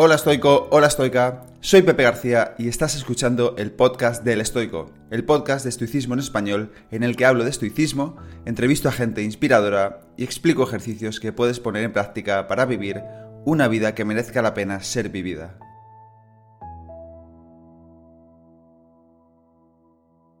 Hola estoico, hola estoica, soy Pepe García y estás escuchando el podcast del estoico, el podcast de estoicismo en español en el que hablo de estoicismo, entrevisto a gente inspiradora y explico ejercicios que puedes poner en práctica para vivir una vida que merezca la pena ser vivida.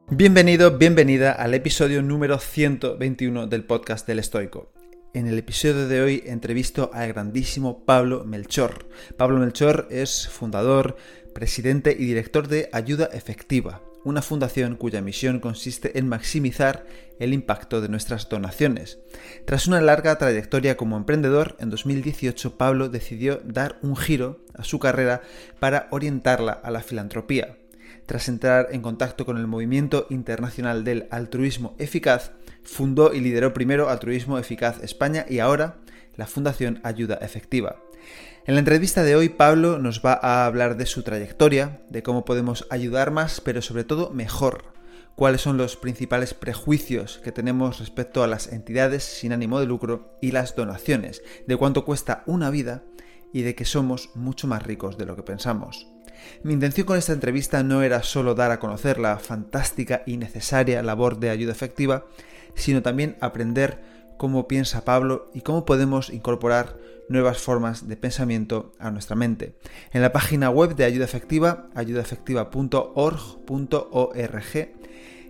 Bienvenido, bienvenida al episodio número 121 del podcast del estoico. En el episodio de hoy entrevisto al grandísimo Pablo Melchor. Pablo Melchor es fundador, presidente y director de Ayuda Efectiva, una fundación cuya misión consiste en maximizar el impacto de nuestras donaciones. Tras una larga trayectoria como emprendedor, en 2018 Pablo decidió dar un giro a su carrera para orientarla a la filantropía. Tras entrar en contacto con el movimiento internacional del altruismo eficaz, fundó y lideró primero Altruismo Eficaz España y ahora la Fundación Ayuda Efectiva. En la entrevista de hoy Pablo nos va a hablar de su trayectoria, de cómo podemos ayudar más, pero sobre todo mejor, cuáles son los principales prejuicios que tenemos respecto a las entidades sin ánimo de lucro y las donaciones, de cuánto cuesta una vida y de que somos mucho más ricos de lo que pensamos. Mi intención con esta entrevista no era solo dar a conocer la fantástica y necesaria labor de ayuda efectiva, sino también aprender cómo piensa Pablo y cómo podemos incorporar nuevas formas de pensamiento a nuestra mente. En la página web de Ayuda Efectiva, ayudaefectiva.org.org,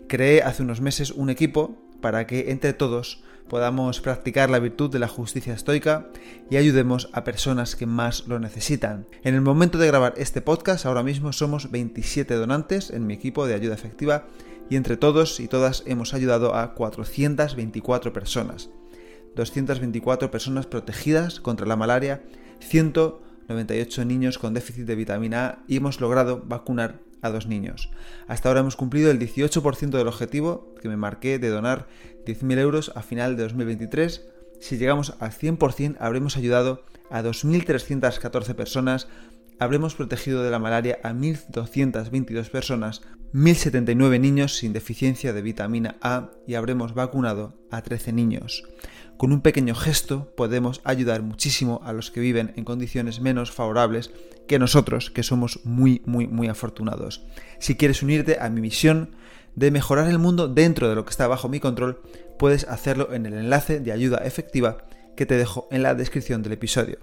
creé hace unos meses un equipo para que entre todos podamos practicar la virtud de la justicia estoica y ayudemos a personas que más lo necesitan. En el momento de grabar este podcast, ahora mismo somos 27 donantes en mi equipo de ayuda efectiva y entre todos y todas hemos ayudado a 424 personas. 224 personas protegidas contra la malaria, 198 niños con déficit de vitamina A y hemos logrado vacunar a dos niños. Hasta ahora hemos cumplido el 18% del objetivo que me marqué de donar 10.000 euros a final de 2023. Si llegamos al 100% habremos ayudado a 2.314 personas, habremos protegido de la malaria a 1.222 personas, 1.079 niños sin deficiencia de vitamina A y habremos vacunado a 13 niños. Con un pequeño gesto podemos ayudar muchísimo a los que viven en condiciones menos favorables que nosotros, que somos muy, muy, muy afortunados. Si quieres unirte a mi misión de mejorar el mundo dentro de lo que está bajo mi control, puedes hacerlo en el enlace de ayuda efectiva que te dejo en la descripción del episodio.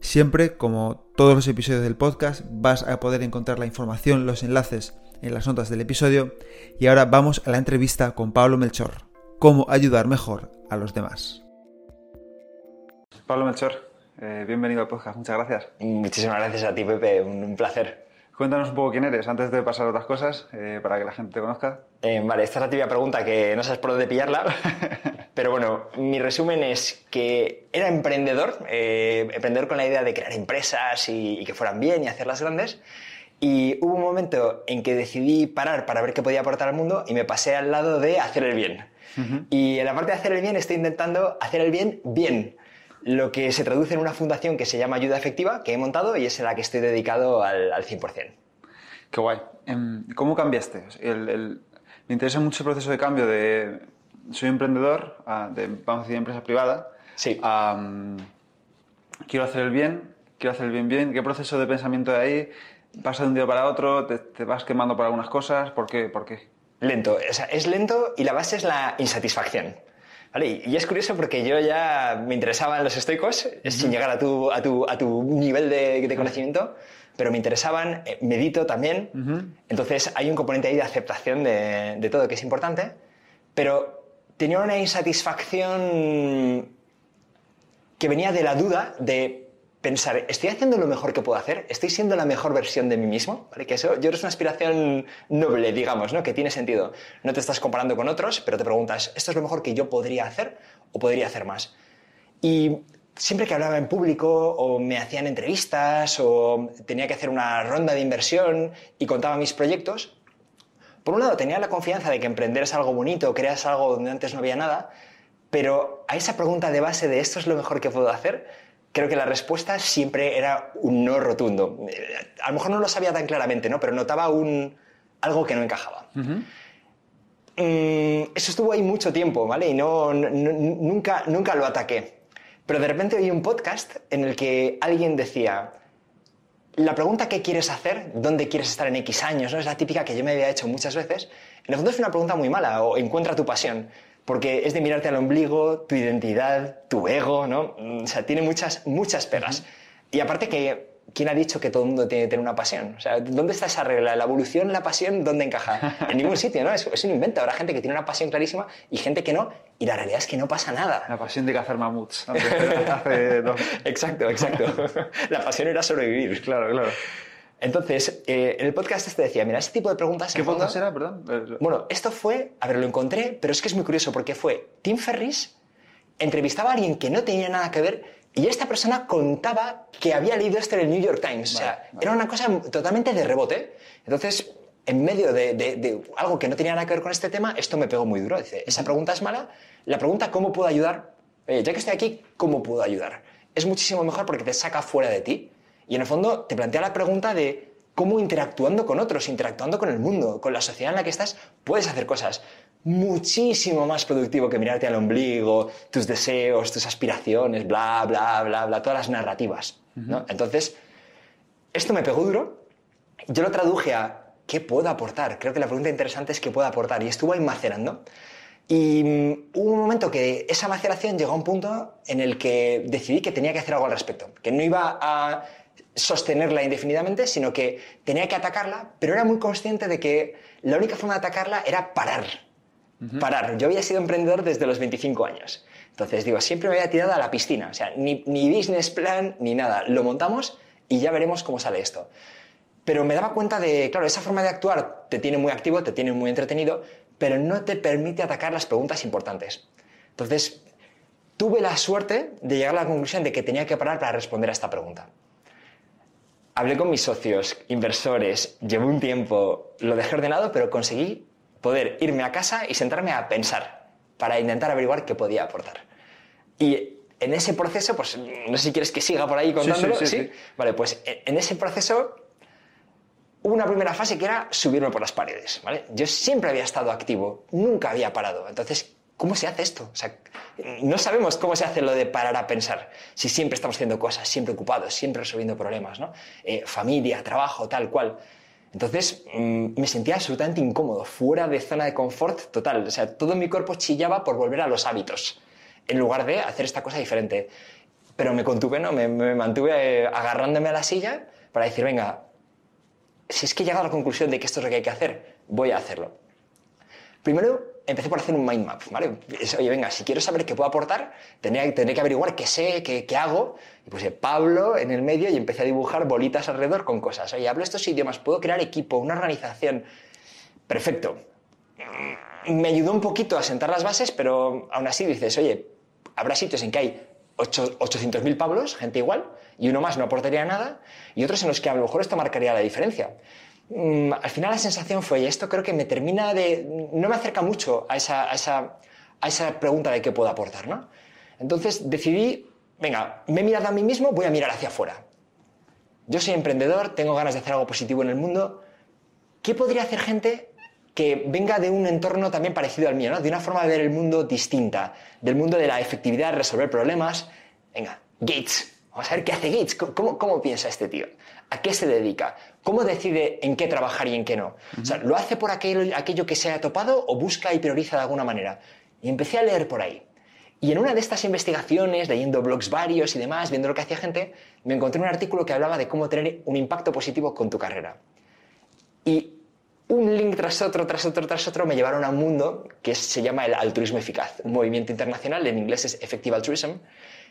Siempre, como todos los episodios del podcast, vas a poder encontrar la información, los enlaces en las notas del episodio. Y ahora vamos a la entrevista con Pablo Melchor. Cómo ayudar mejor a los demás. Pablo Melchor, eh, bienvenido al podcast, muchas gracias. Muchísimas gracias a ti, Pepe, un, placer. Cuéntanos un poco quién eres antes de pasar a otras cosas eh, para que la gente te conozca. Eh, vale, esta es la tibia pregunta que no sabes por dónde pillarla, pero bueno, mi resumen es que era emprendedor, emprendedor con la idea de crear empresas y, y que fueran bien y hacerlas grandes. Y hubo un momento en que decidí parar para ver qué podía aportar al mundo y me pasé al lado de hacer el bien. Y en la parte de hacer el bien estoy intentando hacer el bien bien, lo que se traduce en una fundación que se llama Ayuda Efectiva, que he montado y es en la que estoy dedicado al, al 100%. Qué guay. Em, ¿Cómo cambiaste? me interesa mucho el proceso de cambio de soy emprendedor, de, vamos a decir, empresa privada, sí. quiero hacer el bien, quiero hacer el bien bien. ¿Qué proceso de pensamiento hay ahí? ¿Pasa de un día para otro? ¿Te, te vas quemando por algunas cosas? ¿Por qué? ¿Por qué? Lento, o sea, es lento y la base es la insatisfacción. ¿Vale? Y es curioso porque yo ya me interesaban los estoicos, sin llegar a tu, a tu, a tu nivel de, de, conocimiento, pero me interesaban, eh, medito también. Entonces hay un componente ahí de aceptación de, de todo que es importante, pero tenía una insatisfacción que venía de la duda de pensar, ¿estoy haciendo lo mejor que puedo hacer? ¿Estoy siendo la mejor versión de mí mismo? ¿Vale? Que eso yo creo es una aspiración noble, digamos, ¿no? Que tiene sentido. No te estás comparando con otros, pero te preguntas, ¿esto es lo mejor que yo podría hacer o podría hacer más? Y siempre que hablaba en público o me hacían entrevistas o tenía que hacer una ronda de inversión y contaba mis proyectos, por un lado tenía la confianza de que emprender es algo bonito, creas algo donde antes no había nada, pero a esa pregunta de base de esto es lo mejor que puedo hacer, creo que la respuesta siempre era un no rotundo. A lo mejor no lo sabía tan claramente, ¿no? pero notaba un, algo que no encajaba. Mm, eso estuvo ahí mucho tiempo, ¿vale? Y no, nunca, nunca lo ataqué. Pero de repente oí un podcast en el que alguien decía, la pregunta ¿qué quieres hacer? ¿Dónde quieres estar en X años? ¿no? Es la típica que yo me había hecho muchas veces. En el fondo es una pregunta muy mala, o encuentra tu pasión, porque es de mirarte al ombligo, tu identidad, tu ego, ¿no? O sea, tiene muchas, muchas pegas. Y aparte que ¿quién ha dicho que todo el mundo tiene que tener una pasión? O sea, ¿dónde está esa regla? ¿La evolución, la pasión, dónde encaja? En ningún sitio, ¿no? Es, es un invento. Habrá gente que tiene una pasión clarísima y gente que no, y la realidad es que no pasa nada. La pasión de cazar mamuts. Hace dos... exacto, exacto. la pasión era sobrevivir. Claro, claro. Entonces, eh, en el podcast este decía, mira, este tipo de preguntas... ¿Qué podcast era, perdón? Bueno, esto fue, a ver, lo encontré, pero es que es muy curioso porque fue Tim Ferris entrevistaba a alguien que no tenía nada que ver y esta persona contaba que había leído esto en el New York Times. o sea, era una cosa totalmente de rebote. Entonces, en medio de, algo que no tenía nada que ver con este tema, esto me pegó muy duro. Dice, esa pregunta es mala. La pregunta, ¿cómo puedo ayudar? ya que estoy aquí, ¿cómo puedo ayudar? Es muchísimo mejor porque te saca fuera de ti. Y en el fondo te plantea la pregunta de cómo interactuando con otros, interactuando con el mundo, con la sociedad en la que estás, puedes hacer cosas muchísimo más productivo que mirarte al ombligo, tus deseos, tus aspiraciones, bla, bla, bla, bla, todas las narrativas. ¿no? Entonces, esto me pegó duro. Yo lo traduje a ¿qué puedo aportar? Creo que la pregunta interesante es ¿qué puedo aportar? Y estuvo ahí macerando. Y mm, hubo un momento que esa maceración llegó a un punto en el que decidí que tenía que hacer algo al respecto, que no iba a sostenerla indefinidamente, sino que tenía que atacarla, pero era muy consciente de que la única forma de atacarla era parar, parar. Yo había sido emprendedor desde los 25 años. Entonces, digo, siempre me había tirado a la piscina. O sea, ni, ni business plan ni nada. Lo montamos y ya veremos cómo sale esto. Pero me daba cuenta de, claro, esa forma de actuar te tiene muy activo, te tiene muy entretenido, pero no te permite atacar las preguntas importantes. Entonces, tuve la suerte de llegar a la conclusión de que tenía que parar para responder a esta pregunta. Hablé con mis socios, inversores, llevé un tiempo, lo dejé ordenado, pero conseguí poder irme a casa y sentarme a pensar para intentar averiguar qué podía aportar. Y en ese proceso, pues no sé si quieres que siga por ahí contándolo. Sí, sí, Vale, pues en ese proceso hubo una primera fase que era subirme por las paredes. ¿vale? Yo siempre había estado activo, nunca había parado. Entonces, ¿cómo se hace esto? O sea, no sabemos cómo se hace lo de parar a pensar. Si siempre estamos haciendo cosas, siempre ocupados, siempre resolviendo problemas, ¿no? Eh, familia, trabajo, tal cual. Entonces mm, me sentía absolutamente incómodo, fuera de zona de confort total. O sea, todo mi cuerpo chillaba por volver a los hábitos, en lugar de hacer esta cosa diferente. Pero me contuve, ¿no? Me, mantuve eh, agarrándome a la silla para decir, venga, si es que he llegado a la conclusión de que esto es lo que hay que hacer, voy a hacerlo. Primero empecé por hacer un mind map, ¿vale? Oye, venga, si quiero saber qué puedo aportar, tendré, que averiguar qué sé, qué, qué, hago. Y puse Pablo en el medio y empecé a dibujar bolitas alrededor con cosas. Oye, hablo estos idiomas, puedo crear equipo, una organización. Perfecto. Mm, me ayudó un poquito a sentar las bases, pero aún así dices, oye, habrá sitios en que hay 800.000 Pablos, gente igual, y uno más no aportaría nada, y otros en los que a lo mejor esto marcaría la diferencia. Mm, al final la sensación fue, y esto creo que me termina de... no me acerca mucho a esa, a esa, a esa pregunta de qué puedo aportar, ¿no? Entonces decidí, venga, me he mirado a mí mismo, voy a mirar hacia afuera. Yo soy emprendedor, tengo ganas de hacer algo positivo en el mundo. ¿Qué podría hacer gente que venga de un entorno también parecido al mío, ¿no? de una forma de ver el mundo distinta, del mundo de la efectividad, resolver problemas? Venga, Gates, Vamos a ver qué hace Gates, cómo, cómo, piensa este tío, a qué se dedica, cómo decide en qué trabajar y en qué no. O sea, ¿lo hace por aquello, aquello que se ha topado o busca y prioriza de alguna manera? Y empecé a leer por ahí. Y en una de estas investigaciones, leyendo blogs varios y demás, viendo lo que hacía gente, me encontré un artículo que hablaba de cómo tener un impacto positivo con tu carrera. Y un link tras otro, tras otro, tras otro me llevaron a un mundo que se llama el altruismo eficaz, un movimiento internacional, en inglés es Effective Altruism,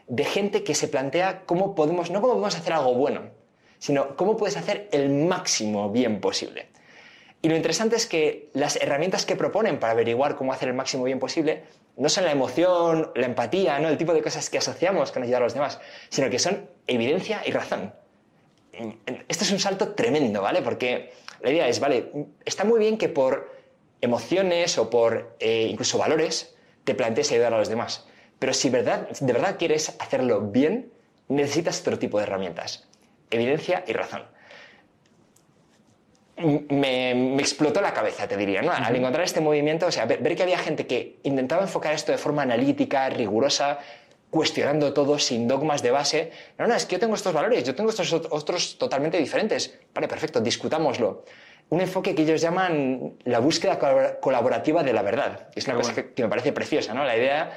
de gente que se plantea cómo podemos, no cómo podemos hacer algo bueno, sino cómo puedes hacer el máximo bien posible. Y lo interesante es que las herramientas que proponen para averiguar cómo hacer el máximo bien posible no son la emoción, la empatía, ¿no? el tipo de cosas que asociamos con ayudar a los demás, sino que son evidencia y razón. Esto es un salto tremendo, ¿vale? Porque la idea es, vale, está muy bien que por emociones o por eh, incluso valores te plantees ayudar a los demás. Pero si verdad, de verdad quieres hacerlo bien, necesitas otro tipo de herramientas. Evidencia y razón. Me, explotó la cabeza, te diría, ¿no? Al encontrar este movimiento, o sea, ver, que había gente que intentaba enfocar esto de forma analítica, rigurosa, cuestionando todo sin dogmas de base. No, no, es que yo tengo estos valores, yo tengo estos otros totalmente diferentes. Vale, perfecto, discutámoslo. Un enfoque que ellos llaman la búsqueda colaborativa de la verdad. Es una cosa que, me parece preciosa, ¿no? La idea,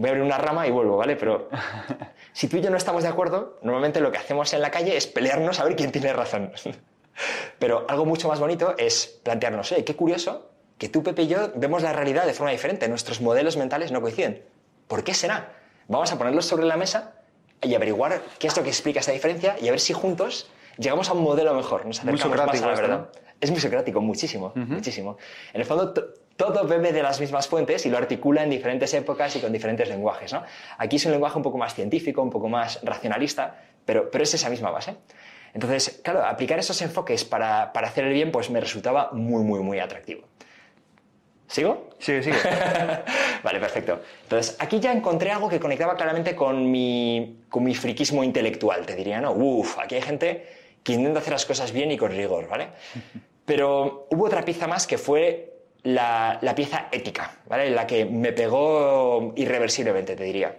voy a abrir una rama y vuelvo, ¿vale? Pero si tú y yo no estamos de acuerdo, normalmente lo que hacemos en la calle es pelearnos a ver quién tiene razón. Pero algo mucho más bonito es plantearnos, eh, qué curioso que tú, Pepe y yo vemos la realidad de forma diferente, nuestros modelos mentales no coinciden. ¿Por qué será? Vamos a ponerlos sobre la mesa y averiguar qué es lo que explica esa diferencia y a ver si juntos llegamos a un modelo mejor, nos acercamos más a la verdad. Es muy socrático, muchísimo, muchísimo. En el fondo, todo bebe de las mismas fuentes y lo articula en diferentes épocas y con diferentes lenguajes. ¿no? Aquí es un lenguaje un poco más científico, un poco más racionalista, pero, pero es esa misma base. Entonces, claro, aplicar esos enfoques para, para hacer el bien, pues me resultaba muy, muy, muy atractivo. ¿Sigo? Sí, sigue. vale, perfecto. Entonces, aquí ya encontré algo que conectaba claramente con mi, con mi friquismo intelectual, te diría, ¿no? Uf, aquí hay gente que intenta hacer las cosas bien y con rigor, ¿vale? Pero hubo otra pieza más que fue la, la pieza ética, ¿vale? La que me pegó irreversiblemente, te diría.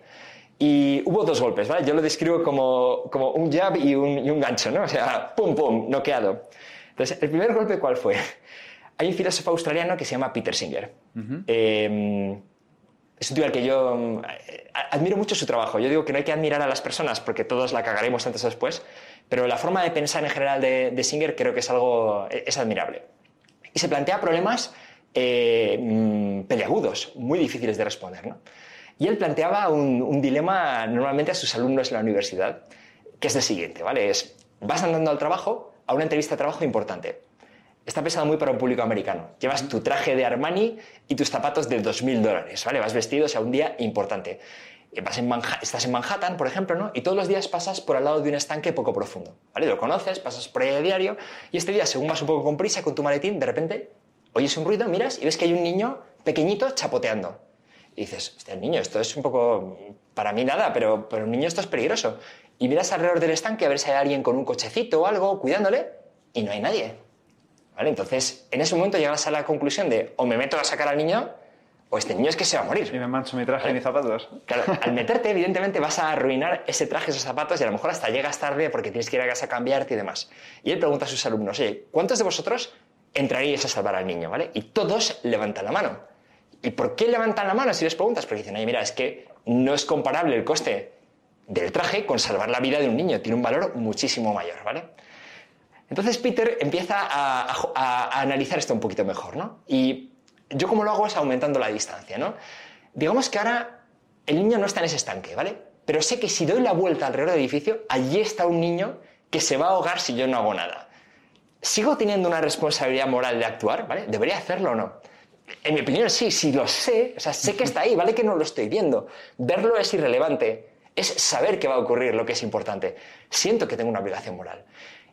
Y hubo dos golpes, ¿vale? Yo lo describo como, como un jab y un, y un gancho, ¿no? O sea, pum, pum, noqueado. Entonces, el primer golpe, ¿cuál fue? Hay un filósofo australiano que se llama Peter Singer. Em, es un tío al que yo eh, admiro mucho su trabajo. Yo digo que no hay que admirar a las personas porque todos la cagaremos antes o después, pero la forma de pensar en general de, Singer creo que es algo es admirable. Y se plantea problemas eh, mm, peleagudos, muy difíciles de responder. ¿no? Y él planteaba un, dilema normalmente a sus alumnos en la universidad, que es el siguiente, ¿vale? Vas andando al trabajo, a una entrevista de trabajo importante está pensado muy para un público americano. Llevas tu traje de Armani y tus zapatos de 2.000 dólares, ¿vale? Vas vestido, o sea, un día importante. Eh, vas en estás en Manhattan, por ejemplo, ¿no? Y todos los días pasas por al lado de un estanque poco profundo, ¿vale? Lo conoces, pasas por ahí a diario y este día, según vas un poco con prisa con tu maletín, de repente oyes un ruido, miras y ves que hay un niño pequeñito chapoteando. Y dices, este niño, esto es un poco, para mí nada, pero, pero un niño esto es peligroso. Y miras alrededor del estanque a ver si hay alguien con un cochecito o algo cuidándole y no hay nadie. Entonces, en ese momento llegas a la conclusión de o me meto a sacar al niño o este niño es que se va a morir. Y me mancho mi traje y mis zapatos. Claro, al meterte, evidentemente, vas a arruinar ese traje, esos zapatos y a lo mejor hasta llegas tarde porque tienes que ir a casa a cambiarte y demás. Y él pregunta a sus alumnos, oye, ¿cuántos de vosotros entraríais a salvar al niño? ¿vale? Y todos levantan la mano. ¿Y por qué levantan la mano si les preguntas? Porque dicen, oye, mira, es que no es comparable el coste del traje con salvar la vida de un niño. Tiene un valor muchísimo mayor, ¿vale? Entonces Peter empieza a, analizar esto un poquito mejor, ¿no? Y yo como lo hago es aumentando la distancia, ¿no? Digamos que ahora el niño no está en ese estanque, ¿vale? Pero sé que si doy la vuelta alrededor del edificio, allí está un niño que se va a ahogar si yo no hago nada. ¿Sigo teniendo una responsabilidad moral de actuar, ¿vale? ¿Debería hacerlo o no? En mi opinión, sí, si lo sé, o sea, sé que está ahí, ¿vale? Que no lo estoy viendo. Verlo es irrelevante. Es saber qué va a ocurrir lo que es importante. Siento que tengo una obligación moral.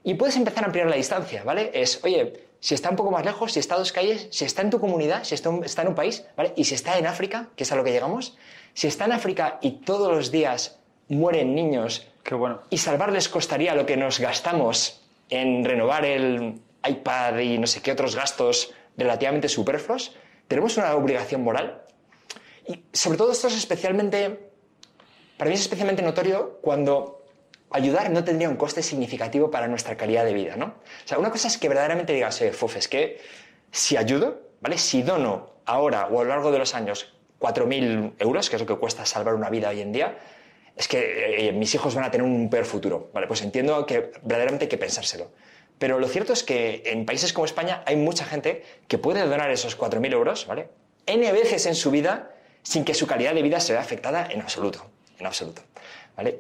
Y puedes empezar a ampliar la distancia, ¿vale? Es, oye, si está un poco más lejos, si está a dos calles, si está en tu comunidad, si está, en un país, ¿vale? Y si está en África, que es a lo que llegamos, si está en África y todos los días mueren niños Qué bueno. y salvarles costaría lo que nos gastamos en renovar el iPad y no sé qué otros gastos relativamente superfluos, tenemos una obligación moral. Y sobre todo esto es especialmente, para mí es especialmente notorio cuando ayudar no tendría un coste significativo para nuestra calidad de vida, ¿no? O sea, una cosa es que verdaderamente digas, eh, Fuf, es que si ayudo, ¿vale? Si dono ahora o a lo largo de los años 4.000 euros, que es lo que cuesta salvar una vida hoy en día, es que eh, eh, mis hijos van a tener un peor futuro, ¿vale? Pues entiendo que verdaderamente hay que pensárselo. Pero lo cierto es que en países como España hay mucha gente que puede donar esos 4.000 euros, ¿vale? N veces en su vida sin que su calidad de vida se vea afectada en absoluto, en absoluto.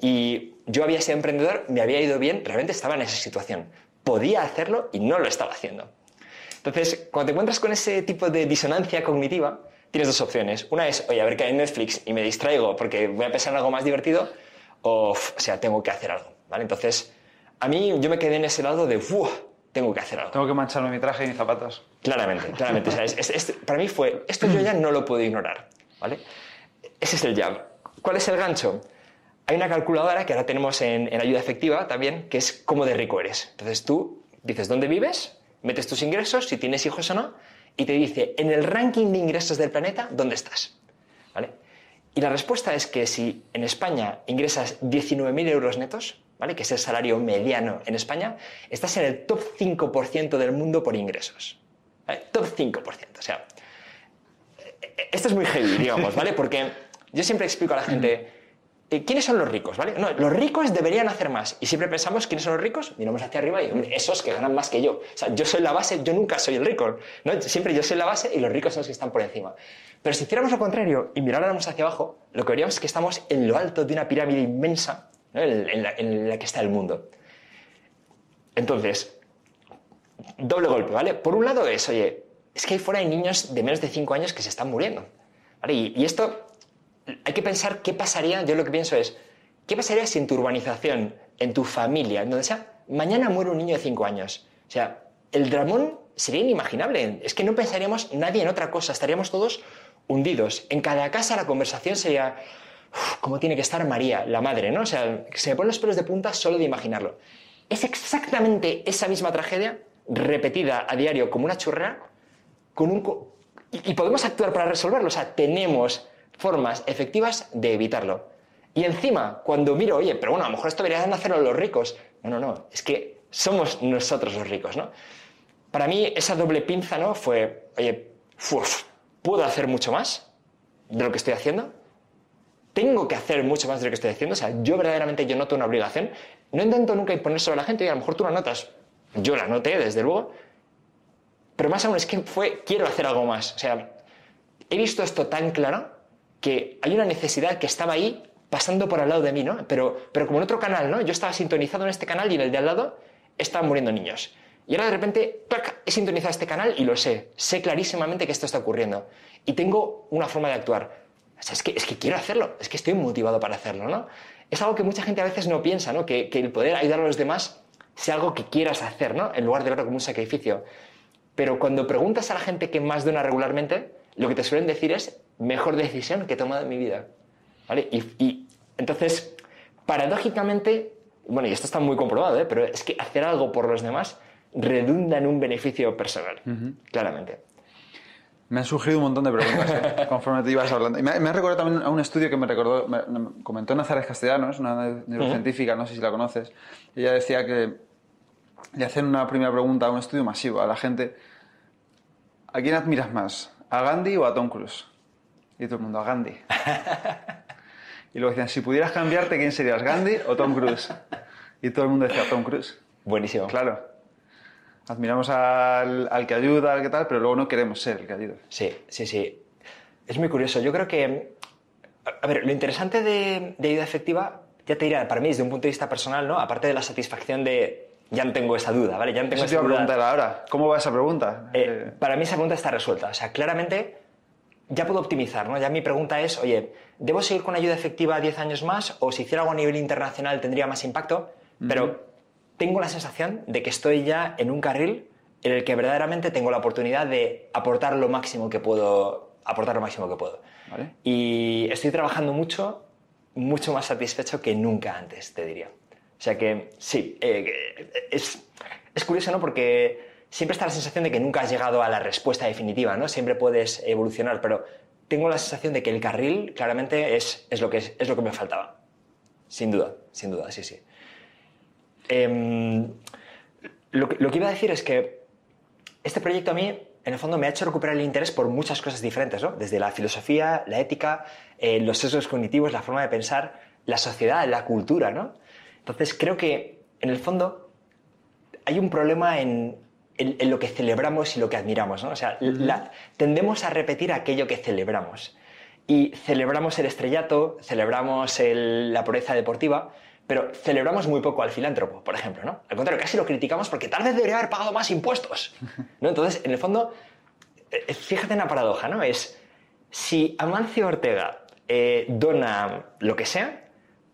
Y yo había sido emprendedor, me había ido bien, realmente estaba en esa situación. Podía hacerlo y no lo estaba haciendo. Entonces, cuando te encuentras con ese tipo de disonancia cognitiva, tienes dos opciones. Una es, oye, a ver qué hay en Netflix y me distraigo porque voy a pensar en algo más divertido, o, o sea, tengo que hacer algo. ¿vale? Entonces, a mí yo me quedé en ese lado de, ¡Uf! tengo que hacer algo. Tengo que mancharme mi traje y mis zapatos. Claramente, claramente. para mí fue, esto yo ya no lo puedo ignorar. ¿vale? Ese es el jab. ¿Cuál es el gancho? Hay una calculadora que ahora tenemos en, ayuda efectiva también, que es cómo de rico eres. Entonces tú dices dónde vives, metes tus ingresos, si tienes hijos o no, y te dice en el ranking de ingresos del planeta dónde estás. ¿Vale? Y la respuesta es que si en España ingresas 19.000 euros netos, ¿vale? que es el salario mediano en España, estás en el top 5% del mundo por ingresos. Top 5%. O sea, esto es muy heavy, digamos, ¿vale? Porque yo siempre explico a la gente, ¿quiénes son los ricos? ¿vale? No, los ricos deberían hacer más. Y siempre pensamos, ¿quiénes son los ricos? Miramos hacia arriba y esos que ganan más que yo. O sea, yo soy la base, yo nunca soy el rico. ¿no? Siempre yo soy la base y los ricos son los que están por encima. Pero si hiciéramos lo contrario y miráramos hacia abajo, lo que veríamos es que estamos en lo alto de una pirámide inmensa en, la, en la que está el mundo. Entonces, doble golpe, ¿vale? Por un lado es, oye, es que ahí fuera hay niños de menos de 5 años que se están muriendo. Y, esto, hay que pensar qué pasaría, yo lo que pienso es, ¿qué pasaría si en tu urbanización, en tu familia, en donde sea, mañana muere un niño de 5 años? O sea, el dramón sería inimaginable. Es que no pensaríamos nadie en otra cosa, estaríamos todos hundidos. En cada casa la conversación sería, ¿cómo tiene que estar María, la madre? ¿no? O sea, se me ponen los pelos de punta solo de imaginarlo. Es exactamente esa misma tragedia repetida a diario como una churra con un, y, podemos actuar para resolverlo. O sea, tenemos formas efectivas de evitarlo. Y encima, cuando miro, oye, pero bueno, a lo mejor esto deberían hacerlo los ricos. No, no, no, es que somos nosotros los ricos, ¿no? Para mí, esa doble pinza, ¿no? Fue, oye, ¿puedo hacer mucho más de lo que estoy haciendo? Tengo que hacer mucho más de lo que estoy haciendo. O sea, yo verdaderamente yo noto una obligación. No intento nunca imponer sobre la gente y a lo mejor tú la notas. Yo la noté, desde luego, pero más aún es que fue, quiero hacer algo más. O sea, he visto esto tan claro que hay una necesidad que estaba ahí pasando por al lado de mí, ¿no? Pero, pero como en otro canal, ¿no? Yo estaba sintonizado en este canal y en el de al lado estaban muriendo niños. Y ahora de repente, ¡plac! he sintonizado este canal y lo sé. Sé clarísimamente que esto está ocurriendo. Y tengo una forma de actuar. O sea, es que, es que quiero hacerlo, es que estoy motivado para hacerlo, ¿no? Es algo que mucha gente a veces no piensa, ¿no? Que, que el poder ayudar a los demás sea algo que quieras hacer, ¿no? En lugar de verlo como un sacrificio. Pero cuando preguntas a la gente que más dona regularmente, lo que te suelen decir es mejor decisión que he tomado en mi vida. ¿Vale? Y, entonces, paradójicamente, bueno, y esto está muy comprobado, ¿eh? pero es que hacer algo por los demás redunda en un beneficio personal, claramente. Me han surgido un montón de preguntas ¿eh? conforme te ibas hablando. Y me, me, ha recordado también a un estudio que me recordó, me, comentó Nazares Castellanos, una neurocientífica, no sé si la conoces. Ella decía que le hacen una primera pregunta a un estudio masivo a la gente ¿a quién admiras más? ¿A Gandhi o a Tom Cruise? Y todo el mundo, a Gandhi. y luego decían, si pudieras cambiarte, ¿quién serías, Gandhi o Tom Cruise? Y todo el mundo decía, Tom Cruise. Buenísimo. Claro. Admiramos al, al, que ayuda, al que tal, pero luego no queremos ser el que ayuda. Sí, sí, sí. Es muy curioso. Yo creo que... A ver, lo interesante de, de ayuda efectiva, ya te diré, para mí desde un punto de vista personal, ¿no? Aparte de la satisfacción de, ya tengo esa duda, ¿vale? Ya tengo Eso te preguntar ahora. ¿Cómo va esa pregunta? Eh, eh, para mí esa pregunta está resuelta. O sea, claramente ya puedo optimizar, ¿no? Ya mi pregunta es, oye, ¿debo seguir con ayuda efectiva 10 años más o si hiciera algo a nivel internacional tendría más impacto? Pero tengo la sensación de que estoy ya en un carril en el que verdaderamente tengo la oportunidad de aportar lo máximo que puedo, aportar lo máximo que puedo. Y estoy trabajando mucho, mucho más satisfecho que nunca antes, te diría. O sea que sí, eh, es, es, curioso, ¿no? Porque siempre está la sensación de que nunca has llegado a la respuesta definitiva, ¿no? Siempre puedes evolucionar, pero tengo la sensación de que el carril claramente es, es lo, que es, lo que me faltaba. Sin duda, sin duda, sí, sí. Em, lo, lo, que iba a decir es que este proyecto a mí, en el fondo, me ha hecho recuperar el interés por muchas cosas diferentes, ¿no? Desde la filosofía, la ética, eh, los sesgos cognitivos, la forma de pensar, la sociedad, la cultura, ¿no? Entonces creo que, en el fondo, hay un problema en, lo que celebramos y lo que admiramos. ¿no? O sea, tendemos a repetir aquello que celebramos. Y celebramos el estrellato, celebramos la pureza deportiva, pero celebramos muy poco al filántropo, por ejemplo. ¿no? Al contrario, casi lo criticamos porque tal vez debería haber pagado más impuestos. ¿no? Entonces, en el fondo, eh, fíjate en la paradoja, ¿no? Es, si Amancio Ortega eh, dona lo que sea,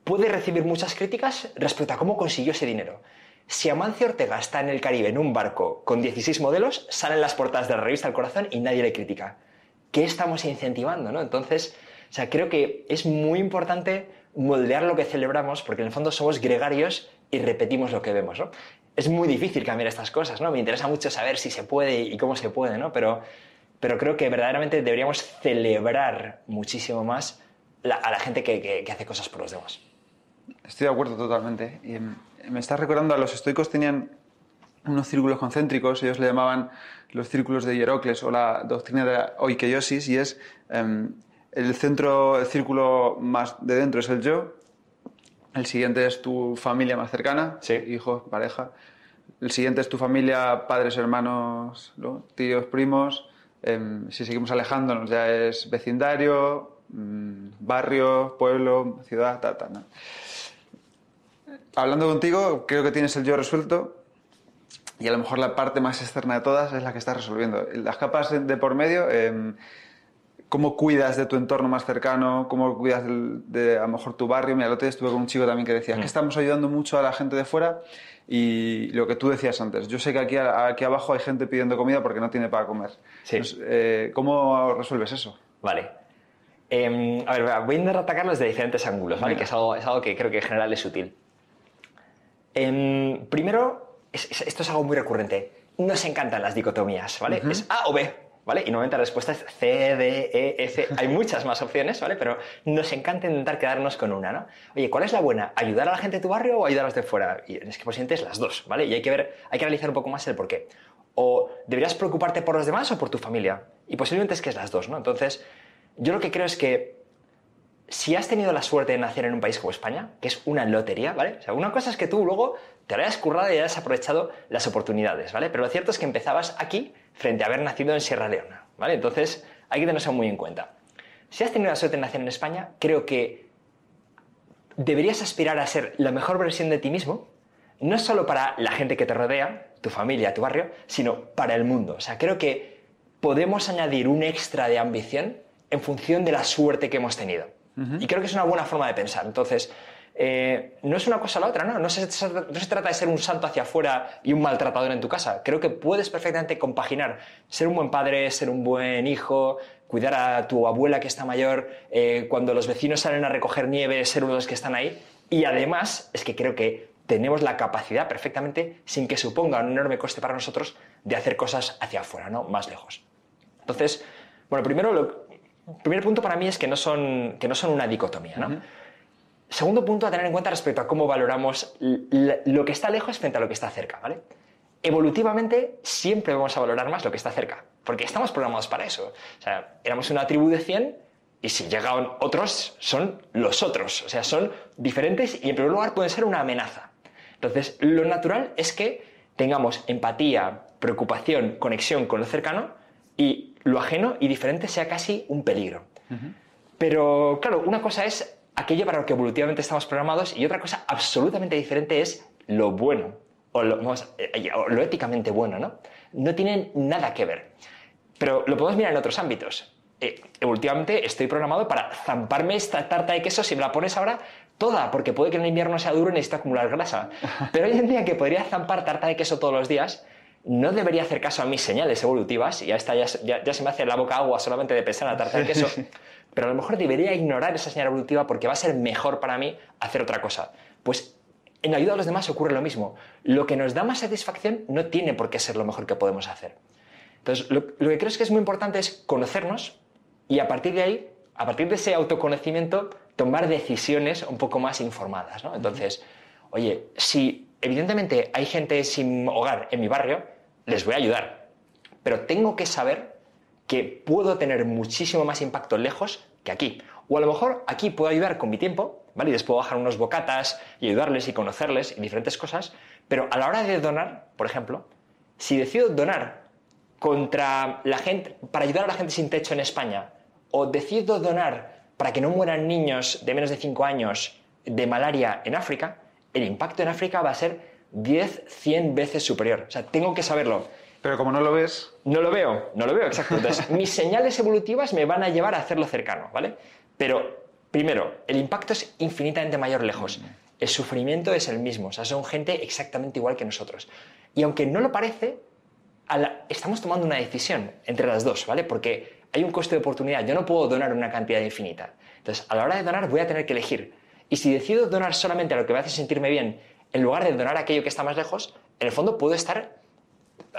puede recibir muchas críticas respecto a cómo consiguió ese dinero. Si Amancio Ortega está en el Caribe en un barco con 16 modelos, salen las portadas de la revista El Corazón y nadie le critica. ¿Qué estamos incentivando? ¿no? Entonces, o sea, creo que es muy importante moldear lo que celebramos porque en el fondo somos gregarios y repetimos lo que vemos. ¿no? Es muy difícil cambiar estas cosas, ¿no? Me interesa mucho saber si se puede y cómo se puede, ¿no? Pero, pero creo que verdaderamente deberíamos celebrar muchísimo más a la gente que, que, hace cosas por los demás. Estoy de acuerdo totalmente. Y me estás recordando, a los estoicos tenían unos círculos concéntricos, ellos le llamaban los círculos de Hierocles o la doctrina de oikeiosis, y es em, el centro, el círculo más de dentro es el yo, el siguiente es tu familia más cercana, hijos, pareja, el siguiente es tu familia, padres, hermanos, tíos, primos, em, si seguimos alejándonos ya es vecindario, mm, barrio, pueblo, ciudad, ta, ta, Hablando contigo, creo que tienes el yo resuelto, y a lo mejor la parte más externa de todas es la que estás resolviendo. Las capas de por medio, em, cómo cuidas de tu entorno más cercano, cómo cuidas de, a lo mejor tu barrio. Mira, el otro día estuve con un chico también que decía que mm. estamos ayudando mucho a la gente de fuera y lo que tú decías antes. Yo sé que aquí, aquí abajo hay gente pidiendo comida porque no tiene para comer. Eh, ¿Cómo resuelves eso? Vale. Em, a ver, voy a intentar atacarlo desde diferentes ángulos, ¿vale? Que es algo, es algo, que creo que en general es útil. Em, primero, esto es algo muy recurrente. Nos encantan las dicotomías, ¿vale? Es A o B, ¿vale? Y normalmente la respuesta es C, D, E, F. Hay muchas más opciones, ¿vale? Pero nos encanta intentar quedarnos con una, ¿no? Oye, ¿cuál es la buena? ¿Ayudar a la gente de tu barrio o ayudar a los de fuera? Y es que posiblemente es las dos, ¿vale? Y hay que ver, hay que analizar un poco más el por qué. O deberías preocuparte por los demás o por tu familia. Y posiblemente es que es las dos, ¿no? Entonces, yo lo que creo es que si has tenido la suerte de nacer en un país como España, que es una lotería, ¿vale? O sea, una cosa es que tú luego te hayas currado y hayas aprovechado las oportunidades, ¿vale? Pero lo cierto es que empezabas aquí frente a haber nacido en Sierra Leona, ¿vale? Entonces, hay que tenerlo muy en cuenta. Si has tenido la suerte de nacer en España, creo que deberías aspirar a ser la mejor versión de ti mismo, no solo para la gente que te rodea, tu familia, tu barrio, sino para el mundo. O sea, creo que podemos añadir un extra de ambición en función de la suerte que hemos tenido. Y creo que es una buena forma de pensar. Entonces, eh, no es una cosa la otra, ¿no? No se, trata de ser un santo hacia afuera y un maltratador en tu casa. Creo que puedes perfectamente compaginar ser un buen padre, ser un buen hijo, cuidar a tu abuela que está mayor, eh, cuando los vecinos salen a recoger nieve, ser uno de los que están ahí. Y además, es que creo que tenemos la capacidad perfectamente, sin que suponga un enorme coste para nosotros, de hacer cosas hacia afuera, ¿no? Más lejos. Entonces, bueno, primero lo, el primer punto para mí es que no son, que no son una dicotomía. ¿no? Segundo punto a tener en cuenta respecto a cómo valoramos lo que está lejos frente a lo que está cerca. ¿vale? Evolutivamente siempre vamos a valorar más lo que está cerca, porque estamos programados para eso. O sea, éramos una tribu de 100 y si llegan otros, son los otros. O sea, son diferentes y en primer lugar pueden ser una amenaza. Entonces, lo natural es que tengamos empatía, preocupación, conexión con lo cercano y lo ajeno y diferente sea casi un peligro. Pero claro, una cosa es aquello para lo que evolutivamente estamos programados y otra cosa absolutamente diferente es lo bueno o lo, eh, lo éticamente bueno, ¿no? No tienen nada que ver. Pero lo podemos mirar en otros ámbitos. Eh, evolutivamente estoy programado para zamparme esta tarta de queso si me la pones ahora toda, porque puede que en el invierno sea duro y necesito acumular grasa. Pero hoy en día que podría zampar tarta de queso todos los días, no debería hacer caso a mis señales evolutivas, y ya, está, ya, se me hace la boca agua solamente de pensar en la tarta de queso, pero a lo mejor debería ignorar esa señal evolutiva porque va a ser mejor para mí hacer otra cosa. Pues en la ayuda a los demás ocurre lo mismo. Lo que nos da más satisfacción no tiene por qué ser lo mejor que podemos hacer. Entonces, lo, que creo es que es muy importante es conocernos y a partir de ahí, a partir de ese autoconocimiento, tomar decisiones un poco más informadas. Entonces, oye, si evidentemente hay gente sin hogar en mi barrio, les voy a ayudar. Pero tengo que saber que puedo tener muchísimo más impacto lejos que aquí. O a lo mejor aquí puedo ayudar con mi tiempo, ¿vale? Y les puedo bajar unos bocatas y ayudarles y conocerles y diferentes cosas. Pero a la hora de donar, por ejemplo, si decido donar contra la gente, para ayudar a la gente sin techo en España, o decido donar para que no mueran niños de menos de 5 años de malaria en África, el impacto en África va a ser 10, 100 veces superior. O sea, tengo que saberlo. Pero como no lo ves... No lo veo, no lo veo, exacto. Entonces, mis señales evolutivas me van a llevar a hacerlo cercano, ¿vale? Pero, primero, el impacto es infinitamente mayor lejos. El sufrimiento es el mismo, o sea, son gente exactamente igual que nosotros. Y aunque no lo parece, estamos tomando una decisión entre las dos, ¿vale? Porque hay un coste de oportunidad. Yo no puedo donar una cantidad infinita. Entonces, a la hora de donar voy a tener que elegir. Y si decido donar solamente a lo que me hace sentirme bien en lugar de donar aquello que está más lejos, en el fondo puedo estar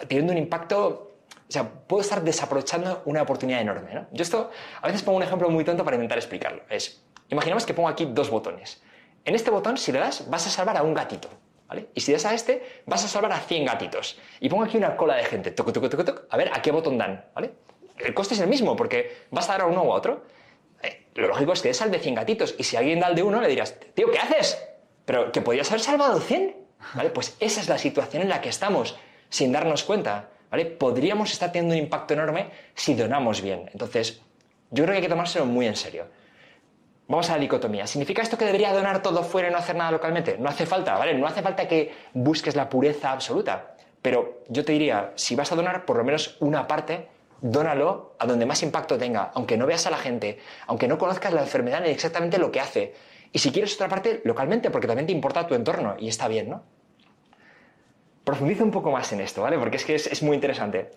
teniendo un impacto, o sea, puedo estar desaprovechando una oportunidad enorme. ¿no? Yo esto a veces pongo un ejemplo muy tonto para intentar explicarlo. Es, Imaginemos que pongo aquí dos botones. En este botón, si le das, vas a salvar a un gatito. ¿Vale? Y si das a este, vas a salvar a 100 gatitos. Y pongo aquí una cola de gente. Toc, toc, toc, toc, a ver a qué botón dan. ¿vale? El coste es el mismo, porque vas a dar a uno u otro. Eh, lo lógico es que des al de 100 gatitos. Y si alguien da al de uno, le dirás, tío, ¿qué haces? Pero que podías haber salvado 100. ¿Vale? Pues esa es la situación en la que estamos, sin darnos cuenta. ¿vale? Podríamos estar teniendo un impacto enorme si donamos bien. Entonces, yo creo que hay que tomárselo muy en serio. Vamos a la dicotomía. ¿Significa esto que debería donar todo fuera y no hacer nada localmente? No hace falta, ¿vale? No hace falta que busques la pureza absoluta. Pero yo te diría, si vas a donar por lo menos una parte, dónalo a donde más impacto tenga, aunque no veas a la gente, aunque no conozcas la enfermedad ni exactamente lo que hace. Y si quieres otra parte, localmente, porque también te importa tu entorno y está bien, ¿no? Profundiza un poco más en esto, ¿vale? Porque es que es, es muy interesante.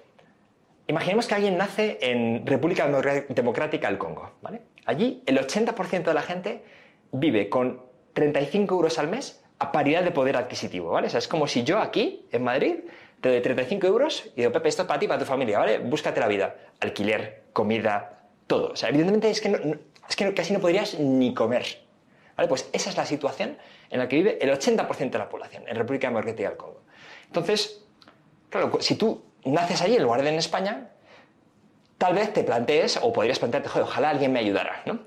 Imaginemos que alguien nace en República Democrática del Congo, ¿vale? Allí el 80% de la gente vive con 35 euros al mes a paridad de poder adquisitivo, ¿vale? O sea, es como si yo aquí, en Madrid, te doy 35 euros y digo, Pepe, esto es para ti, para tu familia, ¿vale? Búscate la vida. Alquiler, comida, todo. O sea, evidentemente es que, es que casi no podrías ni comer. Pues esa es la situación en la que vive el 80% de la población en República Democrática del Congo. Entonces, claro, si tú naces allí en lugar de en España, tal vez te plantees, o podrías plantearte, joder, ojalá alguien me ayudara, ¿no?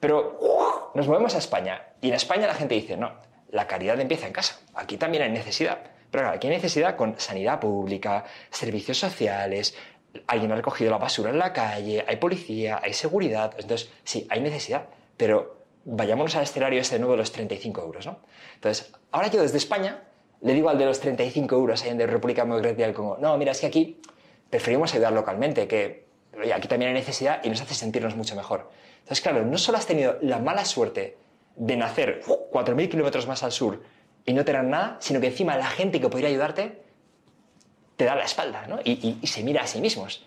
Pero nos movemos a España y en España la gente dice, no, la caridad empieza en casa, aquí también hay necesidad. Pero claro, aquí hay necesidad con sanidad pública, servicios sociales, alguien ha recogido la basura en la calle, hay policía, hay seguridad, entonces sí, hay necesidad, pero vayámonos al escenario ese de nuevo de los 35 euros, ¿no? Entonces, ahora yo desde España le digo al de los 35 euros ahí en de República Democrática del Congo, no, mira, es que aquí preferimos ayudar localmente, que aquí también hay necesidad y nos hace sentirnos mucho mejor. Entonces, claro, no solo has tenido la mala suerte de nacer 4.000 kilómetros más al sur y no tener nada, sino que encima la gente que podría ayudarte te da la espalda ¿no? y, se mira a sí mismos.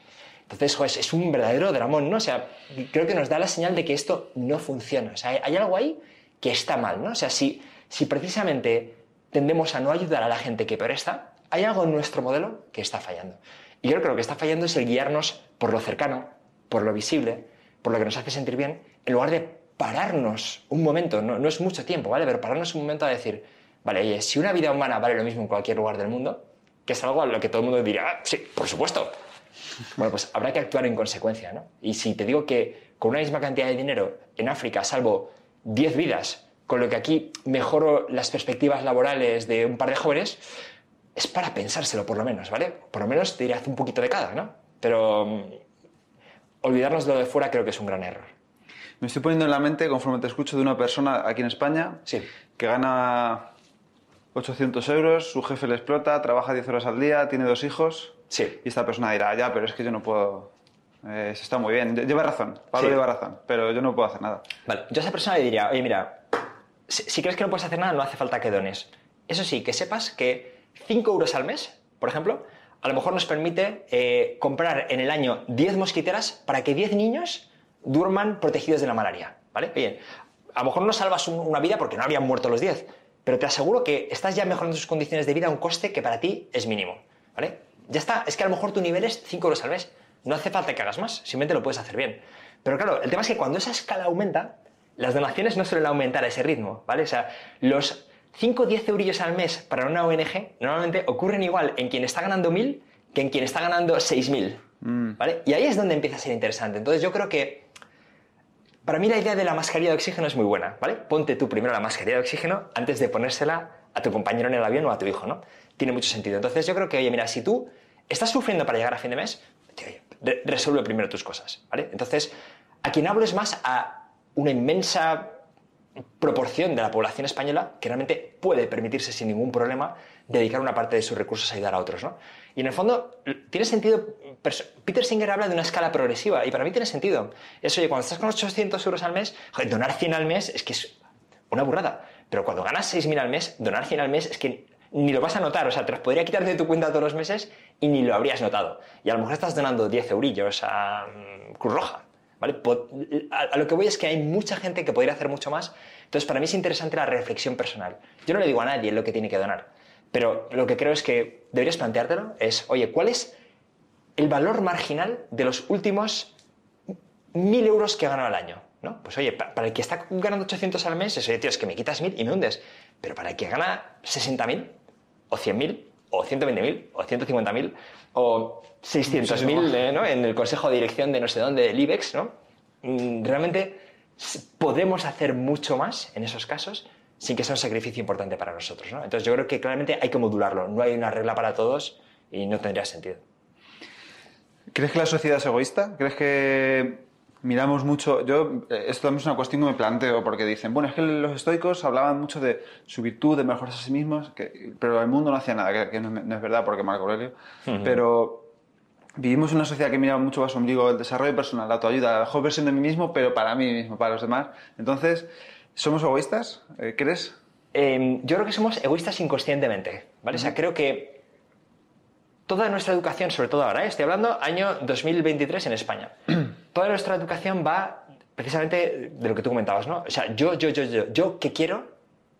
Entonces, joder, es un verdadero dramón, ¿no? O sea, creo que nos da la señal de que esto no funciona. O sea, hay, algo ahí que está mal, ¿no? O sea, si, si precisamente tendemos a no ayudar a la gente que peor está, hay algo en nuestro modelo que está fallando. Y yo creo que lo que está fallando es el guiarnos por lo cercano, por lo visible, por lo que nos hace sentir bien, en lugar de pararnos un momento, no, es mucho tiempo, ¿vale? Pero pararnos un momento a decir, vale, oye, si una vida humana vale lo mismo en cualquier lugar del mundo, que es algo a lo que todo el mundo dirá, ah, sí, por supuesto. Bueno, pues habrá que actuar en consecuencia, ¿no? Y si te digo que con una misma cantidad de dinero en África salvo 10 vidas, con lo que aquí mejoro las perspectivas laborales de un par de jóvenes, es para pensárselo por lo menos, ¿vale? Por lo menos te diré hace un poquito de cada, ¿no? Pero mm, olvidarnos de lo de fuera creo que es un gran error. Me estoy poniendo en la mente, conforme te escucho, de una persona aquí en España sí. que gana 800 euros, su jefe le explota, trabaja 10 horas al día, tiene dos hijos. Sí. Y esta persona dirá, ya, pero es que yo no puedo. Eh, está muy bien. Lleva razón, Pablo lleva razón, pero yo no puedo hacer nada. Vale, yo a esa persona le diría, oye, mira, si, crees que no puedes hacer nada, no hace falta que dones. Eso sí, que sepas que 5 euros al mes, por ejemplo, a lo mejor nos permite eh, comprar en el año 10 mosquiteras para que 10 niños duerman protegidos de la malaria. ¿Vale? Bien, a lo mejor no salvas una vida porque no habrían muerto los 10, pero te aseguro que estás ya mejorando sus condiciones de vida a un coste que para ti es mínimo. ¿Vale? Ya está, es que a lo mejor tu nivel es 5 euros al mes. No hace falta que hagas más, simplemente lo puedes hacer bien. Pero claro, el tema es que cuando esa escala aumenta, las donaciones no suelen aumentar a ese ritmo, ¿vale? O sea, los 5 o 10 eurillos al mes para una ONG normalmente ocurren igual en quien está ganando 1.000 que en quien está ganando 6.000, mm. ¿vale? Y ahí es donde empieza a ser interesante. Entonces yo creo que para mí la idea de la mascarilla de oxígeno es muy buena, ¿vale? Ponte tú primero la mascarilla de oxígeno antes de ponérsela a tu compañero en el avión o a tu hijo, ¿no? Tiene mucho sentido. Entonces yo creo que, oye, mira, si tú estás sufriendo para llegar a fin de mes, resuelve primero tus cosas, ¿vale? Entonces, a quien hablo es más a una inmensa proporción de la población española que realmente puede permitirse sin ningún problema dedicar una parte de sus recursos a ayudar a otros. ¿no? Y en el fondo, tiene sentido. Peter Singer habla de una escala progresiva y para mí tiene sentido. Eso, oye, cuando estás con 800 euros al mes, donar 100 al mes es que es una burrada. Pero cuando ganas 6.000 al mes, donar 100 al mes es que ni lo vas a notar. O sea, te los podría quitar de tu cuenta todos los meses y ni lo habrías notado. Y a lo mejor estás donando 10 eurillos a mm, Cruz Roja a, lo que voy es que hay mucha gente que podría hacer mucho más. Entonces, para mí es interesante la reflexión personal. Yo no le digo a nadie lo que tiene que donar, pero lo que creo es que deberías planteártelo es, oye, ¿cuál es el valor marginal de los últimos mil euros que he ganado al año? ¿no? Pues oye, para el que está ganando 800 al mes, eso, tío, es que me quitas 1000 y me hundes. Pero para el que gana 60.000 o 100.000 o 120.000 o 150.000 o 600.000 eh, ¿no? en el consejo de dirección de no sé dónde del IBEX, ¿no? Mm, realmente podemos hacer mucho más en esos casos sin que sea un sacrificio importante para nosotros. ¿no? Entonces yo creo que claramente hay que modularlo. No hay una regla para todos y no tendría sentido. ¿Crees que la sociedad es egoísta? ¿Crees que miramos mucho? Yo, eh, esto también es una cuestión que me planteo, porque dicen, bueno, es que los estoicos hablaban mucho de su virtud, de mejorarse a sí mismos, pero el mundo no hacía nada, que, no, es verdad, porque Marco Aurelio. Pero vivimos en una sociedad que mira mucho más ombligo el desarrollo personal, la autoayuda, la mejor versión de mí mismo, pero para mí mismo, para los demás. Entonces, ¿somos egoístas? Eh, ¿Crees? Em, yo creo que somos egoístas inconscientemente, ¿vale? O sea, creo que toda nuestra educación, sobre todo ahora, ¿eh? estoy hablando año 2023 en España, toda nuestra educación va precisamente de lo que tú comentabas, ¿no? O sea, yo, yo, yo, yo, yo, ¿qué quiero?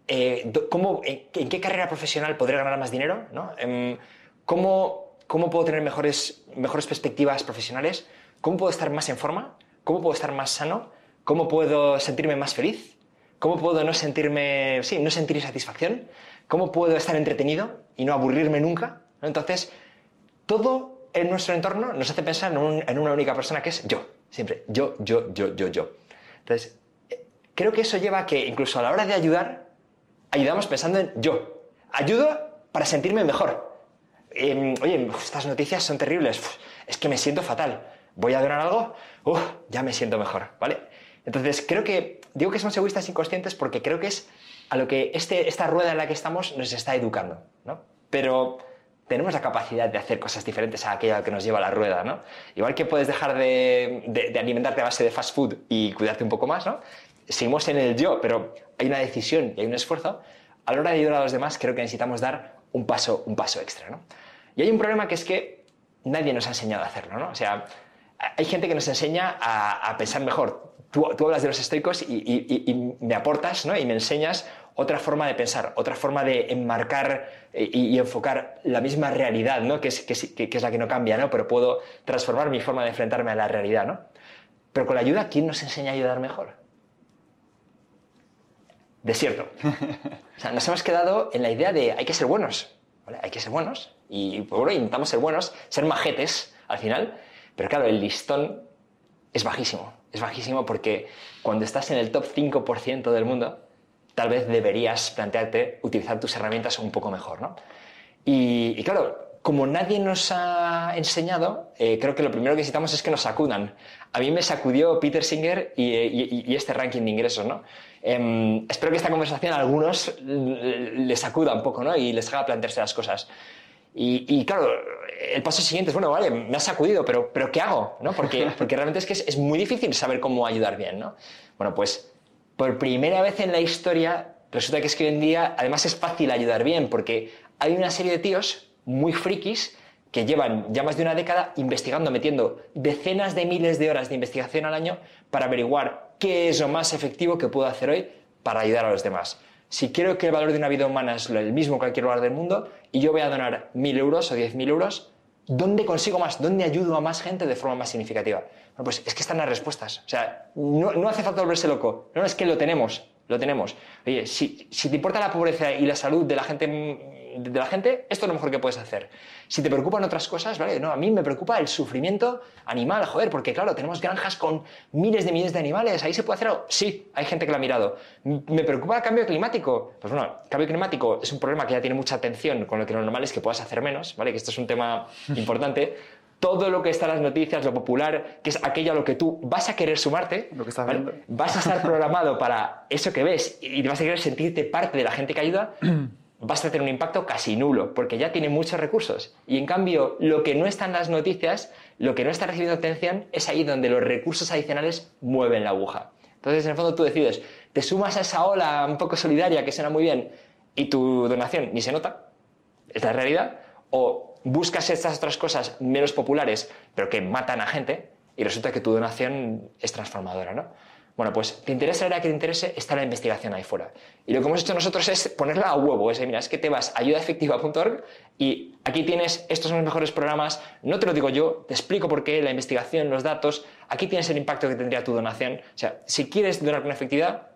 Eh, ¿cómo, en, qué carrera profesional podré ganar más dinero? ¿no? Em, ¿cómo, ¿Cómo puedo tener mejores, mejores perspectivas profesionales? ¿Cómo puedo estar más en forma? ¿Cómo puedo estar más sano? ¿Cómo puedo sentirme más feliz? ¿Cómo puedo no sentirme, sí, no sentir satisfacción? ¿Cómo puedo estar entretenido y no aburrirme nunca? Entonces, todo en nuestro entorno nos hace pensar en, una única persona que es yo. Siempre yo, yo, yo, yo, yo. Entonces, creo que eso lleva a que incluso a la hora de ayudar, ayudamos pensando en yo. Ayudo para sentirme mejor. Em, oye, estas noticias son terribles. es que me siento fatal. ¿Voy a donar algo? Uf, ya me siento mejor, ¿vale? Entonces, creo que, digo que somos egoístas inconscientes porque creo que es a lo que este, esta rueda en la que estamos nos está educando, ¿no? Pero tenemos la capacidad de hacer cosas diferentes a aquella que nos lleva a la rueda, ¿no? Igual que puedes dejar de, alimentarte a base de fast food y cuidarte un poco más, ¿no? Seguimos en el yo, pero hay una decisión y hay un esfuerzo. A la hora de ayudar a los demás, creo que necesitamos dar un paso, un paso extra, ¿no? Y hay un problema que es que nadie nos ha enseñado a hacerlo, ¿no? O sea, hay gente que nos enseña a, pensar mejor. Tú, hablas de los estoicos y, me aportas, ¿no? Y me enseñas otra forma de pensar, otra forma de enmarcar eh, y, enfocar la misma realidad, ¿no? que, es, que, es, la que no cambia, ¿no? pero puedo transformar mi forma de enfrentarme a la realidad. ¿no? Pero con la ayuda, ¿quién nos enseña a ayudar mejor? Desierto. O sea, nos hemos quedado en la idea de hay que ser buenos, ¿vale? hay que ser buenos, y pues, bueno, intentamos ser buenos, ser majetes al final, pero claro, el listón es bajísimo, es bajísimo porque cuando estás en el top 5% del mundo, tal vez deberías plantearte utilizar tus herramientas un poco mejor, ¿no? Y, claro, como nadie nos ha enseñado, eh, creo que lo primero que necesitamos es que nos sacudan. A mí me sacudió Peter Singer y, este ranking de ingresos, ¿no? Em, espero que esta conversación a algunos les sacuda un poco, ¿no? Y les haga plantearse las cosas. Y, claro, el paso siguiente es, bueno, vale, me ha sacudido, pero, pero ¿qué hago? ¿no? Porque, porque realmente es que es, es, muy difícil saber cómo ayudar bien, ¿no? Bueno, pues por primera vez en la historia, resulta que es que hoy en día además es fácil ayudar bien, porque hay una serie de tíos muy frikis que llevan ya más de una década investigando, metiendo decenas de miles de horas de investigación al año para averiguar qué es lo más efectivo que puedo hacer hoy para ayudar a los demás. Si quiero que el valor de una vida humana es el mismo en cualquier lugar del mundo y yo voy a donar mil euros o diez mil euros, ¿dónde consigo más? ¿Dónde ayudo a más gente de forma más significativa? Bueno, pues es que están las respuestas. O sea, no, hace falta volverse loco. No, es que lo tenemos, lo tenemos. Oye, si, si, te importa la pobreza y la salud de la gente, de la gente, esto es lo mejor que puedes hacer. Si te preocupan otras cosas, ¿vale? No, a mí me preocupa el sufrimiento animal, joder, porque claro, tenemos granjas con miles de miles de animales, ahí se puede hacer algo. Sí, hay gente que lo ha mirado. ¿Me preocupa el cambio climático? Pues bueno, el cambio climático es un problema que ya tiene mucha atención, con lo que lo normal es que puedas hacer menos, ¿vale? Que esto es un tema importante todo lo que está en las noticias, lo popular, que es aquello a lo que tú vas a querer sumarte, lo que estás viendo. vas a estar programado para eso que ves y vas a querer sentirte parte de la gente que ayuda, vas a tener un impacto casi nulo, porque ya tiene muchos recursos. Y en cambio, lo que no está en las noticias, lo que no está recibiendo atención, es ahí donde los recursos adicionales mueven la aguja. Entonces, en el fondo, tú decides, te sumas a esa ola un poco solidaria que suena muy bien y tu donación ni se nota, es la realidad, o buscas estas otras cosas menos populares, pero que matan a gente, y resulta que tu donación es transformadora, ¿no? Bueno, pues te interesa el área que te interese, está la investigación ahí fuera. Y lo que hemos hecho nosotros es ponerla a huevo. Es, mira, es que te vas a ayudaefectiva.org y aquí tienes, estos son los mejores programas. No te lo digo yo, te explico por qué, la investigación, los datos. aquí tienes el impacto que tendría tu donación. O sea, si quieres donar con efectividad,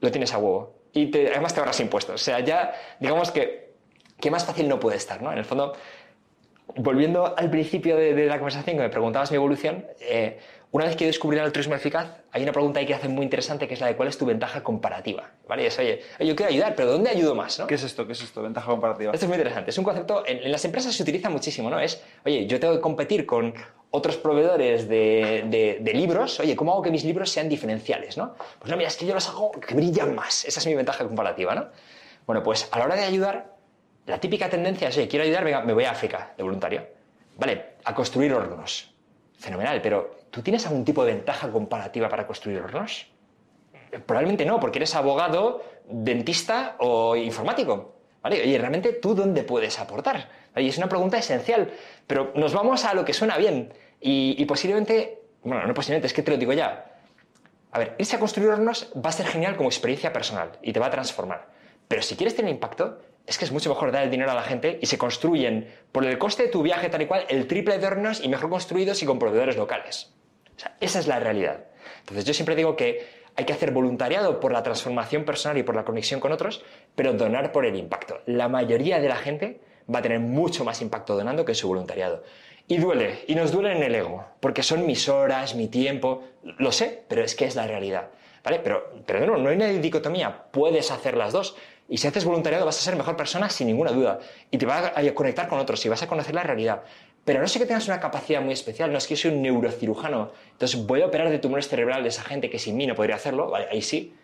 lo tienes a huevo. Y además te ahorras impuestos. O sea, ya digamos que, que más fácil no puede estar, ¿no? En el fondo, volviendo al principio de, de la conversación que me preguntabas mi evolución, eh, una vez que descubrí el altruismo eficaz, hay una pregunta ahí que hace muy interesante que es la de cuál es tu ventaja comparativa. ¿Vale? Es, oye, yo quiero ayudar, pero ¿dónde ayudo más? ¿no? ¿Qué es esto? ¿Qué es esto? Ventaja comparativa. Esto es muy interesante. Es un concepto, en, en, las empresas se utiliza muchísimo, ¿no? Es, oye, yo tengo que competir con otros proveedores de, de, de, libros. Oye, ¿cómo hago que mis libros sean diferenciales, no? Pues no, mira, es que yo los hago que brillan más. Esa es mi ventaja comparativa, ¿no? Bueno, pues a la hora de ayudar, la típica tendencia es, oye, quiero ayudar, venga, me voy a África de voluntario. Vale, a construir hornos. Fenomenal, pero ¿tú tienes algún tipo de ventaja comparativa para construir hornos? Probablemente no, porque eres abogado, dentista o informático. ¿Vale? Oye, ¿realmente tú dónde puedes aportar? Y es una pregunta esencial, pero nos vamos a lo que suena bien. Y, y, posiblemente, bueno, no posiblemente, es que te lo digo ya. A ver, irse a construir hornos va a ser genial como experiencia personal y te va a transformar. Pero si quieres tener impacto, es que es mucho mejor dar el dinero a la gente y se construyen, por el coste de tu viaje tal y cual, el triple de hornos y mejor construidos y con proveedores locales. O sea, esa es la realidad. Entonces yo siempre digo que hay que hacer voluntariado por la transformación personal y por la conexión con otros, pero donar por el impacto. La mayoría de la gente va a tener mucho más impacto donando que su voluntariado. Y duele, y nos duele en el ego, porque son mis horas, mi tiempo, lo sé, pero es que es la realidad. ¿Vale? Pero, pero no, no hay una dicotomía, puedes hacer las dos. Y si haces voluntariado vas a ser mejor persona sin ninguna duda. Y te vas a conectar con otros y vas a conocer la realidad. Pero no sé que tengas una capacidad muy especial, no es que yo soy un neurocirujano, entonces voy a operar de tumores cerebrales esa gente que sin mí no podría hacerlo, vale, ahí sí.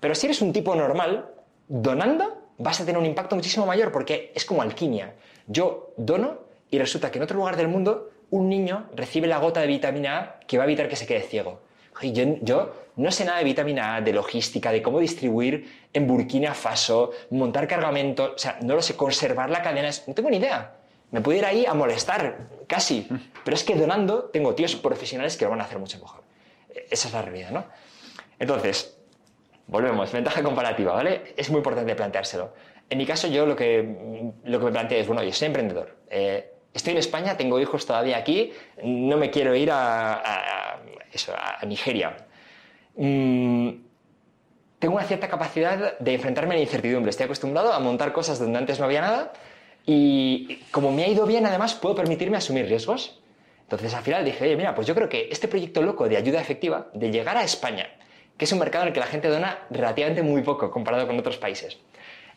Pero si eres un tipo normal, donando vas a tener un impacto muchísimo mayor porque es como alquimia. Yo dono y resulta que en otro lugar del mundo un niño recibe la gota de vitamina A que va a evitar que se quede ciego. Yo, yo, no sé nada de vitamina A, de logística, de cómo distribuir en Burkina Faso, montar cargamento, o sea, no lo sé, conservar la cadena, no tengo ni idea. Me puedo ir ahí a molestar, casi. Pero es que donando tengo tíos profesionales que lo van a hacer mucho mejor. Esa es la realidad, ¿no? Entonces, volvemos, ventaja comparativa, ¿vale? Es muy importante planteárselo. En mi caso, yo lo que, lo que me planteo es, bueno, yo soy emprendedor. Eh, estoy en España, tengo hijos todavía aquí, no me quiero ir a, a, eso, a Nigeria. Mm, tengo una cierta capacidad de enfrentarme a la incertidumbre. Estoy acostumbrado a montar cosas donde antes no había nada y como me ha ido bien, además, puedo permitirme asumir riesgos. Entonces, al final dije, oye, mira, pues yo creo que este proyecto loco de ayuda efectiva, de llegar a España, que es un mercado en el que la gente dona relativamente muy poco comparado con otros países.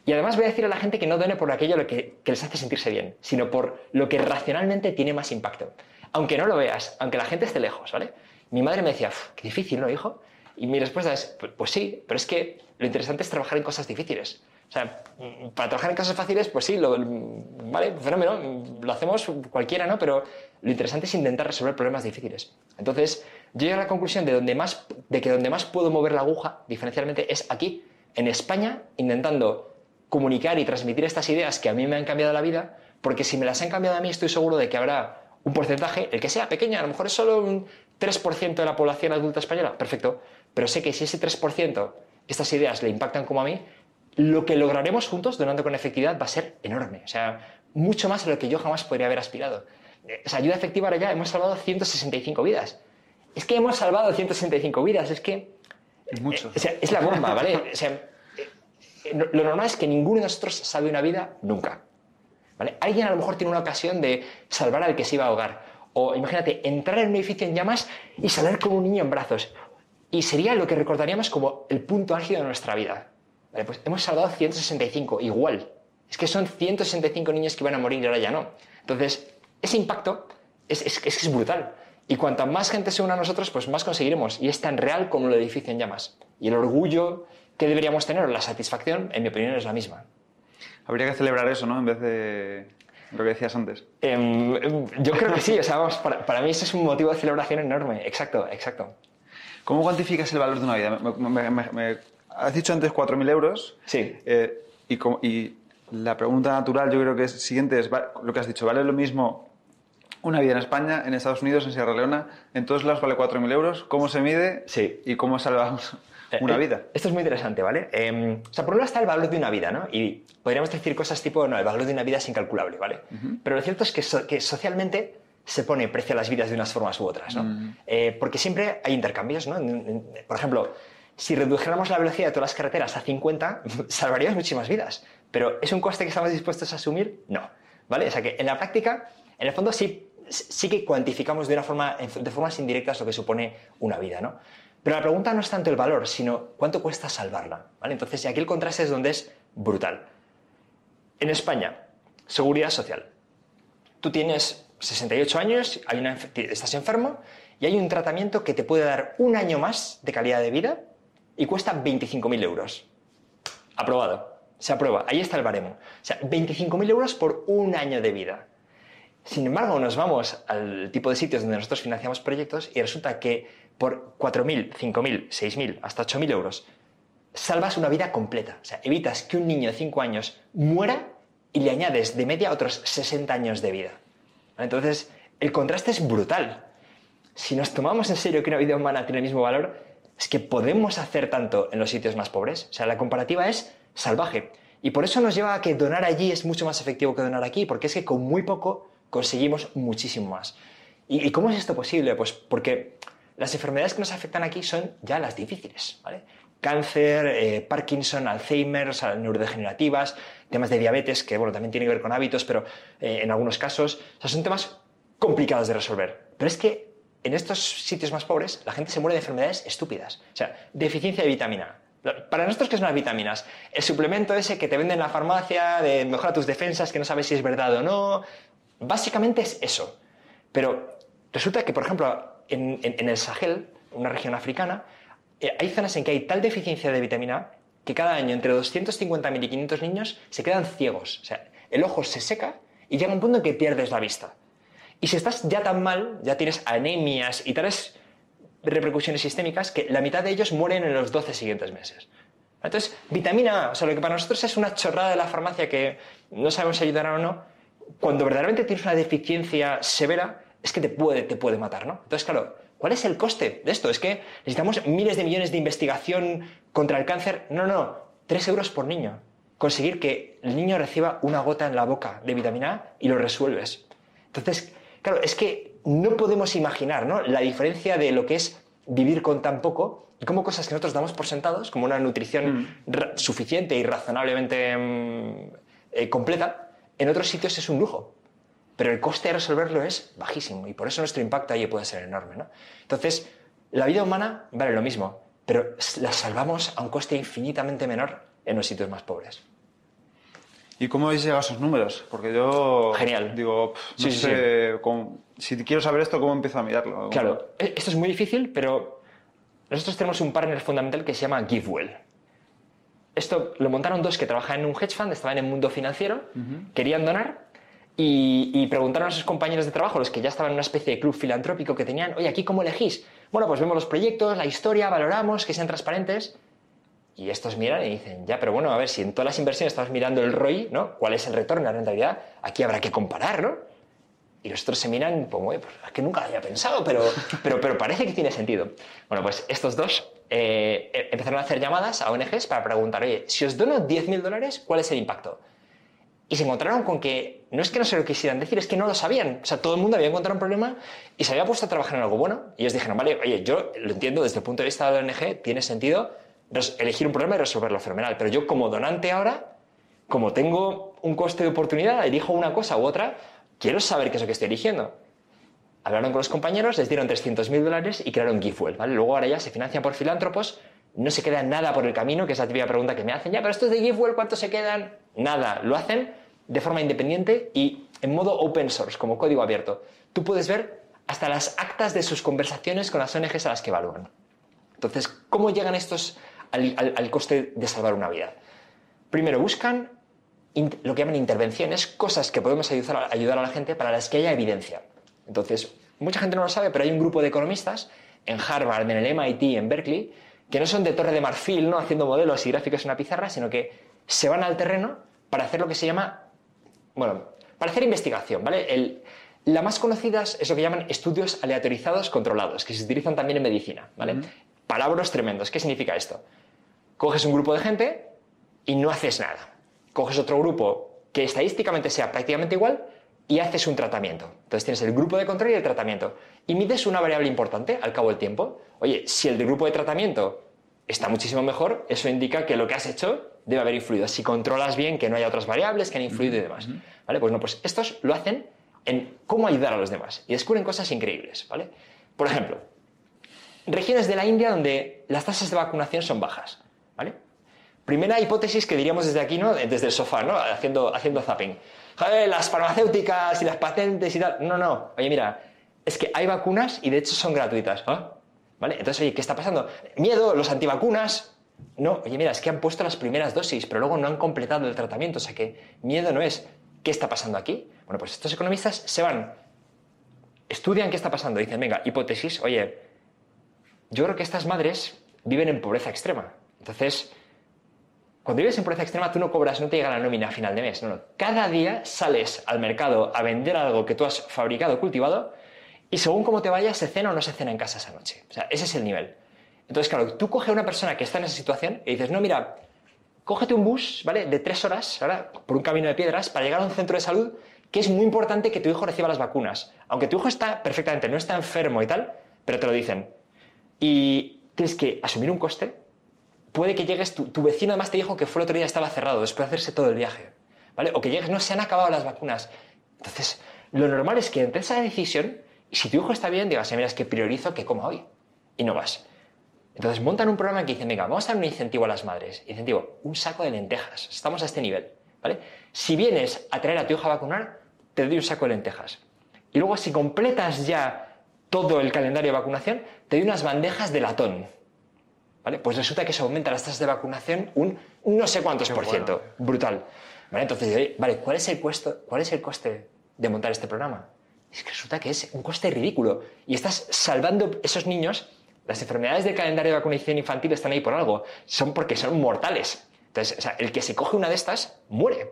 Y además voy a decir a la gente que no done por aquello lo que, que les hace sentirse bien, sino por lo que racionalmente tiene más impacto. Aunque no lo veas, aunque la gente esté lejos, ¿vale? Mi madre me decía, qué difícil, ¿no, hijo? Y mi respuesta es, pues, sí, pero es que lo interesante es trabajar en cosas difíciles. O sea, para trabajar en cosas fáciles, pues sí, lo, vale, fenómeno, lo hacemos cualquiera, ¿no? Pero lo interesante es intentar resolver problemas difíciles. Entonces, yo llego a la conclusión de, donde más, de que donde más puedo mover la aguja, diferencialmente, es aquí, en España, intentando comunicar y transmitir estas ideas que a mí me han cambiado la vida, porque si me las han cambiado a mí, estoy seguro de que habrá un porcentaje, el que sea pequeño, a lo mejor es solo un 3% de la población adulta española, perfecto, pero sé que si ese 3% estas ideas le impactan como a mí, lo que lograremos juntos donando con efectividad va a ser enorme. O sea, mucho más de lo que yo jamás podría haber aspirado. O sea, ayuda efectiva ahora ya hemos salvado 165 vidas. Es que hemos salvado 165 vidas, es que... Es mucho. O sea, es la bomba, ¿vale? O sea, lo normal es que ninguno de nosotros salve una vida nunca. ¿vale? Alguien a lo mejor tiene una ocasión de salvar al que se iba a ahogar. O imagínate, entrar en un edificio en llamas y salir como un niño en brazos. Y sería lo que recordaríamos como el punto álgido de nuestra vida. Vale, pues hemos salvado 165, igual. Es que son 165 niños que van a morir y ahora ya no. Entonces, ese impacto es, es, es brutal. Y cuanta más gente se una a nosotros, pues más conseguiremos. Y es tan real como el edificio en llamas. Y el orgullo que deberíamos tener, la satisfacción, en mi opinión, es la misma. Habría que celebrar eso, ¿no? En vez de lo que decías antes. Eh, yo creo que sí. O sea, vamos, para, para, mí eso es un motivo de celebración enorme. Exacto, exacto. ¿Cómo cuantificas el valor de una vida? Me, me, me, has dicho antes 4.000 euros. Sí. Eh, y, como, y, la pregunta natural yo creo que es siguiente es lo que has dicho, ¿vale lo mismo una vida en España, en Estados Unidos, en Sierra Leona? En todos lados vale 4.000 euros. ¿Cómo se mide? Sí. ¿Y cómo salvamos una eh, vida? Esto es muy interesante, ¿vale? Eh, o sea, por un lado está el valor de una vida, ¿no? Y podríamos decir cosas tipo, no, el valor de una vida es incalculable, ¿vale? Uh -huh. Pero lo cierto es que, so, que socialmente se pone precio a las vidas de unas formas u otras, ¿no? Mm. Eh, porque siempre hay intercambios, ¿no? Por ejemplo, si redujéramos la velocidad de todas las carreteras a 50, salvaríamos muchísimas vidas. Pero ¿es un coste que estamos dispuestos a asumir? No. ¿Vale? O sea que en la práctica, en el fondo sí, sí que cuantificamos de, una forma, de formas indirectas lo que supone una vida, ¿no? Pero la pregunta no es tanto el valor, sino cuánto cuesta salvarla, ¿vale? Entonces, y aquí el contraste es donde es brutal. En España, seguridad social. Tú tienes 68 años, hay estás enfermo y hay un tratamiento que te puede dar un año más de calidad de vida y cuesta 25.000 euros. Aprobado. Se aprueba. Ahí está el baremo. O sea, 25.000 euros por un año de vida. Sin embargo, nos vamos al tipo de sitios donde nosotros financiamos proyectos y resulta que por 4.000, 5.000, 6.000, hasta 8.000 euros salvas una vida completa. O sea, evitas que un niño de 5 años muera y le añades de media otros 60 años de vida. Entonces, el contraste es brutal. Si nos tomamos en serio que una vida humana tiene el mismo valor, es que podemos hacer tanto en los sitios más pobres. O sea, la comparativa es salvaje. Y por eso nos lleva a que donar allí es mucho más efectivo que donar aquí, porque es que con muy poco conseguimos muchísimo más. ¿Y, cómo es esto posible? Pues porque las enfermedades que nos afectan aquí son ya las difíciles, ¿vale? Cáncer, eh, Parkinson, Alzheimer, o neurodegenerativas, temas de diabetes, que bueno, también tienen que ver con hábitos, pero eh, en algunos casos, o sea, son temas complicados de resolver. Pero es que en estos sitios más pobres la gente se muere de enfermedades estúpidas. O sea, deficiencia de vitamina. Para nosotros, ¿qué son las vitaminas? El suplemento ese que te venden en la farmacia de mejora tus defensas, que no sabes si es verdad o no. Básicamente es eso. Pero resulta que, por ejemplo, en, en- en el Sahel, una región africana, eh, hay zonas en que hay tal deficiencia de vitamina que cada año entre 250.000 y 500 niños se quedan ciegos. O sea, el ojo se seca y llega un punto en que pierdes la vista. Y si estás ya tan mal, ya tienes anemias y tales repercusiones sistémicas que la mitad de ellos mueren en los 12 siguientes meses. Entonces, vitamina A, o sea, lo que para nosotros es una chorrada de la farmacia que no sabemos si ayudará o no, cuando verdaderamente tienes una deficiencia severa, es que te puede, te puede matar, ¿no? Entonces, claro, ¿cuál es el coste de esto? Es que necesitamos miles de millones de investigación contra el cáncer. No, no, tres euros por niño. Conseguir que el niño reciba una gota en la boca de vitamina A y lo resuelves. Entonces, claro, es que no podemos imaginar ¿no? la diferencia de lo que es vivir con tan poco y cómo cosas que nosotros damos por sentados, como una nutrición ra- suficiente y razonablemente mm, eh, completa, en otros sitios es un lujo. Pero el coste de resolverlo es bajísimo y por eso nuestro impacto ahí puede ser enorme. ¿no? Entonces, la vida humana vale lo mismo, pero la salvamos a un coste infinitamente menor en los sitios más pobres. ¿Y cómo habéis llegado a esos números? Porque yo Genial. digo, no Sí, sí, sé, cómo- si quiero saber esto, ¿cómo empiezo a mirarlo? Claro, e- esto es muy difícil, pero nosotros tenemos un partner fundamental que se llama GiveWell. Esto lo montaron dos que trabajaban en un hedge fund, estaban en el mundo financiero, querían donar y, preguntaron a sus compañeros de trabajo, los que ya estaban en una especie de club filantrópico que tenían, oye, ¿aquí cómo elegís? Bueno, pues vemos los proyectos, la historia, valoramos, que sean transparentes. Y estos miran y dicen, ya, pero bueno, a ver, si en todas las inversiones estamos mirando el ROI, ¿no? ¿Cuál es el retorno, la rentabilidad? Aquí habrá que comparar, ¿no? Y los otros se miran como, "Oye, pues es que nunca lo había pensado, pero, pero, pero parece que tiene sentido. Bueno, pues estos dos eh, eh, empezaron a hacer llamadas a ONGs para preguntar, oye, si os dono 10.000 dólares, ¿cuál es el impacto? Y se encontraron con que no es que no se lo quisieran decir, es que no lo sabían. O sea, todo el mundo había encontrado un problema y se había puesto a trabajar en algo bueno. Y ellos dijeron, vale, oye, yo lo entiendo desde el punto de vista de la ONG, tiene sentido elegir un problema y resolverlo fenomenal. Pero yo como donante ahora, como tengo un coste de oportunidad, elijo una cosa u otra, quiero saber qué es lo que estoy eligiendo. Hablaron con los compañeros, les dieron 300.000 dólares y crearon GiveWell, ¿vale? Luego ahora ya se financian por filántropos, no se queda nada por el camino, que es la típica pregunta que me hacen, ya, pero estos de GiveWell, ¿cuántos se quedan? Nada, lo hacen de forma independiente y en modo open source, como código abierto. Tú puedes ver hasta las actas de sus conversaciones con las ONGs a las que evalúan. Entonces, ¿cómo llegan estos al, coste de salvar una vida? Primero, buscan lo que llaman intervenciones, cosas que podemos ayudar a, ayudar a la gente para las que haya evidencia. Entonces, mucha gente no lo sabe, pero hay un grupo de economistas en Harvard, en el MIT, en Berkeley, que no son de torre de marfil, ¿no? haciendo modelos y gráficos en una pizarra, sino que se van al terreno para hacer lo que se llama, bueno, para hacer investigación, ¿vale? El- la más conocida es lo que llaman estudios aleatorizados controlados, que se utilizan también en medicina, ¿vale? Palabras tremendos. ¿Qué significa esto? Coges un grupo de gente y no haces nada. Coges otro grupo que estadísticamente sea prácticamente igual y haces un tratamiento. Entonces tienes el grupo de control y el tratamiento. Y mides una variable importante al cabo del tiempo. Oye, si el grupo de tratamiento está muchísimo mejor, eso indica que lo que has hecho debe haber influido. Si controlas bien que no haya otras variables que han influido y demás. ¿Vale? Pues no, pues estos lo hacen en cómo ayudar a los demás y descubren cosas increíbles. ¿vale? Por ejemplo, regiones de la India donde las tasas de vacunación son bajas. ¿vale? Primera hipótesis que diríamos desde aquí, ¿no? desde el sofá, ¿no? haciendo, haciendo zapping. las farmacéuticas y las patentes y tal. No, no. Oye, mira, es que hay vacunas y de hecho son gratuitas. ¿ah? ¿Vale? Entonces, oye, ¿qué está pasando? Miedo, los antivacunas. No, oye, mira, es que han puesto las primeras dosis, pero luego no han completado el tratamiento. O sea que miedo no es. ¿Qué está pasando aquí? Bueno, pues estos economistas se van, estudian qué está pasando, dicen, venga, hipótesis, oye, yo creo que estas madres viven en pobreza extrema. Entonces, cuando vives en pobreza extrema, tú no cobras, no te llega la nómina a final de mes. No, no. Cada día sales al mercado a vender algo que tú has fabricado cultivado y según cómo te vayas, se cena o no se cena en casa esa noche. O sea, ese es el nivel. Entonces, claro, tú coges a una persona que está en esa situación y dices, no, mira, cógete un bus, ¿vale? De tres horas, ¿verdad? Por un camino de piedras para llegar a un centro de salud que es muy importante que tu hijo reciba las vacunas. Aunque tu hijo está perfectamente, no está enfermo y tal, pero te lo dicen. Y tienes que asumir un coste. Puede que llegues, tu, tu vecino además te dijo que fue el otro día estaba cerrado después de hacerse todo el viaje. ¿Vale? O que llegues, no se han acabado las vacunas. Entonces, lo normal es que entre esa decisión, si tu hijo está bien, digas, mira, es que priorizo que coma hoy. Y no vas. Entonces montan un programa que dicen, venga, vamos a dar un incentivo a las madres. Incentivo, un saco de lentejas. Estamos a este nivel. ¿vale? Si vienes a traer a tu hijo a vacunar, te doy un saco de lentejas. Y luego, si completas ya todo el calendario de vacunación, te doy unas bandejas de latón. ¿Vale? Pues resulta que se aumenta las tasas de vacunación un no sé cuántos por ciento. Brutal. ¿Vale? Entonces, vale, ¿cuál es, el costo, ¿cuál es el coste de montar este programa? Es que resulta que es un coste ridículo. Y estás salvando esos niños. Las enfermedades del calendario de vacunación infantil están ahí por algo. Son porque son mortales. Entonces, el que se coge una de estas muere.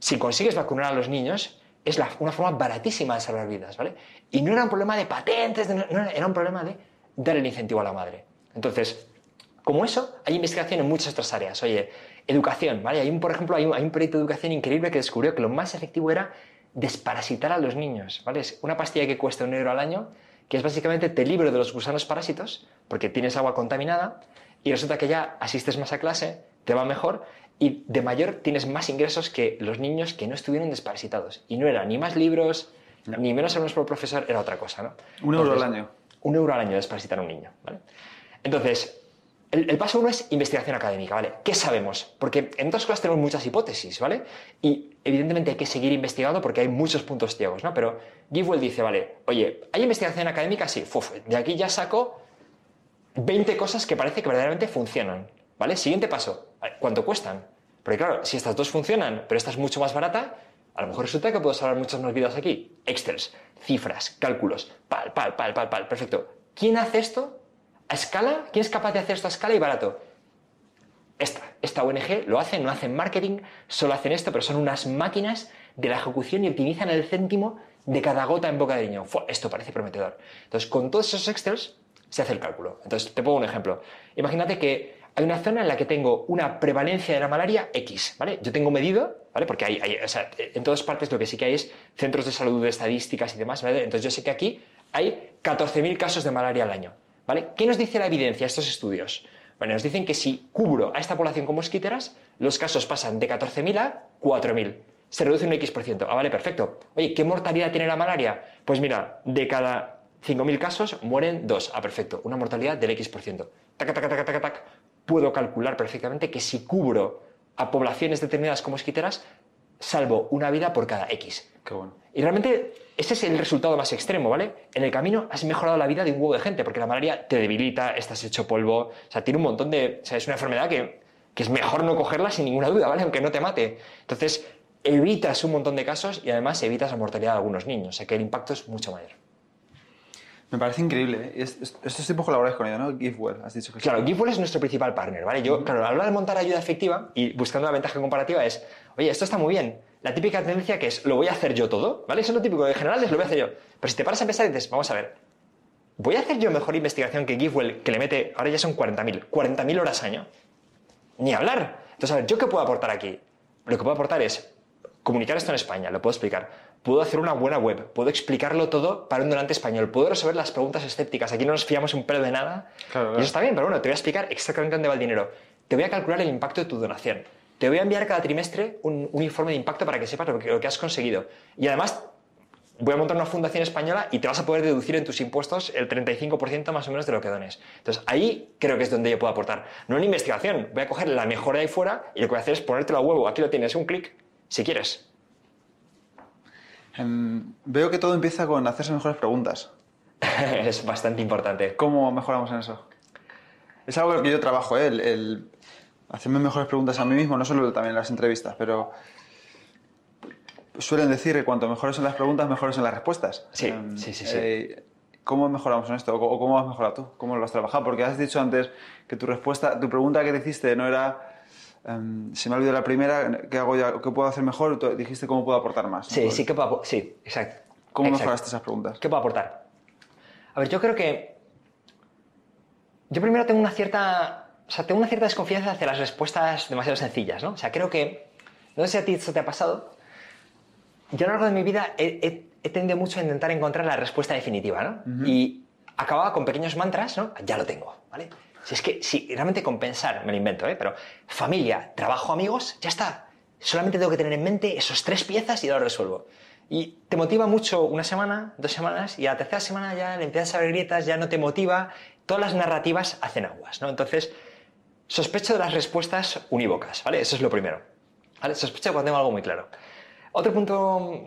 Si consigues vacunar a los niños, es una forma baratísima de salvar vidas, ¿vale? Y no era un problema de patentes, no, era un problema de dar el incentivo a la madre. Entonces, como eso, hay investigación en muchas otras áreas. Oye, educación, ¿vale? Hay un, por ejemplo, hay un, proyecto de educación increíble que descubrió que lo más efectivo era desparasitar a los niños, ¿vale? Es una pastilla que cuesta un euro al año, que es básicamente te libro de los gusanos parásitos, porque tienes agua contaminada, y resulta que ya asistes más a clase, te va mejor, y de mayor tienes más ingresos que los niños que no estuvieron desparasitados. Y no era ni más libros, ni menos alumnos por profesor, era otra cosa, ¿no? Un euro al año. Un euro al año desparasitar a un niño, ¿vale? Entonces, el, paso uno es investigación académica, ¿vale? ¿Qué sabemos? Porque en otras cosas tenemos muchas hipótesis, ¿vale? Y evidentemente hay que seguir investigando porque hay muchos puntos ciegos, ¿no? Pero Givewell dice, vale, oye, ¿hay investigación académica? Sí, de aquí ya saco 20 cosas que parece que verdaderamente funcionan, ¿vale? Siguiente paso, ¿Cuánto cuestan? Porque claro, si estas dos funcionan, pero esta es mucho más barata, a lo mejor resulta que puedo salvar muchas más vidas aquí. Excels, cifras, cálculos, pal, pal, pal, pal, pal. Perfecto. ¿Quién hace esto a escala? ¿Quién es capaz de hacer esto a escala y barato? Esta, esta ONG lo hace, no hacen marketing, solo hacen esto, pero son unas máquinas de la ejecución y optimizan el céntimo de cada gota en boca de niño. esto parece prometedor. Entonces, con todos esos Excels se hace el cálculo. Entonces, te pongo un ejemplo. Imagínate que hay una zona en la que tengo una prevalencia de la malaria X, ¿vale? Yo tengo medido, ¿vale? Porque hay, o sea, en todas partes lo que sí que hay es centros de salud, de estadísticas y demás, ¿vale? Entonces yo sé que aquí hay 14.000 casos de malaria al año, ¿Qué nos dice la evidencia, estos estudios? Bueno, nos dicen que si cubro a esta población con mosquiteras, los casos pasan de 14.000 a 4.000. Se reduce un X%. Ah, vale, perfecto. Oye, ¿qué mortalidad tiene la malaria? Pues mira, de cada 5.000 casos mueren dos. Ah, perfecto. Una mortalidad del X%. Tac, tac, tac, tac, tac puedo calcular perfectamente que si cubro a poblaciones determinadas como esquiteras, salvo una vida por cada X. Qué bueno. Y realmente ese es el resultado más extremo, ¿vale? En el camino has mejorado la vida de un huevo de gente, porque la malaria te debilita, estás hecho polvo, o sea, tiene un montón de... O sea, es una enfermedad que, que es mejor no cogerla sin ninguna duda, ¿vale? Aunque no te mate. Entonces, evitas un montón de casos y además evitas la mortalidad de algunos niños, o sea que el impacto es mucho mayor. Me parece increíble. ¿eh? Estos tipos colaboráis con ella, ¿no? GiveWell, has dicho que Claro, GiveWell es nuestro principal partner, ¿vale? Yo, claro, a la hora de montar ayuda efectiva y buscando la ventaja comparativa es, oye, esto está muy bien. La típica tendencia que es, lo voy a hacer yo todo, ¿vale? Eso es lo típico de general, es lo voy a hacer yo. Pero si te paras a pensar y dices, vamos a ver, ¿voy a hacer yo mejor investigación que GiveWell, que le mete, ahora ya son 40.000, 40.000 horas año? Ni hablar. Entonces, a ver, ¿yo qué puedo aportar aquí? Lo que puedo aportar es comunicar esto en España, lo puedo explicar puedo hacer una buena web, puedo explicarlo todo para un donante español, puedo resolver las preguntas escépticas, aquí no nos fiamos un pelo de nada. Claro. Y eso está bien, pero bueno, te voy a explicar exactamente dónde va el dinero. Te voy a calcular el impacto de tu donación. Te voy a enviar cada trimestre un, un informe de impacto para que sepas lo que, lo que has conseguido. Y además, voy a montar una fundación española y te vas a poder deducir en tus impuestos el 35% más o menos de lo que dones. Entonces, ahí creo que es donde yo puedo aportar. No en investigación. Voy a coger la mejor de ahí fuera y lo que voy a hacer es ponértelo a huevo. Aquí lo tienes, un clic, si quieres. Em, veo que todo empieza con hacerse mejores preguntas. es bastante importante. ¿Cómo mejoramos en eso? Es algo que yo trabajo, ¿eh? el, el hacerme mejores preguntas a mí mismo, no solo también en las entrevistas, pero suelen decir que cuanto mejores son las preguntas, mejores son las respuestas. Sí, Em, sí, sí, sí. eh, ¿Cómo mejoramos en esto? ¿O cómo has mejorado tú? ¿Cómo lo has trabajado? Porque has dicho antes que tu respuesta, tu pregunta que te hiciste no era em, se me ha olvidado la primera, ¿qué, hago ya, ¿qué puedo hacer mejor? Tú dijiste cómo puedo aportar más. Sí, sí, ¿qué puedo Sí, exacto. ¿Cómo Exacto. mejoraste esas preguntas? ¿Qué puedo aportar? A ver, yo creo que. Yo primero tengo una cierta. O sea, tengo una cierta desconfianza hacia las respuestas demasiado sencillas, ¿no? O sea, creo que. No sé si a ti esto te ha pasado. Yo a lo largo de mi vida he, he- he tendido mucho a intentar encontrar la respuesta definitiva, ¿no? Y acababa con pequeños mantras, ¿no? Ya lo tengo, ¿vale? Si es que, si realmente compensar, me lo invento, ¿eh? Pero familia, trabajo, amigos, ya está. Solamente tengo que tener en mente esos tres piezas y ya lo resuelvo. Y te motiva mucho una semana, dos semanas, y a la tercera semana ya le empiezas a ver grietas, ya no te motiva. Todas las narrativas hacen aguas, ¿no? Entonces, sospecho de las respuestas unívocas, ¿vale? Eso es lo primero. ¿Vale? Sospecho cuando tengo algo muy claro. Otro punto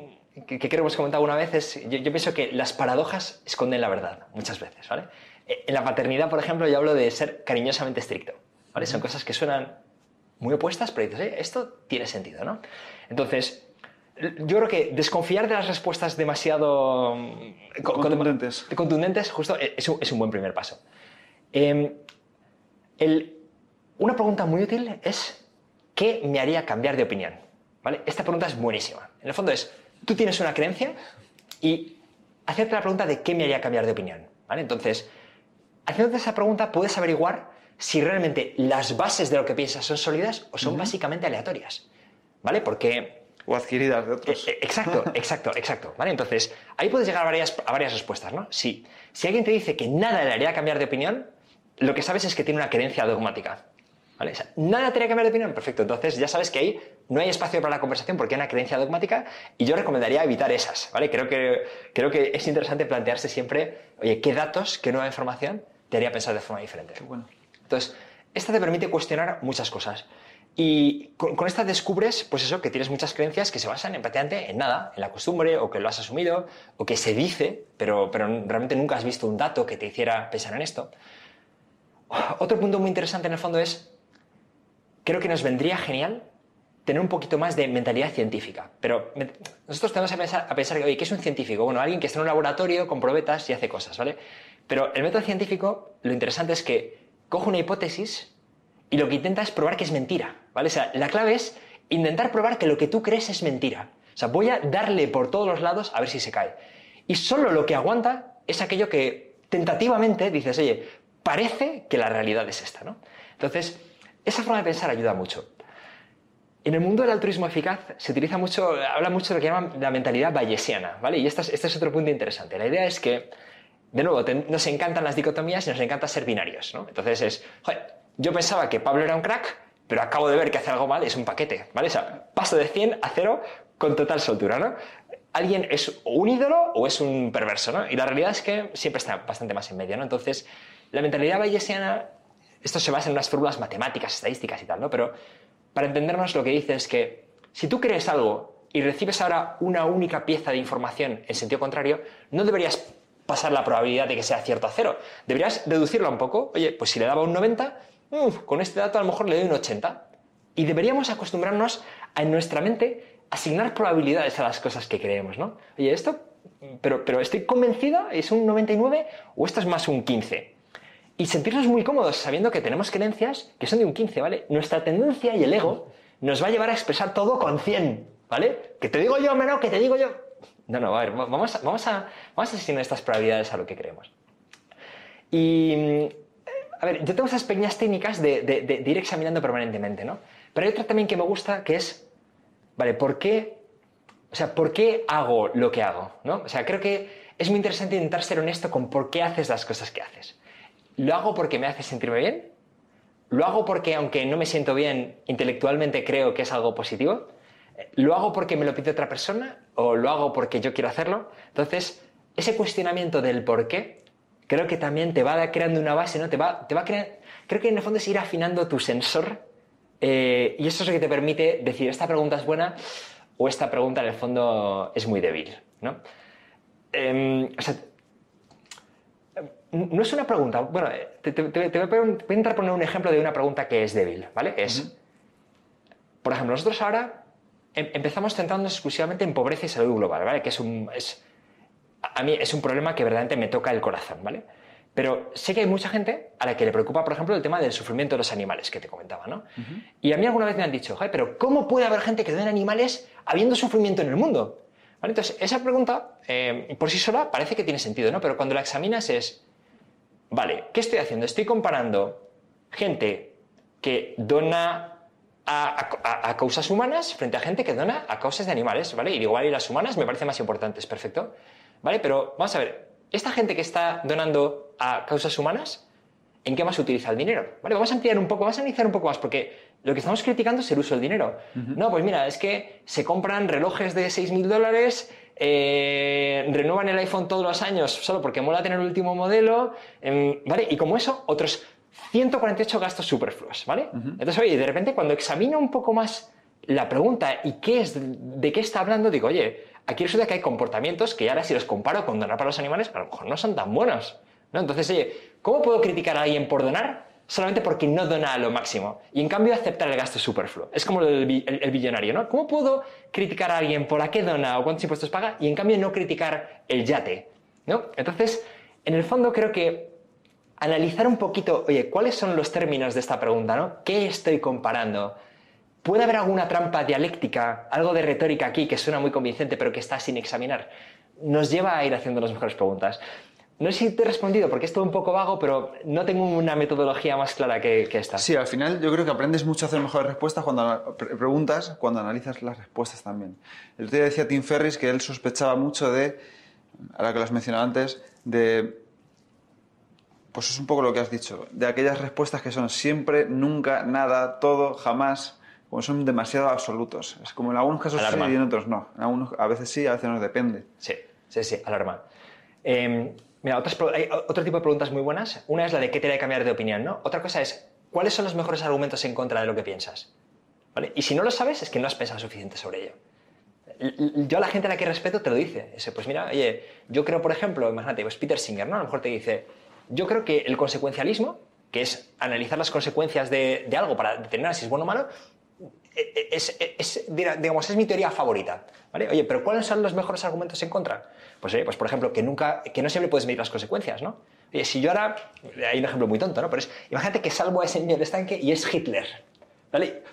que, que creo que hemos comentado una vez es, yo, yo pienso que las paradojas esconden la verdad, muchas veces, ¿vale? Eh, En la paternidad, por ejemplo, yo hablo de ser cariñosamente estricto, ¿vale? Son cosas que suenan muy opuestas, pero dices, "Eh, esto tiene sentido, ¿no? Entonces, yo creo que desconfiar de las respuestas demasiado mm, con- con- Contundentes. contundentes, justo, eh, es un, es un buen primer paso. Eh, el- una pregunta muy útil es, ¿qué me haría cambiar de opinión? ¿Vale? Esta pregunta es buenísima. En el fondo es, tú tienes una creencia y hacerte la pregunta de qué me haría cambiar de opinión. ¿Vale? Entonces, haciéndote esa pregunta puedes averiguar si realmente las bases de lo que piensas son sólidas o son básicamente aleatorias. ¿Vale? Porque O adquiridas de otros. eh, eh, Exacto, exacto, exacto. ¿Vale? Entonces, ahí puedes llegar a varias, a varias respuestas, ¿no? Si, si alguien te dice que nada le haría cambiar de opinión, lo que sabes es que tiene una creencia dogmática. ¿Vale? O sea, nada te haría cambiar de opinión, perfecto. Entonces, ya sabes que ahí no hay espacio para la conversación porque hay una creencia dogmática y yo recomendaría evitar esas, ¿vale? Creo que, creo que es interesante plantearse siempre, oye, ¿qué datos, qué nueva información te haría pensar de forma diferente? Qué bueno. Entonces, esta te permite cuestionar muchas cosas. Y con, con esta descubres, pues eso, que tienes muchas creencias que se basan en, prácticamente en nada, en la costumbre, o que lo has asumido, o que se dice, pero, pero realmente nunca has visto un dato que te hiciera pensar en esto. Otro punto muy interesante en el fondo es, creo que nos vendría genial tener un poquito más de mentalidad científica. Pero nosotros tenemos a pensar, a pensar que, oye, ¿qué es un científico? Bueno, alguien que está en un laboratorio con probetas y hace cosas, ¿vale? Pero el método científico, lo interesante es que coge una hipótesis y lo que intenta es probar que es mentira, ¿vale? O sea, la clave es intentar probar que lo que tú crees es mentira. O sea, voy a darle por todos los lados a ver si se cae. Y solo lo que aguanta es aquello que tentativamente dices, oye, parece que la realidad es esta, ¿no? Entonces, esa forma de pensar ayuda mucho. En el mundo del altruismo eficaz se utiliza mucho, habla mucho de lo que llaman la mentalidad bayesiana, ¿vale? Y este es, otro punto interesante. La idea es que, de nuevo, te- nos encantan las dicotomías y nos encanta ser binarios, ¿no? Entonces es, joder, yo pensaba que Pablo era un crack, pero acabo de ver que hace algo mal, es un paquete, ¿vale? O sea, paso de 100 a 0 con total soltura, ¿no? Alguien es un ídolo o es un perverso, ¿no? Y la realidad es que siempre está bastante más en medio, ¿no? Entonces, la mentalidad bayesiana, esto se basa en unas fórmulas matemáticas, estadísticas y tal, ¿no? Pero para entendernos lo que dice es que si tú crees algo y recibes ahora una única pieza de información en sentido contrario, no deberías pasar la probabilidad de que sea cierto a cero. Deberías reducirla un poco. Oye, pues si le daba un 90, mm, con este dato a lo mejor le doy un 80. Y deberíamos acostumbrarnos a en nuestra mente asignar probabilidades a las cosas que creemos, ¿no? Oye, esto, pero, pero estoy convencida, es un 99 o esto es más un 15 y sentirnos muy cómodos sabiendo que tenemos creencias que son de un 15, ¿vale? Nuestra tendencia y el ego nos va a llevar a expresar todo con 100, ¿vale? Que te digo yo, menor, que te digo yo. No, no, a ver, vamos a, vamos a, vamos a estas probabilidades a lo que creemos. Y, mm, a ver, yo tengo esas pequeñas técnicas de- de ir examinando permanentemente, ¿no? Pero hay otra también que me gusta que es, ¿vale? ¿Por qué O sea, ¿por qué hago lo que hago? ¿no? O sea, creo que es muy interesante intentar ser honesto con por qué haces las cosas que haces. ¿Lo hago porque me hace sentirme bien? ¿Lo hago porque, aunque no me siento bien, intelectualmente creo que es algo positivo? ¿Lo hago porque me lo pide otra persona? ¿O lo hago porque yo quiero hacerlo? Entonces, ese cuestionamiento del por qué, creo que también te va creando una base, ¿no? Te va, te va creo que en el fondo es ir afinando tu sensor eh, y eso es lo que te permite decir, esta pregunta es buena o esta pregunta en el fondo es muy débil, ¿no? Em, no es una pregunta. Bueno, te, voy a intentar poner un ejemplo de una pregunta que es débil, ¿vale? Es, por ejemplo, nosotros ahora em, empezamos centrándonos exclusivamente en pobreza y salud global, ¿vale? Que es un, es, a mí es un problema que verdaderamente me toca el corazón, ¿vale? Pero sé que hay mucha gente a la que le preocupa, por ejemplo, el tema del sufrimiento de los animales, que te comentaba, ¿no? Y a mí alguna vez me han dicho, pero ¿cómo puede haber gente que den animales habiendo sufrimiento en el mundo? Entonces, esa pregunta, eh, por sí sola, parece que tiene sentido, ¿no? Pero cuando la examinas es, vale, ¿qué estoy haciendo? Estoy comparando gente que dona a, causas humanas frente a gente que dona a causas de animales, ¿vale? Y igual y las humanas me parecen más importantes, perfecto. ¿Vale? Pero vamos a ver, esta gente que está donando a causas humanas, ¿en qué más utiliza el dinero? ¿Vale? Vamos a ampliar un poco, vamos a analizar un poco más, porque lo que estamos criticando es el uso del dinero. No, pues mira, es que se compran relojes de 6.000 dólares, eh, renuevan el iPhone todos los años solo porque mola tener el último modelo, em, ¿vale? Y como eso, otros 148 gastos superfluos, ¿vale? Entonces, oye, de repente cuando examino un poco más la pregunta y qué es, de qué está hablando, digo, oye, aquí resulta que hay comportamientos que ahora si los comparo con donar para los animales, a lo mejor no son tan buenos. ¿no? Entonces, oye, ¿cómo puedo criticar a alguien por donar solamente porque no dona a lo máximo y en cambio aceptar el gasto superfluo. Es como el, el, billonario, ¿no? ¿Cómo puedo criticar a alguien por a qué dona o cuántos impuestos paga y en cambio no criticar el yate? ¿no? Entonces, en el fondo creo que analizar un poquito, oye, ¿cuáles son los términos de esta pregunta? ¿no? ¿Qué estoy comparando? ¿Puede haber alguna trampa dialéctica, algo de retórica aquí que suena muy convincente pero que está sin examinar? Nos lleva a ir haciendo las mejores preguntas. No sé si te he respondido porque es todo un poco vago, pero no tengo una metodología más clara que, esta. Sí, al final yo creo que aprendes mucho a hacer mejores respuestas cuando preguntas, cuando analizas las respuestas también. El otro día decía Tim Ferris que él sospechaba mucho de, ahora que lo has mencionado antes, de. Pues es un poco lo que has dicho, de aquellas respuestas que son siempre, nunca, nada, todo, jamás, como son demasiado absolutos. Es como en algunos casos sí y en otros no. En algunos, a veces sí, a veces no depende. Sí, sí, sí, alarma. Eh, Mira, hay otro tipo de preguntas muy buenas. Una es la de qué te de cambiar de opinión, ¿no? Otra cosa es, ¿cuáles son los mejores argumentos en contra de lo que piensas? ¿Vale? Y si no lo sabes, es que no has pensado suficiente sobre ello. Yo a la gente a la que respeto te lo dice. pues mira, oye, yo creo, por ejemplo, imagínate, pues Peter Singer, ¿no? A lo mejor te dice, yo creo que el consecuencialismo, que es analizar las consecuencias de, de algo para determinar si es bueno o malo, e, e, es, digamos, es mi teoría favorita. ¿vale? Oye, pero ¿cuáles son los mejores argumentos en contra? Pues, pues por ejemplo, que, nunca, que no siempre puedes medir las consecuencias, ¿no? Oye, si yo ahora, hay un ejemplo muy tonto, ¿no? Pero es, imagínate que salvo a ese niño de estanque y es Hitler. ¿Vale?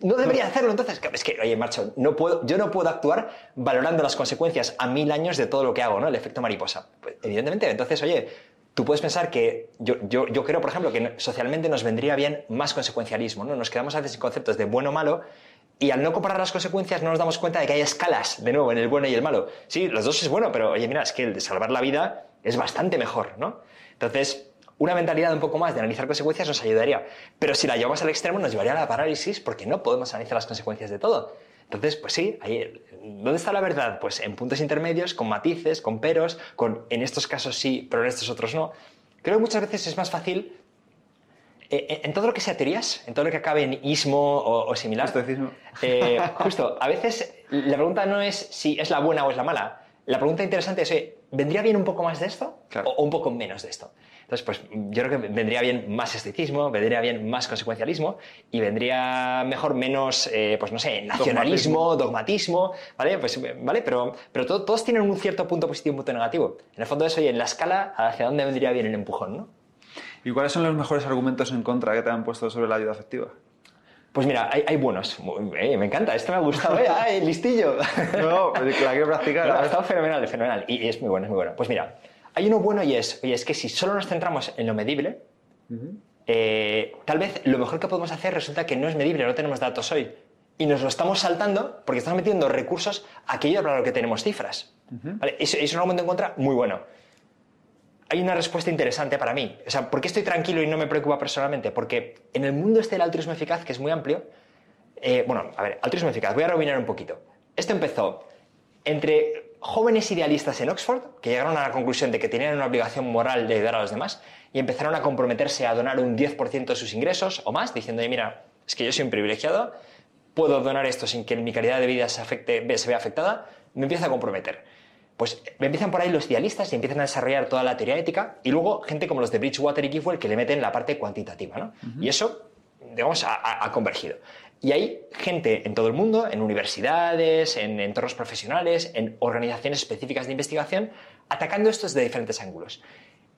No debería hacerlo entonces. Es que, oye, Marcho, no puedo, yo no puedo actuar valorando las consecuencias a mil años de todo lo que hago, ¿no? El efecto mariposa. Pues, evidentemente, entonces, oye, tú puedes pensar que yo, yo, yo, creo, por ejemplo, que socialmente nos vendría bien más consecuencialismo, ¿no? Nos quedamos a veces en conceptos de bueno o malo y al no comparar las consecuencias no nos damos cuenta de que hay escalas, de nuevo, en el bueno y el malo. Sí, los dos es bueno, pero oye, mira, es que el de salvar la vida es bastante mejor, ¿no? Entonces, una mentalidad un poco más de analizar consecuencias nos ayudaría. Pero si la llevamos al extremo nos llevaría a la parálisis porque no podemos analizar las consecuencias de todo. Entonces, pues sí, ahí, ¿dónde está la verdad? Pues en puntos intermedios, con matices, con peros, con en estos casos sí, pero en estos otros no. Creo que muchas veces es más fácil, eh, eh, en todo lo que sea teorías, en todo lo que acabe en ismo o, similar. Eh, justo, a veces la pregunta no es si es la buena o es la mala. La pregunta interesante es, ¿vendría bien un poco más de esto o un poco menos de esto? Entonces, pues yo creo que vendría bien más esteticismo, vendría bien más consecuencialismo y vendría mejor menos, eh, pues no sé, nacionalismo, dogmatismo, ¿vale? Pues, ¿vale? Pero, pero todos tienen un cierto punto positivo y un punto negativo. En el fondo es, oye, en la escala, ¿hacia dónde vendría bien el empujón, no? ¿Y cuáles son los mejores argumentos en contra que te han puesto sobre la ayuda afectiva? Pues mira, hay, buenos. Eh, me encanta, este me ha gustado, ¿eh? ¡Ay, listillo! No, la quiero practicar. ha estado fenomenal, fenomenal. Y, y, es muy bueno, es muy bueno. Pues mira, hay uno bueno y es, es que si solo nos centramos en lo medible, eh, tal vez lo mejor que podemos hacer resulta que no es medible, no tenemos datos hoy. y nos lo estamos saltando porque estamos metiendo recursos a aquello para lo que tenemos cifras. ¿Vale? Es, es un argumento en contra muy bueno. Hay una respuesta interesante para mí. O sea, ¿por qué estoy tranquilo y no me preocupa personalmente? Porque en el mundo este del altruismo eficaz, que es muy amplio, eh, bueno, a ver, altruismo eficaz, voy a rebobinar un poquito. Esto empezó entre jóvenes idealistas en Oxford, que llegaron a la conclusión de que tenían una obligación moral de ayudar a los demás, y empezaron a comprometerse a donar un 10% de sus ingresos o más, diciendo, mira, es que yo soy un privilegiado, puedo donar esto sin que mi calidad de vida se, afecte, se vea afectada, me empiezo a comprometer. Pues empiezan por ahí los idealistas y empiezan a desarrollar toda la teoría ética y luego gente como los de Bridgewater y Giffwell que le meten la parte cuantitativa. ¿no? Y eso, digamos, ha, convergido. Y hay gente en todo el mundo, en universidades, en entornos profesionales, en organizaciones específicas de investigación, atacando esto desde diferentes ángulos.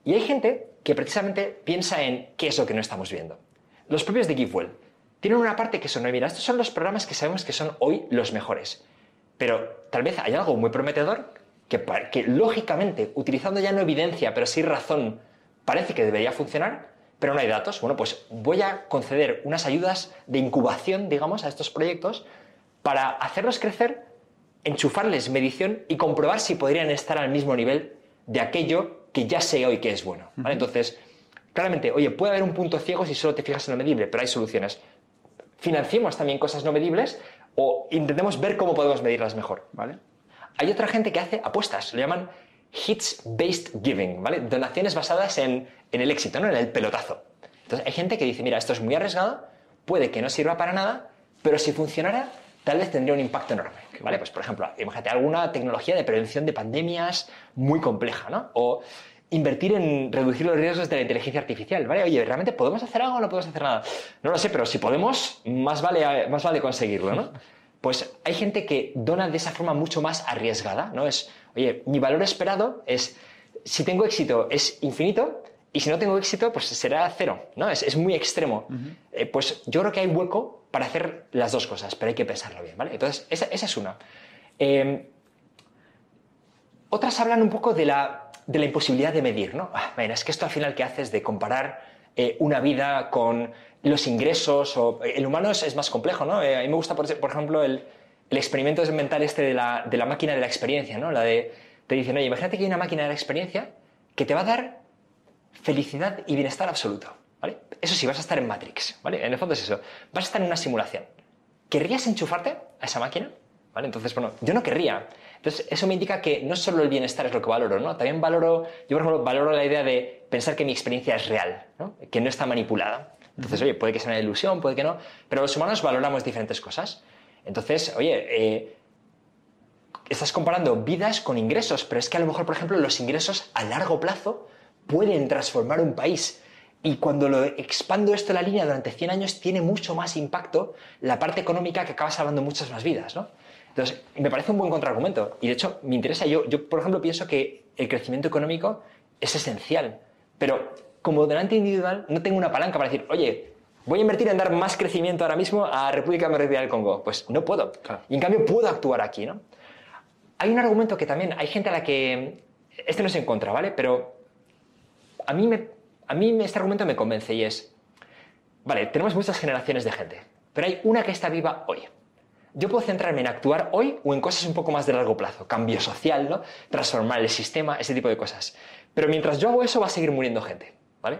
Y hay gente que precisamente piensa en qué es lo que no estamos viendo. Los propios de Giffwell tienen una parte que son, mira, estos son los programas que sabemos que son hoy los mejores. Pero tal vez hay algo muy prometedor que, lógicamente, utilizando ya no evidencia, pero sí razón, parece que debería funcionar, pero no hay datos. Bueno, pues voy a conceder unas ayudas de incubación, digamos, a estos proyectos para hacerlos crecer, enchufarles medición y comprobar si podrían estar al mismo nivel de aquello que ya sé hoy que es bueno. Entonces, claramente, oye, puede haber un punto ciego si solo te fijas en lo medible, pero hay soluciones. Financiemos también cosas no medibles o intentemos ver cómo podemos medirlas mejor. ¿vale? Hay otra gente que hace apuestas, lo llaman hits-based giving, ¿vale? Donaciones basadas en, el éxito, ¿no? En el pelotazo. Entonces hay gente que dice, mira, esto es muy arriesgado, puede que no sirva para nada, pero si funcionara, tal vez tendría un impacto enorme, ¿vale? Pues por ejemplo, imagínate alguna tecnología de prevención de pandemias muy compleja, ¿no? O invertir en reducir los riesgos de la inteligencia artificial, ¿vale? Oye, ¿realmente podemos hacer algo o no podemos hacer nada? No lo sé, pero si podemos, más vale, más vale conseguirlo, ¿no? Pues hay gente que dona de esa forma mucho más arriesgada, ¿no? Es, oye, mi valor esperado es, si tengo éxito es infinito y si no tengo éxito, pues será cero, ¿no? Es, muy extremo. Eh, pues yo creo que hay hueco para hacer las dos cosas, pero hay que pensarlo bien, ¿vale? Entonces, esa, es una. Em, otras hablan un poco de la, imposibilidad de medir, ¿no? Ah, es que esto al final que haces de comparar eh, una vida con los ingresos, o el humano es, más complejo, ¿no? Eh, a mí me gusta, por, ejemplo, el, experimento mental este de la, máquina de la experiencia, ¿no? La de, te dicen, oye, imagínate que hay una máquina de la experiencia que te va a dar felicidad y bienestar absoluto, ¿vale? Eso sí, vas a estar en Matrix, ¿vale? En el fondo es eso, vas a estar en una simulación. ¿Querrías enchufarte a esa máquina? ¿Vale? Entonces, bueno, yo no querría. Entonces, eso me indica que no solo el bienestar es lo que valoro, ¿no? También valoro, yo por ejemplo, valoro la idea de pensar que mi experiencia es real, ¿no? Que no está manipulada. Entonces, oye, puede que sea una ilusión, puede que no, pero los humanos valoramos diferentes cosas. Entonces, oye, eh, estás comparando vidas con ingresos, pero es que a lo mejor, por ejemplo, los ingresos a largo plazo pueden transformar un país. Y cuando lo expando esto la línea durante 100 años, tiene mucho más impacto la parte económica que acaba salvando muchas más vidas, ¿no? Entonces, me parece un buen contraargumento. Y de hecho, me interesa, yo, yo por ejemplo, pienso que el crecimiento económico es esencial. Pero como donante individual no tengo una palanca para decir, oye, voy a invertir en dar más crecimiento ahora mismo a República Democrática del Congo. Pues no puedo. Y en cambio puedo actuar aquí, ¿no? Hay un argumento que también hay gente a la que... Este no es en contra, ¿vale? Pero a mí, me, a mí este argumento me convence y es... Vale, tenemos muchas generaciones de gente, pero hay una que está viva hoy. Yo puedo centrarme en actuar hoy o en cosas un poco más de largo plazo, cambio social, ¿no? transformar el sistema, ese tipo de cosas. Pero mientras yo hago eso va a seguir muriendo gente. ¿Vale?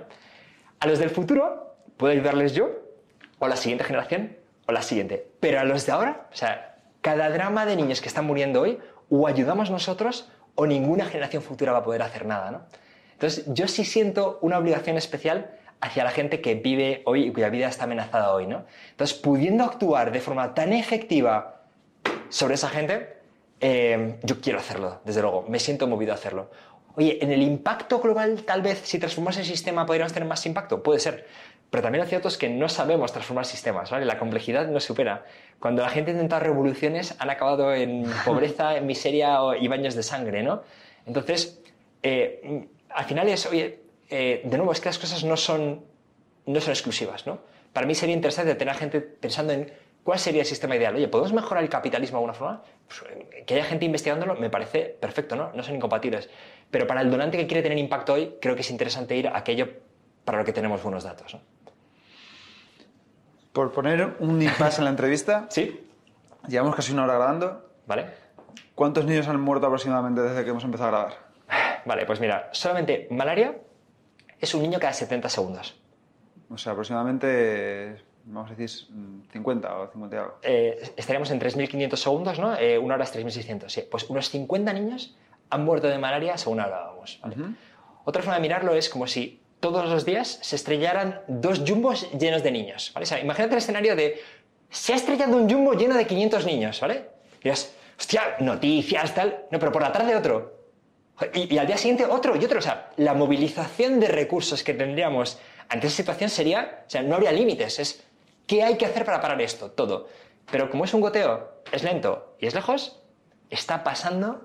A los del futuro puedo ayudarles yo, o la siguiente generación, o la siguiente. Pero a los de ahora, o sea, cada drama de niños que están muriendo hoy, o ayudamos nosotros, o ninguna generación futura va a poder hacer nada, ¿no? Entonces, yo sí siento una obligación especial hacia la gente que vive hoy y cuya vida está amenazada hoy, ¿no? Entonces, pudiendo actuar de forma tan efectiva sobre esa gente, eh, yo quiero hacerlo, desde luego, me siento movido a hacerlo. Oye, en el impacto global, tal vez si transformas el sistema podríamos tener más impacto, puede ser. Pero también lo cierto es que no sabemos transformar sistemas, ¿vale? La complejidad no supera. Cuando la gente intenta revoluciones, han acabado en pobreza, en miseria y baños de sangre, ¿no? Entonces, eh, al final es, oye, eh, de nuevo, es que las cosas no son, no son exclusivas, ¿no? Para mí sería interesante tener gente pensando en ¿Cuál sería el sistema ideal? Oye, ¿podemos mejorar el capitalismo de alguna forma? Pues, eh, que haya gente investigándolo me parece perfecto, ¿no? No son incompatibles. Pero para el donante que quiere tener impacto hoy, creo que es interesante ir a aquello para lo que tenemos buenos datos. Por poner un impasse en la entrevista, ¿Sí? Llevamos casi una hora grabando. ¿Vale? ¿Cuántos niños han muerto aproximadamente desde que hemos empezado a grabar? Vale, pues mira, solamente malaria es un niño cada 70 segundos. O sea, aproximadamente, vamos a decir, 50 o 50 y algo. Eh, estaríamos en 3.500 segundos, ¿no? Eh, una hora es 3.600, sí. Pues unos 50 niños han muerto de malaria según hablábamos. ¿vale? Otra forma de mirarlo es como si todos los días se estrellaran dos jumbos llenos de niños. ¿vale? O sea, imagínate el escenario de se ha estrellado un jumbo lleno de 500 niños, ¿vale? Y dirás, hostia, noticias, tal. No, pero por la tarde otro. Y, y, al día siguiente otro y otro. O sea, la movilización de recursos que tendríamos ante esa situación sería, o sea, no habría límites. Es, ¿qué hay que hacer para parar esto? Todo. Pero como es un goteo, es lento y es lejos, está pasando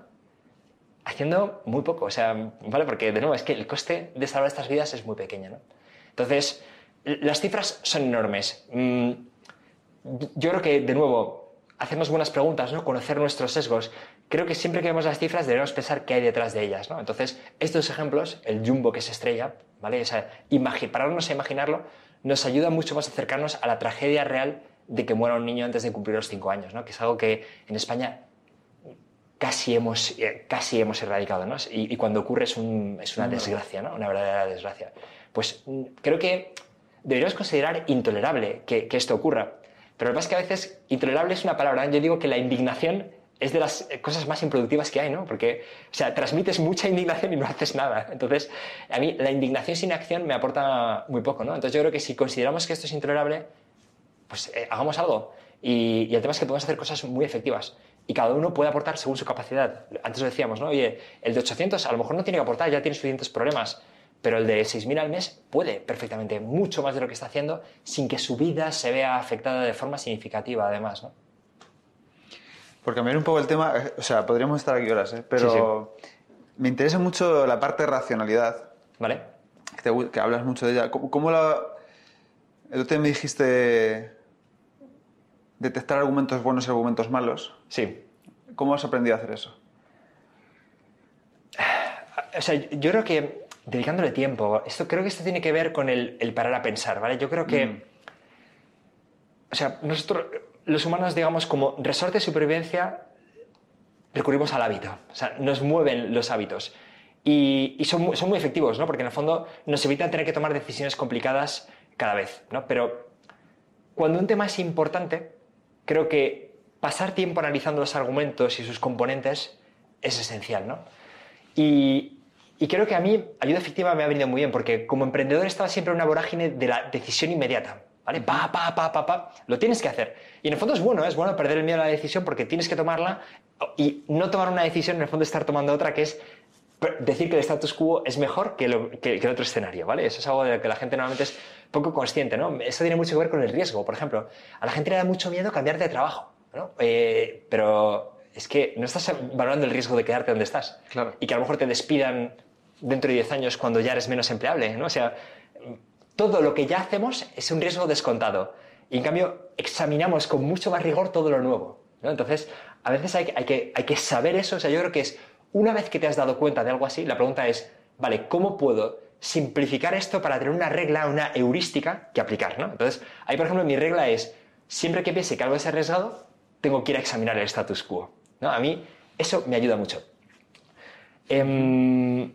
haciendo muy poco. O sea, ¿vale? Porque, de nuevo, es que el coste de salvar estas vidas es muy pequeño, ¿no? Entonces, las cifras son enormes. Mm, yo creo que, de nuevo, hacernos buenas preguntas, ¿no? Conocer nuestros sesgos. Creo que siempre que vemos las cifras debemos pensar qué hay detrás de ellas, ¿no? Entonces, estos ejemplos, el jumbo que se estrella, ¿vale? O sea, pararnos a imaginarlo nos ayuda mucho más a acercarnos a la tragedia real de que muera un niño antes de cumplir los cinco años, ¿no? Que es algo que en España casi hemos, eh, casi hemos erradicado, ¿no? Y, y cuando ocurre es, un, es una desgracia, ¿no? Una verdadera desgracia. Pues mm, creo que deberíamos considerar intolerable que, que esto ocurra. Pero lo que pasa es que a veces intolerable es una palabra. Yo digo que la indignación es de las cosas más improductivas que hay, ¿no? Porque, o sea, transmites mucha indignación y no haces nada. Entonces, a mí la indignación sin acción me aporta muy poco, ¿no? Entonces yo creo que si consideramos que esto es intolerable, pues eh, hagamos algo. Y, y, el tema es que podemos hacer cosas muy efectivas. Y cada uno puede aportar según su capacidad. Antes lo decíamos, ¿no? Oye, el de 800 a lo mejor no tiene que aportar, ya tiene suficientes problemas. Pero el de 6.000 al mes puede perfectamente mucho más de lo que está haciendo sin que su vida se vea afectada de forma significativa, además, ¿no? Por cambiar un poco el tema, o sea, podríamos estar aquí horas, ¿eh? pero sí, sí. me interesa mucho la parte de racionalidad. ¿Vale? Que, te, que hablas mucho de ella. ¿Cómo, cómo la... El otro día me dijiste detectar argumentos buenos y argumentos malos. Sí. ¿Cómo has aprendido a hacer eso? O sea, yo creo que dedicándole tiempo, esto creo que esto tiene que ver con el, el parar a pensar, ¿vale? Yo creo que, mm. o sea, nosotros, los humanos, digamos, como resorte de supervivencia, recurrimos al hábito, o sea, nos mueven los hábitos. Y, y son, son, muy efectivos, ¿no? Porque en el fondo nos evitan tener que tomar decisiones complicadas cada vez, ¿no? Pero cuando un tema es importante, creo que pasar tiempo analizando los argumentos y sus componentes es esencial, ¿no? Y, y creo que a mí ayuda efectiva me ha venido muy bien, porque como emprendedor estaba siempre en una vorágine de la decisión inmediata. ¿Vale? Pa, pa, pa, pa, pa. Lo tienes que hacer. Y en el fondo es bueno, es bueno perder el miedo a la decisión porque tienes que tomarla y no tomar una decisión, en el fondo estar tomando otra que es decir que el status quo es mejor que, lo, que, que el otro escenario, ¿vale? Eso es algo de lo que la gente normalmente es poco consciente, ¿no? Eso tiene mucho que ver con el riesgo, por ejemplo. A la gente le da mucho miedo cambiar de trabajo, ¿no? Eh, pero es que no estás valorando el riesgo de quedarte donde estás. Claro. Y que a lo mejor te despidan dentro de 10 años cuando ya eres menos empleable, ¿no? O sea, todo lo que ya hacemos es un riesgo descontado. Y en cambio, examinamos con mucho más rigor todo lo nuevo. ¿no? Entonces, a veces hay, que, saber eso. O sea, yo creo que es, una vez que te has dado cuenta de algo así, la pregunta es, vale, ¿cómo puedo simplificar esto para tener una regla, una heurística que aplicar? ¿no? Entonces, ahí, por ejemplo, mi regla es, siempre que piense que algo es arriesgado, tengo que ir a examinar el status quo. ¿no? A mí eso me ayuda mucho. Eh,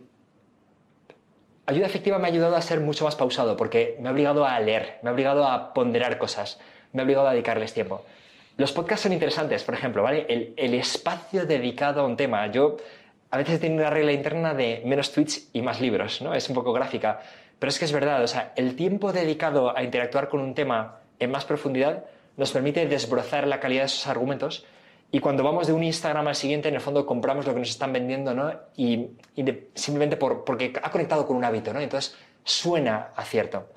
ayuda efectiva me ha ayudado a ser mucho más pausado porque me ha obligado a leer, me ha obligado a ponderar cosas, me ha obligado a dedicarles tiempo. Los podcasts son interesantes, por ejemplo, ¿vale? El, espacio dedicado a un tema. Yo a veces tengo una regla interna de menos tweets y más libros, ¿no? Es un poco gráfica, pero es que es verdad, o sea, el tiempo dedicado a interactuar con un tema en más profundidad nos permite desbrozar la calidad de esos argumentos y cuando vamos de un Instagram al siguiente, en el fondo compramos lo que nos están vendiendo, ¿no? Y, simplemente por, porque ha conectado con un hábito, ¿no? Entonces suena a cierto.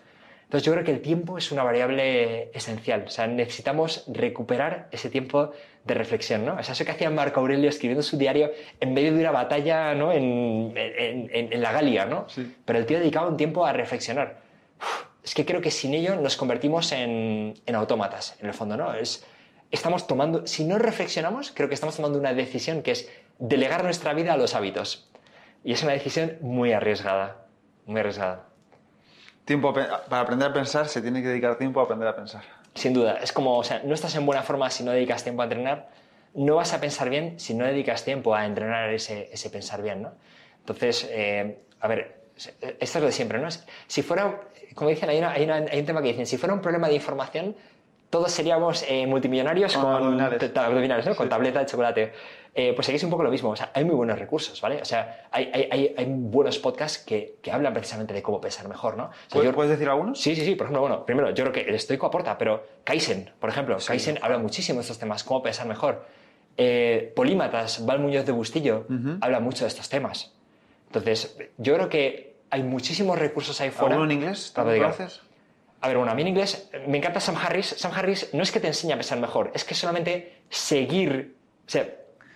Entonces yo creo que el tiempo es una variable esencial. O sea, necesitamos recuperar ese tiempo de reflexión, ¿no? O sea, eso que hacía Marco Aurelio escribiendo su diario en medio de una batalla, ¿no? En, en, en, en la Galia, ¿no? Sí. Pero el tío dedicaba un tiempo a reflexionar. Uf, es que creo que sin ello nos convertimos en, en autómatas, en el fondo, ¿no? Es, estamos tomando, si no reflexionamos, creo que estamos tomando una decisión que es delegar nuestra vida a los hábitos. Y es una decisión muy arriesgada, muy arriesgada. Tiempo para aprender a pensar, se tiene que dedicar tiempo a aprender a pensar. Sin duda. Es como, o sea, no estás en buena forma si no dedicas tiempo a entrenar. No vas a pensar bien si no dedicas tiempo a entrenar ese, ese pensar bien, ¿no? Entonces, eh, a ver, esto es lo de siempre, ¿no? Si fuera, como dicen, hay, hay, hay, un tema que dicen, si fuera un problema de información, todos seríamos eh, multimillonarios con, abdominales. ¿no? con tableta de chocolate. Eh, pues aquí es un poco lo mismo. O sea, hay muy buenos recursos, ¿vale? O sea, hay, hay, hay buenos podcasts que, que, hablan precisamente de cómo pensar mejor, ¿no? ¿Puedes, ¿Puedes decir algunos? Sí, sí, sí. Por ejemplo, bueno, primero, yo creo que el estoico aporta, pero Kaizen, por ejemplo, Kaizen habla muchísimo de estos temas, cómo pensar mejor. Eh, Polímatas, Val Muñoz de Bustillo, habla mucho de estos temas. Entonces, yo creo que hay muchísimos recursos ahí fuera. ¿Alguno en inglés? ¿Te conoces? A ver, bueno, a mí en inglés me encanta Sam Harris. Sam Harris no es que te enseñe a pensar mejor, es que solamente seguir. O sea,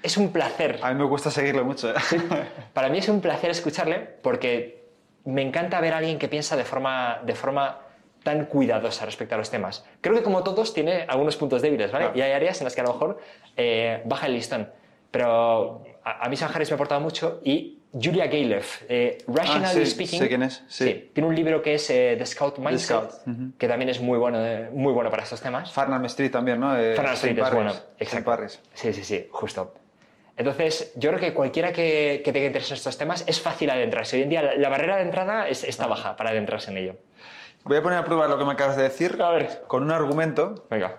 es un placer. A mí me gusta seguirlo mucho. ¿eh? Para mí es un placer escucharle porque me encanta ver a alguien que piensa de forma, de forma tan cuidadosa respecto a los temas. Creo que como todos tiene algunos puntos débiles, ¿vale? Y hay áreas en las que a lo mejor eh, baja el listón. Pero a, mí Sam Harris me ha aportado mucho y Julia Galeff, eh, Rationally ah, Speaking. Sé quién es, sí. Tiene un libro que es eh, The Scout Mindset, que también es muy bueno, muy bueno para estos temas. Farnham Street también, ¿no? Farnham Street es bueno, exacto. Sí, sí, sí, justo. Entonces, yo creo que cualquiera que, que tenga interés en estos temas es fácil adentrarse. Hoy en día la, barrera de entrada está baja para adentrarse en ello. Voy a poner a prueba lo que me acabas de decir a ver. con un argumento. Venga.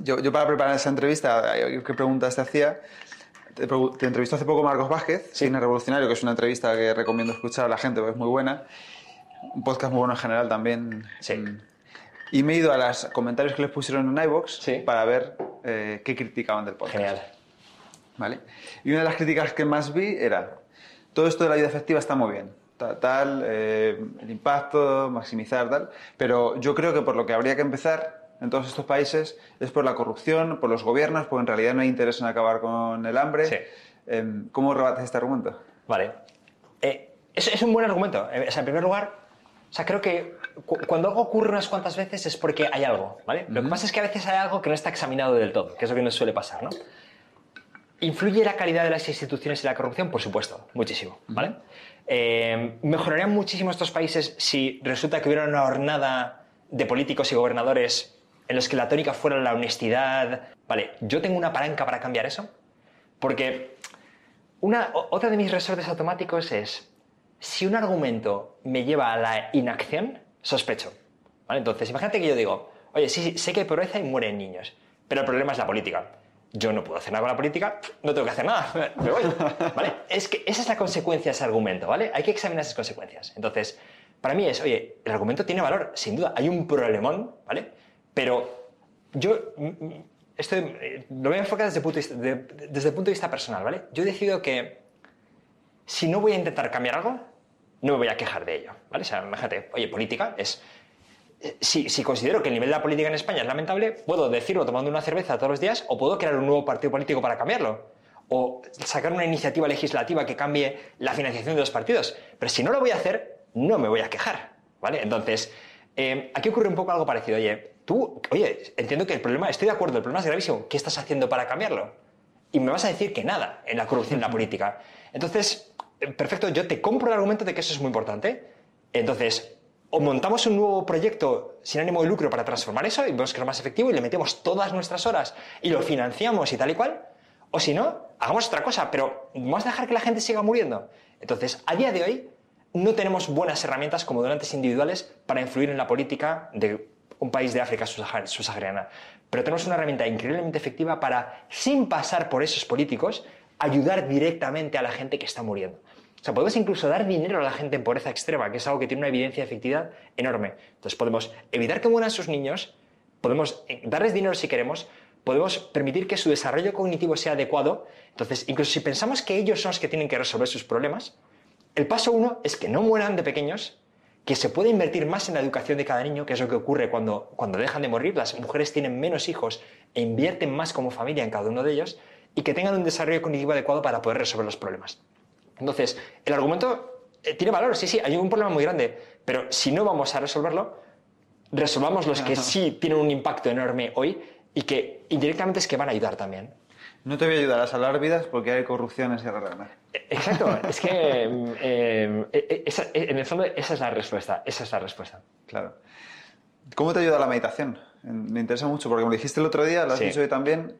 Yo, yo para preparar esa entrevista, ¿qué preguntas te hacía? Te, entrevistó hace poco Marcos Vázquez, Cine Revolucionario, que es una entrevista que recomiendo escuchar a la gente porque es muy buena. Un podcast muy bueno en general también. Sí. Y me he ido a los comentarios que les pusieron en iVoox para ver eh, qué criticaban del podcast. Genial. ¿Vale? Y una de las críticas que más vi era, todo esto de la vida efectiva está muy bien, tal, eh, el impacto, maximizar, tal, pero yo creo que por lo que habría que empezar en todos estos países es por la corrupción, por los gobiernos, porque en realidad no hay interés en acabar con el hambre. Em, ¿Cómo rebates este argumento? Vale. Eh, es, un buen argumento. Eh, en primer lugar, o sea, creo que cuando algo ocurre unas cuantas veces es porque hay algo, ¿vale? Lo que pasa es que a veces hay algo que no está examinado del todo, que es lo que nos suele pasar, ¿no? ¿Influye la calidad de las instituciones y la corrupción? Por supuesto, muchísimo, ¿vale? Eh, ¿Mejorarían muchísimo estos países si resulta que hubiera una jornada de políticos y gobernadores en los que la tónica fuera la honestidad. Vale, yo tengo una palanca para cambiar eso. Porque una, otra de mis resortes automáticos es, si un argumento me lleva a la inacción, sospecho. ¿Vale? Entonces, imagínate que yo digo, oye, sí, sé que hay pobreza y mueren niños, pero el problema es la política. Yo no puedo hacer nada con la política, no tengo que hacer nada, me voy. ¿Vale? Es que esa es la consecuencia de ese argumento, ¿vale? Hay que examinar esas consecuencias. Entonces, para mí es, oye, el argumento tiene valor, sin duda, hay un problemón, ¿vale? Pero yo mm, mm, esto eh, lo voy a enfocar desde el, punto de vista, personal, ¿vale? Yo he decidido que si no voy a intentar cambiar algo, no me voy a quejar de ello, ¿vale? O sea, imagínate, oye, política es... Si, si, considero que el nivel de la política en España es lamentable, puedo decirlo tomando una cerveza todos los días o puedo crear un nuevo partido político para cambiarlo. O sacar una iniciativa legislativa que cambie la financiación de los partidos. Pero si no lo voy a hacer, no me voy a quejar, ¿vale? Entonces, eh, aquí ocurre un poco algo parecido. Oye, tú, oye, entiendo que el problema, estoy de acuerdo, el problema es gravísimo, ¿qué estás haciendo para cambiarlo? Y me vas a decir que nada en la corrupción en la política. Entonces, eh, perfecto, yo te compro el argumento de que eso es muy importante. Entonces, o montamos un nuevo proyecto sin ánimo de lucro para transformar eso y vemos que es más efectivo y le metemos todas nuestras horas y lo financiamos y tal y cual, o si no, hagamos otra cosa, pero vamos a dejar que la gente siga muriendo. Entonces, a día de hoy, no tenemos buenas herramientas como donantes individuales para influir en la política de un país de África subsahariana. Pero tenemos una herramienta increíblemente efectiva para, sin pasar por esos políticos, ayudar directamente a la gente que está muriendo. O sea, podemos incluso dar dinero a la gente en pobreza extrema, que es algo que tiene una evidencia de efectividad enorme. Entonces podemos evitar que mueran sus niños, podemos eh, darles dinero si queremos, podemos permitir que su desarrollo cognitivo sea adecuado. Entonces, incluso si pensamos que ellos son los que tienen que resolver sus problemas, el paso uno es que no mueran de pequeños que se puede invertir más en la educación de cada niño, que es lo que ocurre cuando, cuando dejan de morir, las mujeres tienen menos hijos e invierten más como familia en cada uno de ellos, y que tengan un desarrollo cognitivo adecuado para poder resolver los problemas. Entonces, el argumento eh, tiene valor, sí, sí, hay un problema muy grande, pero si no vamos a resolverlo, resolvamos los que sí tienen un impacto enorme hoy y que indirectamente es que van a ayudar también. No te voy a ayudar a salvar vidas porque hay corrupción en Sierra Leone. Exacto, es que eh, eh, eh, en el fondo esa es la respuesta, esa es la respuesta. Claro. ¿Cómo te ayuda la meditación? Me interesa mucho porque me lo dijiste el otro día, lo has Sí. dicho hoy también.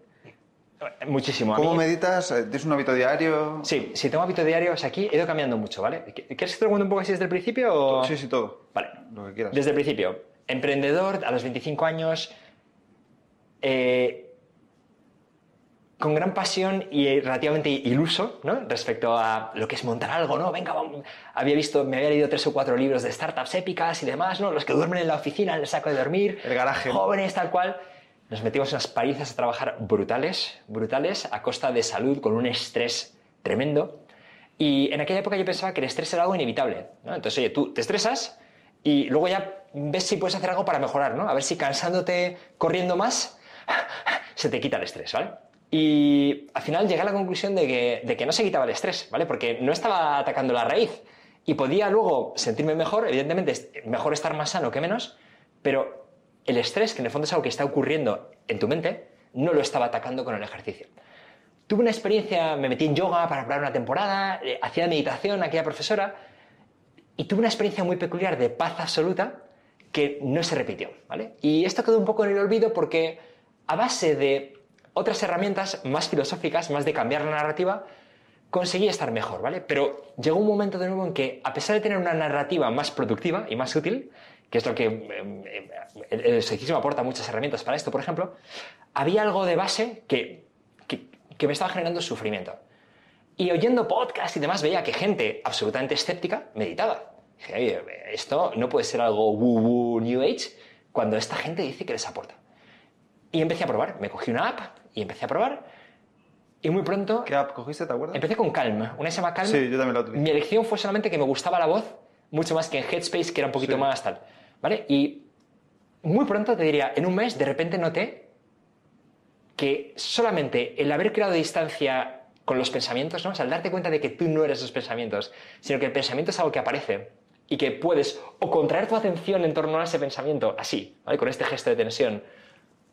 Muchísimo. ¿Cómo mí- meditas? Eh, ¿Tienes un hábito diario? Sí, si tengo hábito diario, o sea, aquí he ido cambiando mucho, ¿vale? ¿Quieres que te cuente un poco así desde el principio o...? Sí, sí, todo. Vale. Lo que quieras. Desde el principio. Emprendedor a los 25 años, eh, con gran pasión y relativamente iluso, ¿no? Respecto a lo que es montar algo, ¿no? Venga, vamos. Había visto, me había leído tres o cuatro libros de startups épicas y demás, ¿no? Los que duermen en la oficina, en el saco de dormir. El garaje. Jóvenes, tal cual. Nos metimos unas palizas a trabajar brutales, brutales, a costa de salud, con un estrés tremendo. Y en aquella época yo pensaba que el estrés era algo inevitable. ¿no? Entonces, oye, tú te estresas y luego ya ves si puedes hacer algo para mejorar, ¿no? A ver si cansándote, corriendo más, se te quita el estrés, ¿vale? Y al final llegué a la conclusión de que, de que no se quitaba el estrés, ¿vale? Porque no estaba atacando la raíz. Y podía luego sentirme mejor, evidentemente mejor estar más sano que menos, pero el estrés, que en el fondo es algo que está ocurriendo en tu mente, no lo estaba atacando con el ejercicio. Tuve una experiencia, me metí en yoga para probar una temporada, eh, hacía meditación aquella profesora, y tuve una experiencia muy peculiar de paz absoluta que no se repitió, ¿vale? Y esto quedó un poco en el olvido porque a base de otras herramientas más filosóficas, más de cambiar la narrativa, conseguí estar mejor, ¿vale? Pero llegó un momento de nuevo en que, a pesar de tener una narrativa más productiva y más útil, que es lo que eh, el, el aporta muchas herramientas para esto, por ejemplo, había algo de base que, que, que me estaba generando sufrimiento. Y oyendo podcasts y demás veía que gente absolutamente escéptica meditaba. Dije, oye, esto no puede ser algo woo-woo New Age cuando esta gente dice que les aporta. Y empecé a probar. Me cogí una app y empecé a probar. Y muy pronto ¿Qué app cogiste, te acuerdas? empecé con Calm. Una se llama Calm. Sí, yo también la utilizo. Mi elección fue solamente que me gustaba la voz, mucho más que en Headspace, que era un poquito Sí. más tal. Y muy pronto, te diría, en un mes, de repente noté que solamente el haber creado distancia con los pensamientos, ¿no? O sea, el darte cuenta de que tú no eres los pensamientos, sino que el pensamiento es algo que aparece y que puedes o contraer tu atención en torno a ese pensamiento, así, ¿vale? Con este gesto de tensión,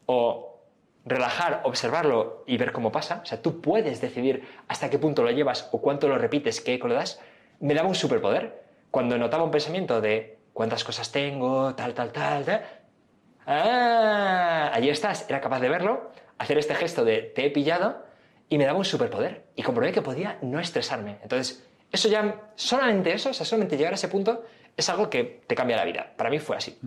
o relajar, observarlo y ver cómo pasa. O sea, tú puedes decidir hasta qué punto lo llevas o cuánto lo repites, qué eco le das. Me daba un superpoder. Cuando notaba un pensamiento de cuántas cosas tengo, tal, tal, tal, tal. Ah, allí estás. Era capaz de verlo, hacer este gesto de te he pillado y me daba un superpoder. Y comprobé que podía no estresarme. Entonces, eso ya, solamente eso, o sea, solamente llegar a ese punto es algo que te cambia la vida. Para mí fue así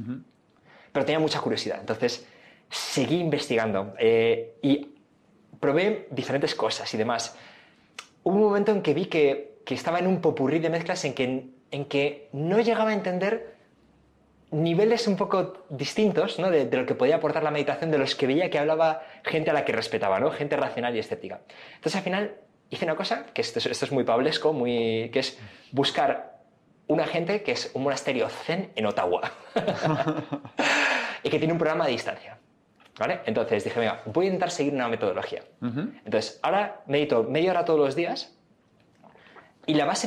pero tenía mucha curiosidad. Entonces, seguí investigando eh, y probé diferentes cosas y demás. Hubo un momento en que vi que, que estaba en un popurrí de mezclas en que, en que no llegaba a entender niveles un poco distintos ¿no? de, de lo que podía aportar la meditación, de los que veía que hablaba gente a la que respetaba, ¿no? gente racional y escéptica. Entonces, al final, hice una cosa, que esto, es- esto es muy pablesco, muy, que es buscar una gente que es un monasterio zen en Ottawa y que tiene un programa a distancia. ¿Vale? Entonces dije, venga, voy a intentar seguir una metodología. Entonces, ahora medito media hora todos los días y la base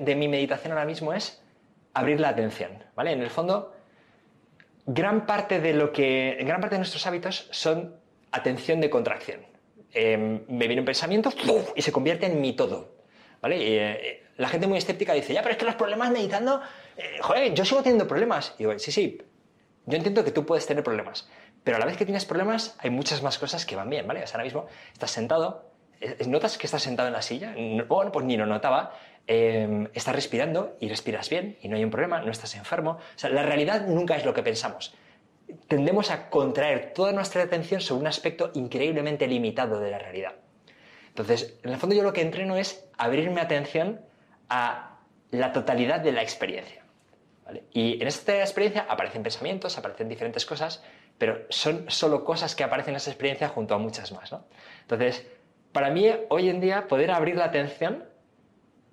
de mi meditación ahora mismo es abrir la atención. ¿Vale? En el fondo, gran parte de lo que. Gran parte de nuestros hábitos son atención de contracción. Eh, me viene un pensamiento y se convierte en mi todo. ¿Vale? Eh, la gente muy escéptica dice, ya, pero es que los problemas meditando. eh, joder, yo sigo teniendo problemas. Y digo, sí, sí. Yo entiendo que tú puedes tener problemas, pero a la vez que tienes problemas, hay muchas más cosas que van bien, ¿vale? O ahora mismo estás sentado, eh, ¿notas que estás sentado en la silla? No- Bueno, pues ni lo notaba. Eh, estás respirando y respiras bien y no hay un problema, no estás enfermo. O sea, la realidad nunca es lo que pensamos. Tendemos a contraer toda nuestra atención sobre un aspecto increíblemente limitado de la realidad. Entonces, en el fondo yo lo que entreno es abrir mi atención a la totalidad de la experiencia. Y en esta experiencia aparecen pensamientos, aparecen diferentes cosas, pero son solo cosas que aparecen en esa experiencia junto a muchas más. Entonces, para mí, hoy en día, poder abrir la atención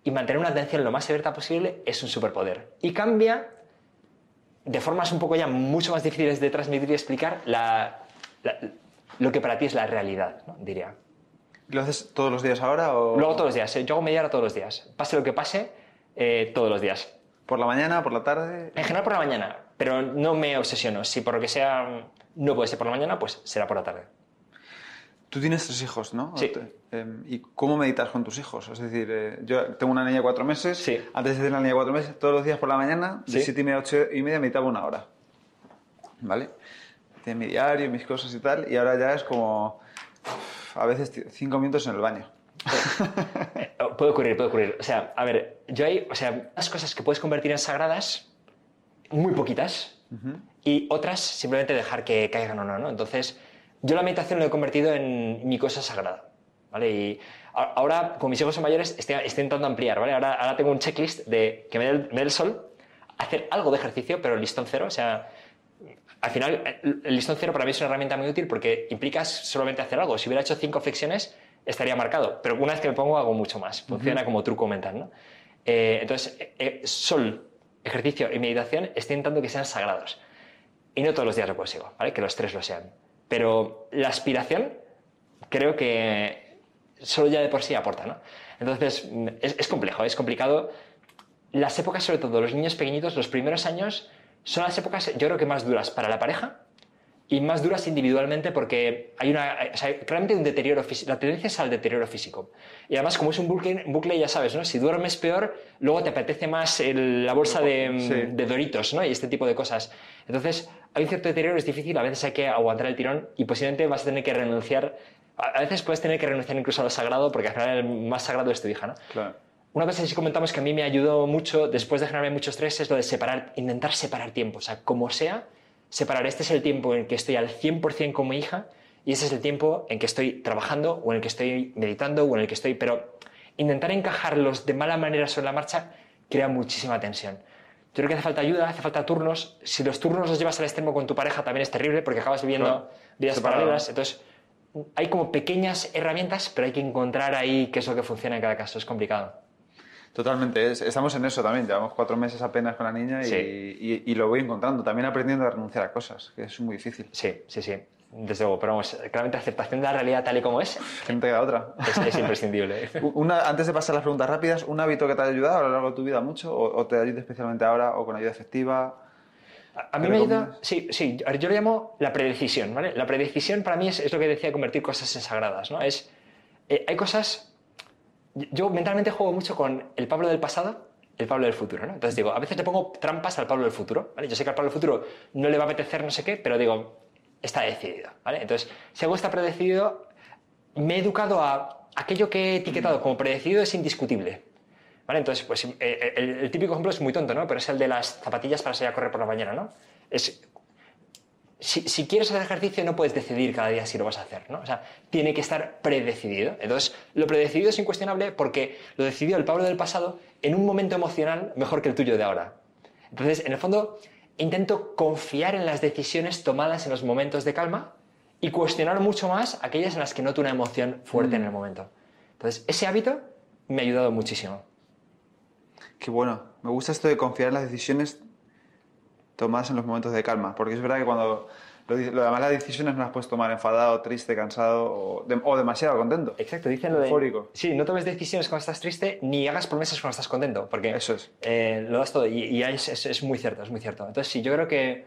y mantener una atención lo más abierta posible es un superpoder. Y cambia de formas un poco ya mucho más difíciles de transmitir y explicar la- la- lo que para ti es la realidad, ¿no? diría. ¿Lo haces todos los días ahora o Luego todos los días, ¿eh? yo hago media hora todos los días. Pase lo que pase, eh, todos los días. por la mañana, por la tarde? En general por la mañana, pero no me obsesiono. Si por lo que sea no puede ser por la mañana, pues será por la tarde. Tú tienes tres hijos, ¿no? Sí. Em, ¿Y cómo meditas con tus hijos? Es decir, eh, yo tengo una niña de cuatro meses. Sí. Antes de tener la niña de cuatro meses, todos los días por la mañana, de Sí. siete y media a ocho y media, meditaba una hora. ¿Vale? de mi diario, mis cosas y tal, y ahora ya es como a veces cinco minutos en el baño. Eh, puede ocurrir, puede ocurrir. O sea, a ver, yo hay, o sea, unas cosas que puedes convertir en sagradas, muy poquitas, y otras simplemente dejar que caigan o no, ¿no? Entonces, yo la meditación lo he convertido en mi cosa sagrada, ¿vale? Y ahora, con mis hijos mayores, estoy, intentando ampliar, ¿vale? Ahora, ahora, tengo un checklist de que me dé, el, sol, hacer algo de ejercicio, pero listón cero, o sea, al final, el listón cero para mí es una herramienta muy útil porque implica solamente hacer algo. Si hubiera hecho cinco flexiones, estaría marcado. Pero una vez que me pongo, hago mucho más. Funciona como truco mental. ¿no? Eh, entonces, eh, eh, sol, ejercicio y meditación estoy intentando que sean sagrados. Y no todos los días lo consigo, ¿vale? Que los tres lo sean. Pero la aspiración creo que solo ya de por sí aporta, ¿no? Entonces, es, es complejo, es complicado. Las épocas, sobre todo los niños pequeñitos, los primeros años, son las épocas, yo creo que más duras para la pareja y más duras individualmente porque hay una, o sea, claramente un deterioro físico, la tendencia es al deterioro físico. Y además, como es un bucle, bucle ya sabes, ¿no? Si duermes peor, luego te apetece más la bolsa de, de, Doritos, ¿no? Y este tipo de cosas. Entonces, hay un cierto deterioro, es difícil, a veces hay que aguantar el tirón y posiblemente vas a tener que renunciar, a veces puedes tener que renunciar incluso a lo sagrado porque al final el más sagrado es tu hija, ¿no? Claro. Una cosa que sí comentamos que a mí me ayudó mucho después de generarme mucho estrés es lo de separar, intentar separar tiempo, o sea, como sea, separar este es el tiempo en el que estoy al 100% con mi hija y ese es el tiempo en que estoy trabajando o en el que estoy meditando o en el que estoy... Pero intentar encajarlos de mala manera sobre la marcha crea muchísima tensión. Yo creo que hace falta ayuda, hace falta turnos. Si los turnos los llevas al extremo con tu pareja también es terrible porque acabas viviendo vidas paralelas. Entonces, hay como pequeñas herramientas, pero hay que encontrar ahí qué es lo que funciona en cada caso. Es complicado. Totalmente, estamos en eso también, llevamos cuatro meses apenas con la niña y, lo voy encontrando, también aprendiendo a renunciar a cosas, que es muy difícil. Sí, sí, sí, desde luego, pero vamos, claramente aceptación de la realidad tal y como es. Gente que otra. Es, imprescindible. Una, antes de pasar a las preguntas rápidas, ¿un hábito que te ha ayudado a lo largo de tu vida mucho o, te ayuda especialmente ahora o con ayuda efectiva? A, mí me ayuda, sí, sí, yo lo llamo la predecisión, ¿vale? La predecisión para mí es, lo que decía convertir cosas en sagradas, ¿no? Es, eh, hay cosas yo mentalmente juego mucho con el Pablo del pasado, el Pablo del futuro, ¿no? Entonces digo, a veces le pongo trampas al Pablo del futuro, ¿vale? Yo sé que al Pablo del futuro no le va a apetecer no sé qué, pero digo, está decidido, ¿vale? Entonces, si algo está predecido, me he educado a aquello que he etiquetado como predecido es indiscutible, ¿vale? Entonces, pues eh, eh, el, el, típico ejemplo es muy tonto, ¿no? Pero es el de las zapatillas para salir a correr por la mañana, ¿no? Es si, quieres hacer ejercicio no puedes decidir cada día si lo vas a hacer, ¿no? O sea, tiene que estar predecidido. Entonces, lo predecidido es incuestionable porque lo decidió el Pablo del pasado en un momento emocional mejor que el tuyo de ahora. Entonces, en el fondo, intento confiar en las decisiones tomadas en los momentos de calma y cuestionar mucho más aquellas en las que noto una emoción fuerte en el mm. momento. Entonces, ese hábito me ha ayudado muchísimo. Qué bueno. Me gusta esto de confiar en las decisiones tomadas en los momentos de calma. Porque es verdad que cuando lo, demás las decisiones no las puedes tomar enfadado, triste, cansado o, demasiado contento. Exacto, dicen lo de... Sí, no tomes decisiones cuando estás triste ni hagas promesas cuando estás contento. Porque Eso es. Eh, lo das todo y, es, es, muy cierto, es muy cierto. Entonces, sí, yo creo que eh,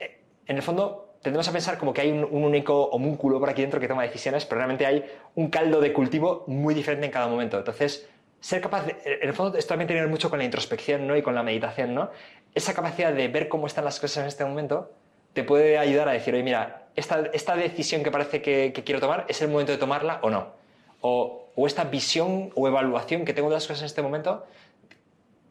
eh, en el fondo tendemos a pensar como que hay un, un, único homúnculo por aquí dentro que toma decisiones, pero realmente hay un caldo de cultivo muy diferente en cada momento. Entonces, ser capaz, de, en el fondo, esto también tiene mucho con la introspección ¿no? y con la meditación, ¿no? esa capacidad de ver cómo están las cosas en este momento te puede ayudar a decir, oye, mira, esta, esta decisión que parece que, quiero tomar, ¿es el momento de tomarla o no? O, o, esta visión o evaluación que tengo de las cosas en este momento,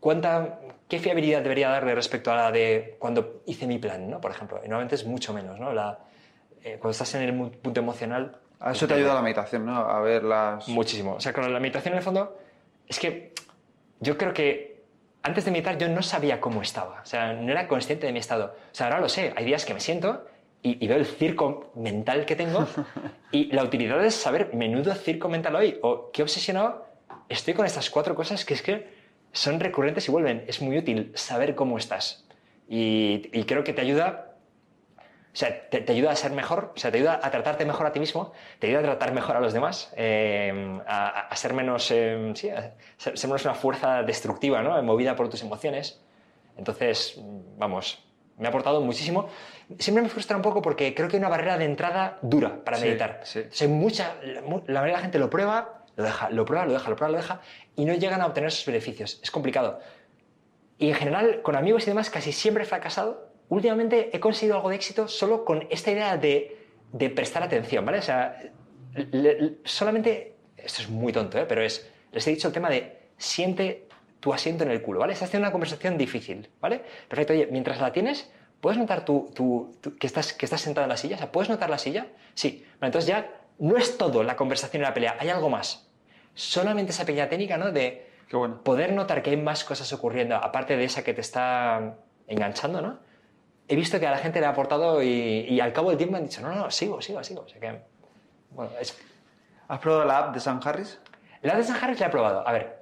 ¿cuánta, ¿qué fiabilidad debería darle respecto a la de cuando hice mi plan, ¿no? por ejemplo? Y normalmente es mucho menos. ¿no? La, eh, cuando estás en el punto emocional... A eso te ayuda la meditación, ¿no? A ver las... Muchísimo. O sea, con la meditación en el fondo es que yo creo que antes de meditar yo no sabía cómo estaba, o sea, no era consciente de mi estado. O sea, ahora lo sé, hay días que me siento y, veo el circo mental que tengo y la utilidad es saber, menudo circo mental hoy, o qué obsesionado estoy con estas cuatro cosas que es que son recurrentes y vuelven. Es muy útil saber cómo estás. Y, y creo que te ayuda sea, te, ayuda a ser mejor, o sea, te ayuda a tratarte mejor a ti mismo, te ayuda a tratar mejor a los demás, eh, a, ser menos, eh, sí, a ser, menos una fuerza destructiva, ¿no? Movida por tus emociones. Entonces, vamos, me ha aportado muchísimo. Siempre me frustra un poco porque creo que hay una barrera de entrada dura para meditar. Sí, mucha, la, mayoría de la gente lo prueba, lo deja, lo prueba, lo deja, lo prueba, lo deja, y no llegan a obtener esos beneficios. Es complicado. Y en general, con amigos y demás, casi siempre he fracasado últimamente he conseguido algo de éxito solo con esta idea de, de prestar atención, ¿vale? O sea, le- le- solamente, esto es muy tonto, ¿eh? pero es, les he dicho el tema de siente tu asiento en el culo, ¿vale? Estás teniendo una conversación difícil, ¿vale? Perfecto, oye, mientras la tienes, ¿puedes notar tu, tu- tu- que, estás, que estás sentado en la silla? O sea, ¿puedes notar la silla? Sí. Vale, entonces ya no es todo la conversación y la pelea, hay algo más. Solamente esa pequeña técnica, ¿no? De bueno. poder notar que hay más cosas ocurriendo, aparte de esa que te está enganchando, ¿no? He visto que a la gente le ha aportado y, y al cabo del tiempo han dicho, no, no, sigo, sigo, sigo. O sea que, bueno, es, ¿Has probado la app de San Harris? la de San Harris la he probado. A ver,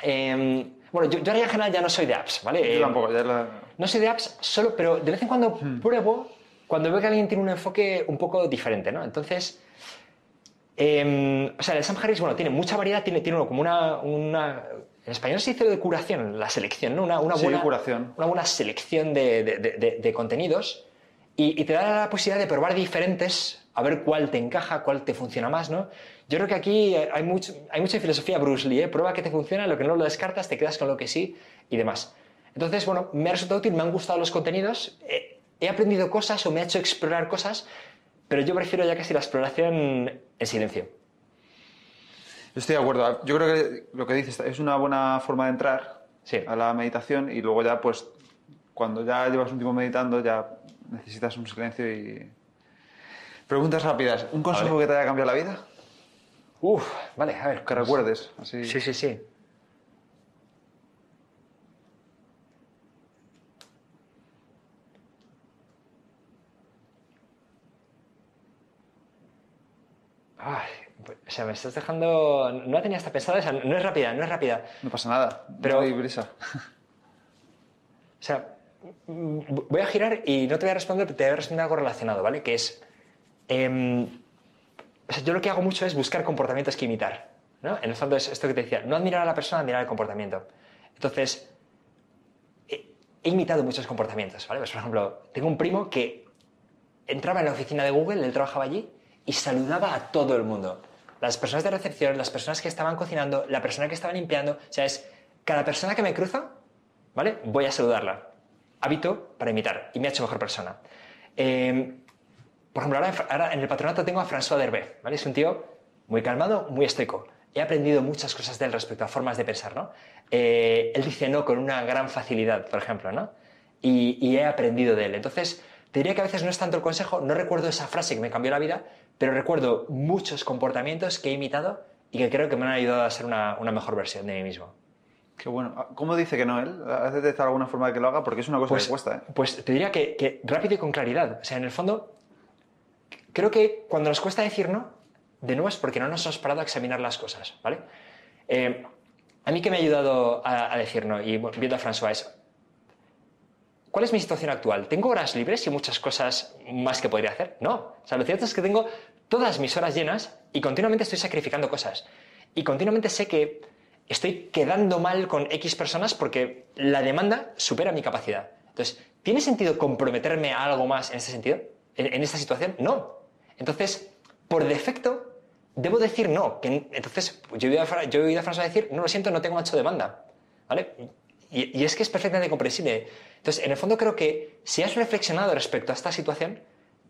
em, bueno, yo, yo en general ya no soy de apps, ¿vale? Yo tampoco, ya la... no soy de apps solo, pero de vez en cuando pruebo cuando veo que alguien tiene un enfoque un poco diferente, ¿no? Entonces, em, o sea, el Sam Harris, bueno, tiene mucha variedad, tiene, tiene como una, una- En español se dice lo de curación, la selección, ¿no? Una, una Sí, buena, curación. Una buena selección de, de- de- de- de contenidos y, y te da la posibilidad de probar diferentes, a ver cuál te encaja, cuál te funciona más, ¿no? Yo creo que aquí hay, mucho, hay mucha filosofía Bruce Lee, ¿eh? Prueba que te funciona, lo que no lo descartas, te quedas con lo que sí y demás. Entonces, bueno, me ha resultado útil, me han gustado los contenidos, eh, he aprendido cosas o me ha hecho explorar cosas, pero yo prefiero ya casi la exploración en silencio. Estoy de acuerdo. Yo creo que lo que dices es una buena forma de entrar Sí. a la meditación y luego ya, pues, cuando ya llevas un tiempo meditando, ya necesitas un silencio y... Preguntas rápidas. ¿Un consejo que te haya cambiado la vida? Uf, vale, a ver. Que recuerdes. Así. Sí, sí, sí. Ay, pues, o sea, me estás dejando... No la tenía hasta pensada esa, no es rápida, no es rápida. No pasa nada. Pero- No hay prisa. O sea, voy a girar y no te voy a responder, pero te voy a responder algo relacionado, ¿vale? Que es... em, o sea, yo lo que hago mucho es buscar comportamientos que imitar, ¿no? En el fondo es esto que te decía, no admirar a la persona, admirar el comportamiento. Entonces, he, he imitado muchos comportamientos, ¿vale? Pues, por ejemplo, tengo un primo que entraba en la oficina de Google, él trabajaba allí, y saludaba a todo el mundo. Las personas de recepción, las personas que estaban cocinando, la persona que estaba limpiando, o sea, es cada persona que me cruza, ¿vale? Voy a saludarla. Hábito para imitar, y me ha hecho mejor persona. Eh, por ejemplo, ahora, ahora en el patronato tengo a François Derbe, ¿vale? Es un tío muy calmado, muy estoico. He aprendido muchas cosas de él respecto a formas de pensar, ¿no? Eh, él dice no con una gran facilidad, por ejemplo, ¿no? Y, y he aprendido de él. Entonces, te diría que a veces no es tanto el consejo, no recuerdo esa frase que me cambió la vida, pero recuerdo muchos comportamientos que he imitado y que creo que me han ayudado a ser una, una mejor versión de mí mismo. Qué bueno. ¿Cómo dice que no él? ¿Has detectado alguna forma de que lo haga? Porque es una cosa Pues, que cuesta, ¿eh? pues te diría que, que rápido y con claridad. O sea, en el fondo, creo que cuando nos cuesta decir no, de nuevo es porque no nos hemos parado a examinar las cosas, ¿vale? Eh, a mí que me ha ayudado a, a decir no, y bueno, viendo a François, ¿cuál es mi situación actual? ¿Tengo horas libres y muchas cosas más que podría hacer? No. O sea, lo cierto es que tengo todas mis horas llenas y continuamente estoy sacrificando cosas. Y continuamente sé que estoy quedando mal con X personas porque la demanda supera mi capacidad. Entonces, ¿tiene sentido comprometerme a algo más en ese sentido? ¿En, en esta situación? No. Entonces, por defecto, debo decir no. Que, entonces, yo he, oído a, yo he oído a François decir, no, lo siento, no tengo ancho de banda. ¿Vale? Y, y es que es perfectamente comprensible. Entonces, en el fondo creo que si has reflexionado respecto a esta situación,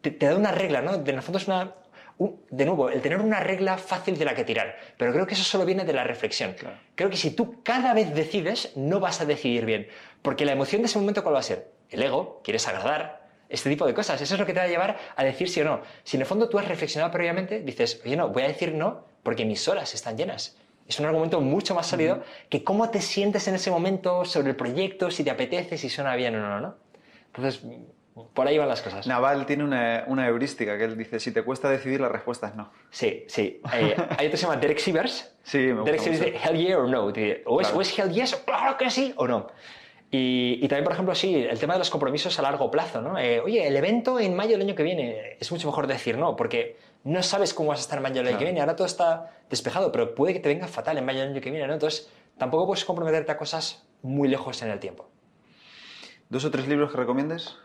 te, te da una regla, ¿no? En el fondo es una... de nuevo, el tener una regla fácil de la que tirar. Pero creo que eso solo viene de la reflexión. Claro. Creo que si tú cada vez decides, no vas a decidir bien. Porque la emoción de ese momento, ¿cuál va a ser? El ego, quieres agradar, este tipo de cosas. Eso es lo que te va a llevar a decir sí o no. Si en el fondo tú has reflexionado previamente, dices, oye, no, voy a decir no porque mis horas están llenas. Es un argumento mucho más sólido que cómo te sientes en ese momento sobre el proyecto, si te apetece, si suena bien o no, ¿no? Entonces, por ahí van las cosas. Naval tiene una, una heurística que él dice, si te cuesta decidir, la respuesta es no. Sí, sí. Eh, hay otro que se llama Derek Sivers. Sí, me gusta Derek Sivers dice hell yeah or no. Dice, O es, Claro. o es hell yes, claro que sí, o no. Y, y también, por ejemplo, sí, el tema de los compromisos a largo plazo, ¿no? Eh, oye, el evento en mayo del año que viene es mucho mejor decir no, porque no sabes cómo vas a estar en mayo del año Claro. que viene. Ahora todo está despejado, pero puede que te venga fatal en mayo del año que viene, ¿no? Entonces, tampoco puedes comprometerte a cosas muy lejos en el tiempo. ¿Dos o tres libros que recomiendes?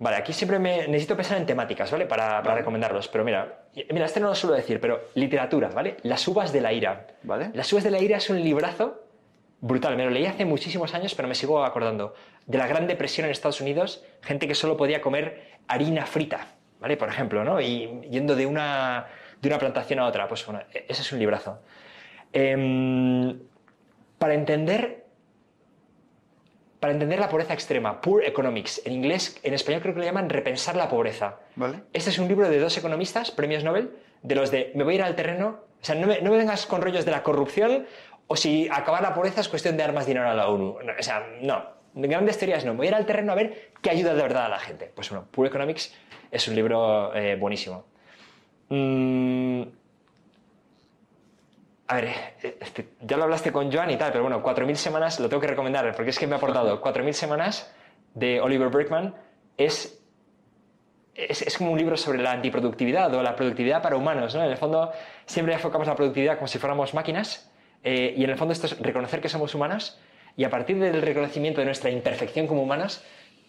Vale, aquí siempre me necesito pensar en temáticas, ¿vale? Para, para Vale. recomendarlos. Pero mira, mira, este no lo suelo decir, pero literatura, ¿vale? Las uvas de la ira. ¿Vale? Las uvas de la ira es un librazo brutal. Me lo leí hace muchísimos años, pero me sigo acordando. De la Gran Depresión en Estados Unidos, gente que solo podía comer harina frita, ¿vale? Por ejemplo, ¿no? Y yendo de una, de una plantación a otra. Pues bueno, e-, ese es un librazo. Em, para entender para entender la pobreza extrema, Poor Economics. En inglés, en español creo que lo llaman repensar la pobreza. ¿Vale? Este es un libro de dos economistas, premios Nobel, de los de me voy a ir al terreno, o sea, no me, no me vengas con rollos de la corrupción o si acabar la pobreza es cuestión de dar más dinero a la ONU. o sea, no. Grandes teorías no. Me voy a ir al terreno a ver qué ayuda de verdad a la gente. Pues bueno, Poor Economics es un libro eh, buenísimo. Mm, a ver, eh, este, ya lo hablaste con Joan y tal, pero bueno, 4.000 semanas lo tengo que recomendar porque es que me ha aportado 4.000 semanas de Oliver Berkman. Es, es, como un libro sobre la antiproductividad o la productividad para humanos. ¿no? En el fondo, siempre enfocamos la productividad como si fuéramos máquinas eh, y en el fondo esto es reconocer que somos humanos y a partir del reconocimiento de nuestra imperfección como humanos,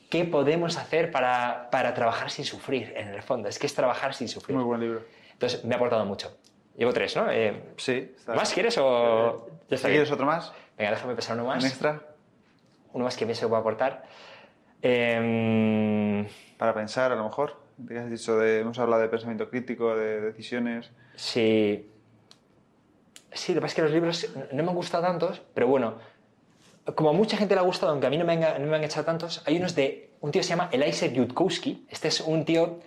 ¿qué podemos hacer para, para trabajar sin sufrir? En el fondo, es que es trabajar sin sufrir. Muy buen libro. Entonces, me ha aportado mucho. Llevo tres, ¿no? Eh, sí. ¿Más quieres o...? Ya ¿Quieres otro más? Venga, déjame pensar uno más. ¿Un extra? Uno más que pienso que puedo aportar. Em, Para pensar, a lo mejor. Has dicho de, hemos hablado de pensamiento crítico, de decisiones. Sí. Sí, lo que pasa es que los libros no me han gustado tantos, pero bueno, como a mucha gente le ha gustado, aunque a mí no me han, no me han echado tantos, hay unos de un tío que se llama Eliezer Yudkowsky. Este es un tío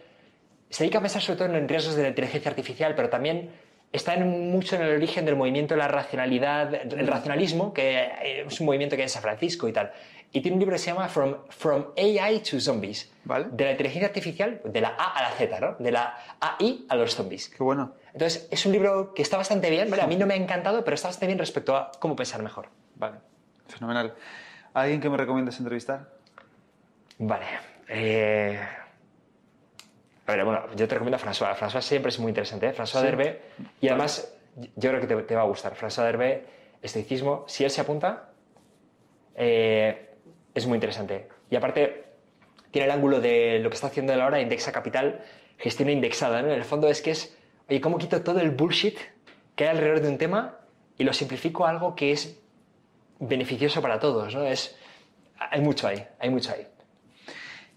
se dedica a pensar sobre todo en riesgos de la inteligencia artificial, pero también está en mucho en el origen del movimiento de la racionalidad, el racionalismo, que es un movimiento que es San Francisco y tal. Y tiene un libro que se llama From, From AI to Zombies. ¿Vale? De la inteligencia artificial, de la A a la Z, ¿no? De la AI a los zombies. Qué bueno. Entonces, es un libro que está bastante bien, ¿vale? A mí no me ha encantado, pero está bastante bien respecto a cómo pensar mejor. Vale. Fenomenal. ¿Alguien que me recomiendes entrevistar? Vale. Eh... A ver, bueno, yo te recomiendo a François. François siempre es muy interesante, ¿eh? François Derbe. Y además, yo creo que te, va a gustar. François Derbe, estoicismo, si él se apunta, eh, es muy interesante. Y aparte, tiene el ángulo de lo que está haciendo él ahora, indexa capital, gestión indexada. ¿no? En el fondo es que es, oye, ¿cómo quito todo el bullshit que hay alrededor de un tema y lo simplifico a algo que es beneficioso para todos? ¿no? Es, hay mucho ahí, hay mucho ahí.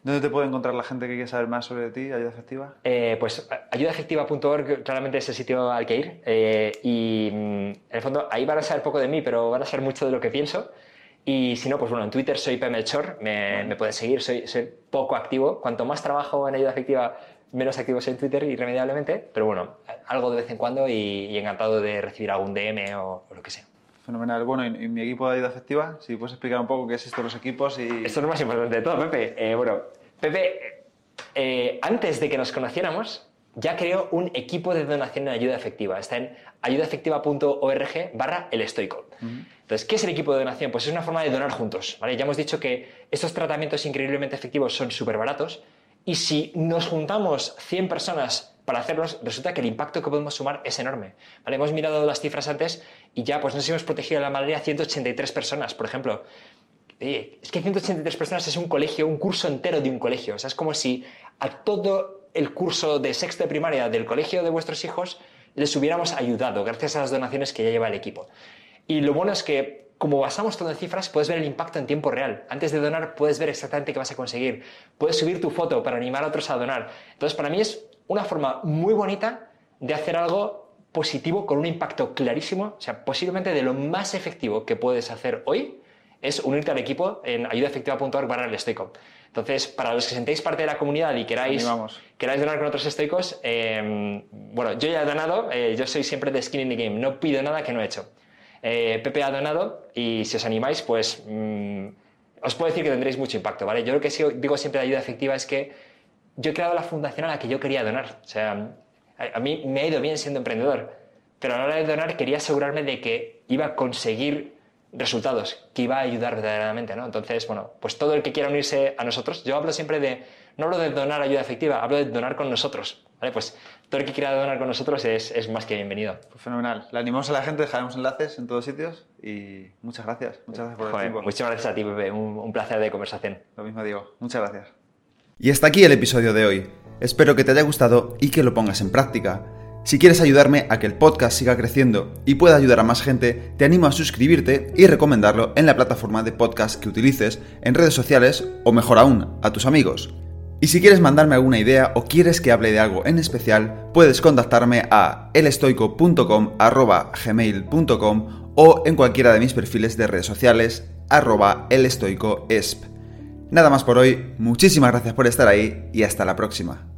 ¿Dónde te puede encontrar la gente que quiere saber más sobre ti, Ayuda Efectiva? Eh, pues ayudaefectiva.org claramente es el sitio al que ir. Eh, y mm, en el fondo ahí van a saber poco de mí, pero van a saber mucho de lo que pienso. Y si no, pues bueno, en Twitter soy Pemelchor, me, me seguir, soy, soy, poco activo. Cuanto más trabajo en ayuda efectiva, menos activo soy en Twitter, irremediablemente. Pero bueno, algo de vez en cuando y, encantado de recibir algún DM o, lo que sea. Fenomenal. Bueno, y, mi equipo de ayuda efectiva, si puedes explicar un poco qué es esto de los equipos y... Esto es lo más importante de todo, Pepe. Eh, bueno, Pepe, eh, antes de que nos conociéramos, ya creó un equipo de donación en ayuda efectiva. Está en ayudaefectiva.org barra el estoico. Entonces, ¿qué es el equipo de donación? Pues es una forma de donar juntos. ¿vale? Ya hemos dicho que estos tratamientos increíblemente efectivos son súper baratos y si nos juntamos 100 personas para hacerlos, resulta que el impacto que podemos sumar es enorme. Hemos mirado las cifras antes y ya pues nos hemos protegido de la malaria a 183 personas, por ejemplo es que 183 personas es un colegio, un curso entero de un colegio. O es como si a todo el curso de sexto de primaria del colegio de vuestros hijos les hubiéramos ayudado gracias a las donaciones que ya lleva el equipo. Y lo bueno es que, como basamos todo en cifras, puedes ver el impacto en tiempo real. Antes de donar, puedes ver exactamente qué vas a conseguir. Puedes subir tu foto para animar a otros a donar. Entonces, para mí es una forma muy bonita de hacer algo positivo con un impacto clarísimo, o sea, posiblemente de lo más efectivo que puedes hacer hoy es unirte al equipo en ayudaefectiva.org barra el estoico. Entonces, para los que sentéis parte de la comunidad y queráis, queráis donar con otros estoicos, em, bueno, yo ya he donado, eh, yo soy siempre de skin in the game, no pido nada que no he hecho. Eh, Pepe ha donado y si os animáis, pues mm, os puedo decir que tendréis mucho impacto, ¿vale? Yo lo que digo siempre de ayuda efectiva es que yo he creado la fundación a la que yo quería donar. O sea, a, a mí me ha ido bien siendo emprendedor, pero a la hora de donar quería asegurarme de que iba a conseguir resultados, que iba a ayudar verdaderamente, ¿no? Entonces, bueno, pues todo el que quiera unirse a nosotros, yo hablo siempre de, no hablo de donar ayuda efectiva, hablo de donar con nosotros, ¿vale? Pues todo el que quiera donar con nosotros es, es más que bienvenido. Pues fenomenal. Le animamos a la gente, dejaremos enlaces en todos sitios y muchas gracias. Muchas gracias por el tiempo. Muchas gracias a ti, Pepe. Un, un placer de conversación. Lo mismo digo. Muchas gracias. Y hasta aquí el episodio de hoy. Espero que te haya gustado y que lo pongas en práctica. Si quieres ayudarme a que el podcast siga creciendo y pueda ayudar a más gente, te animo a suscribirte y recomendarlo en la plataforma de podcast que utilices, en redes sociales o mejor aún, a tus amigos. Y si quieres mandarme alguna idea o quieres que hable de algo en especial, puedes contactarme a elestoico.com@gmail.com o en cualquiera de mis perfiles de redes sociales arroba elestoicoesp. Nada más por hoy, muchísimas gracias por estar ahí y hasta la próxima.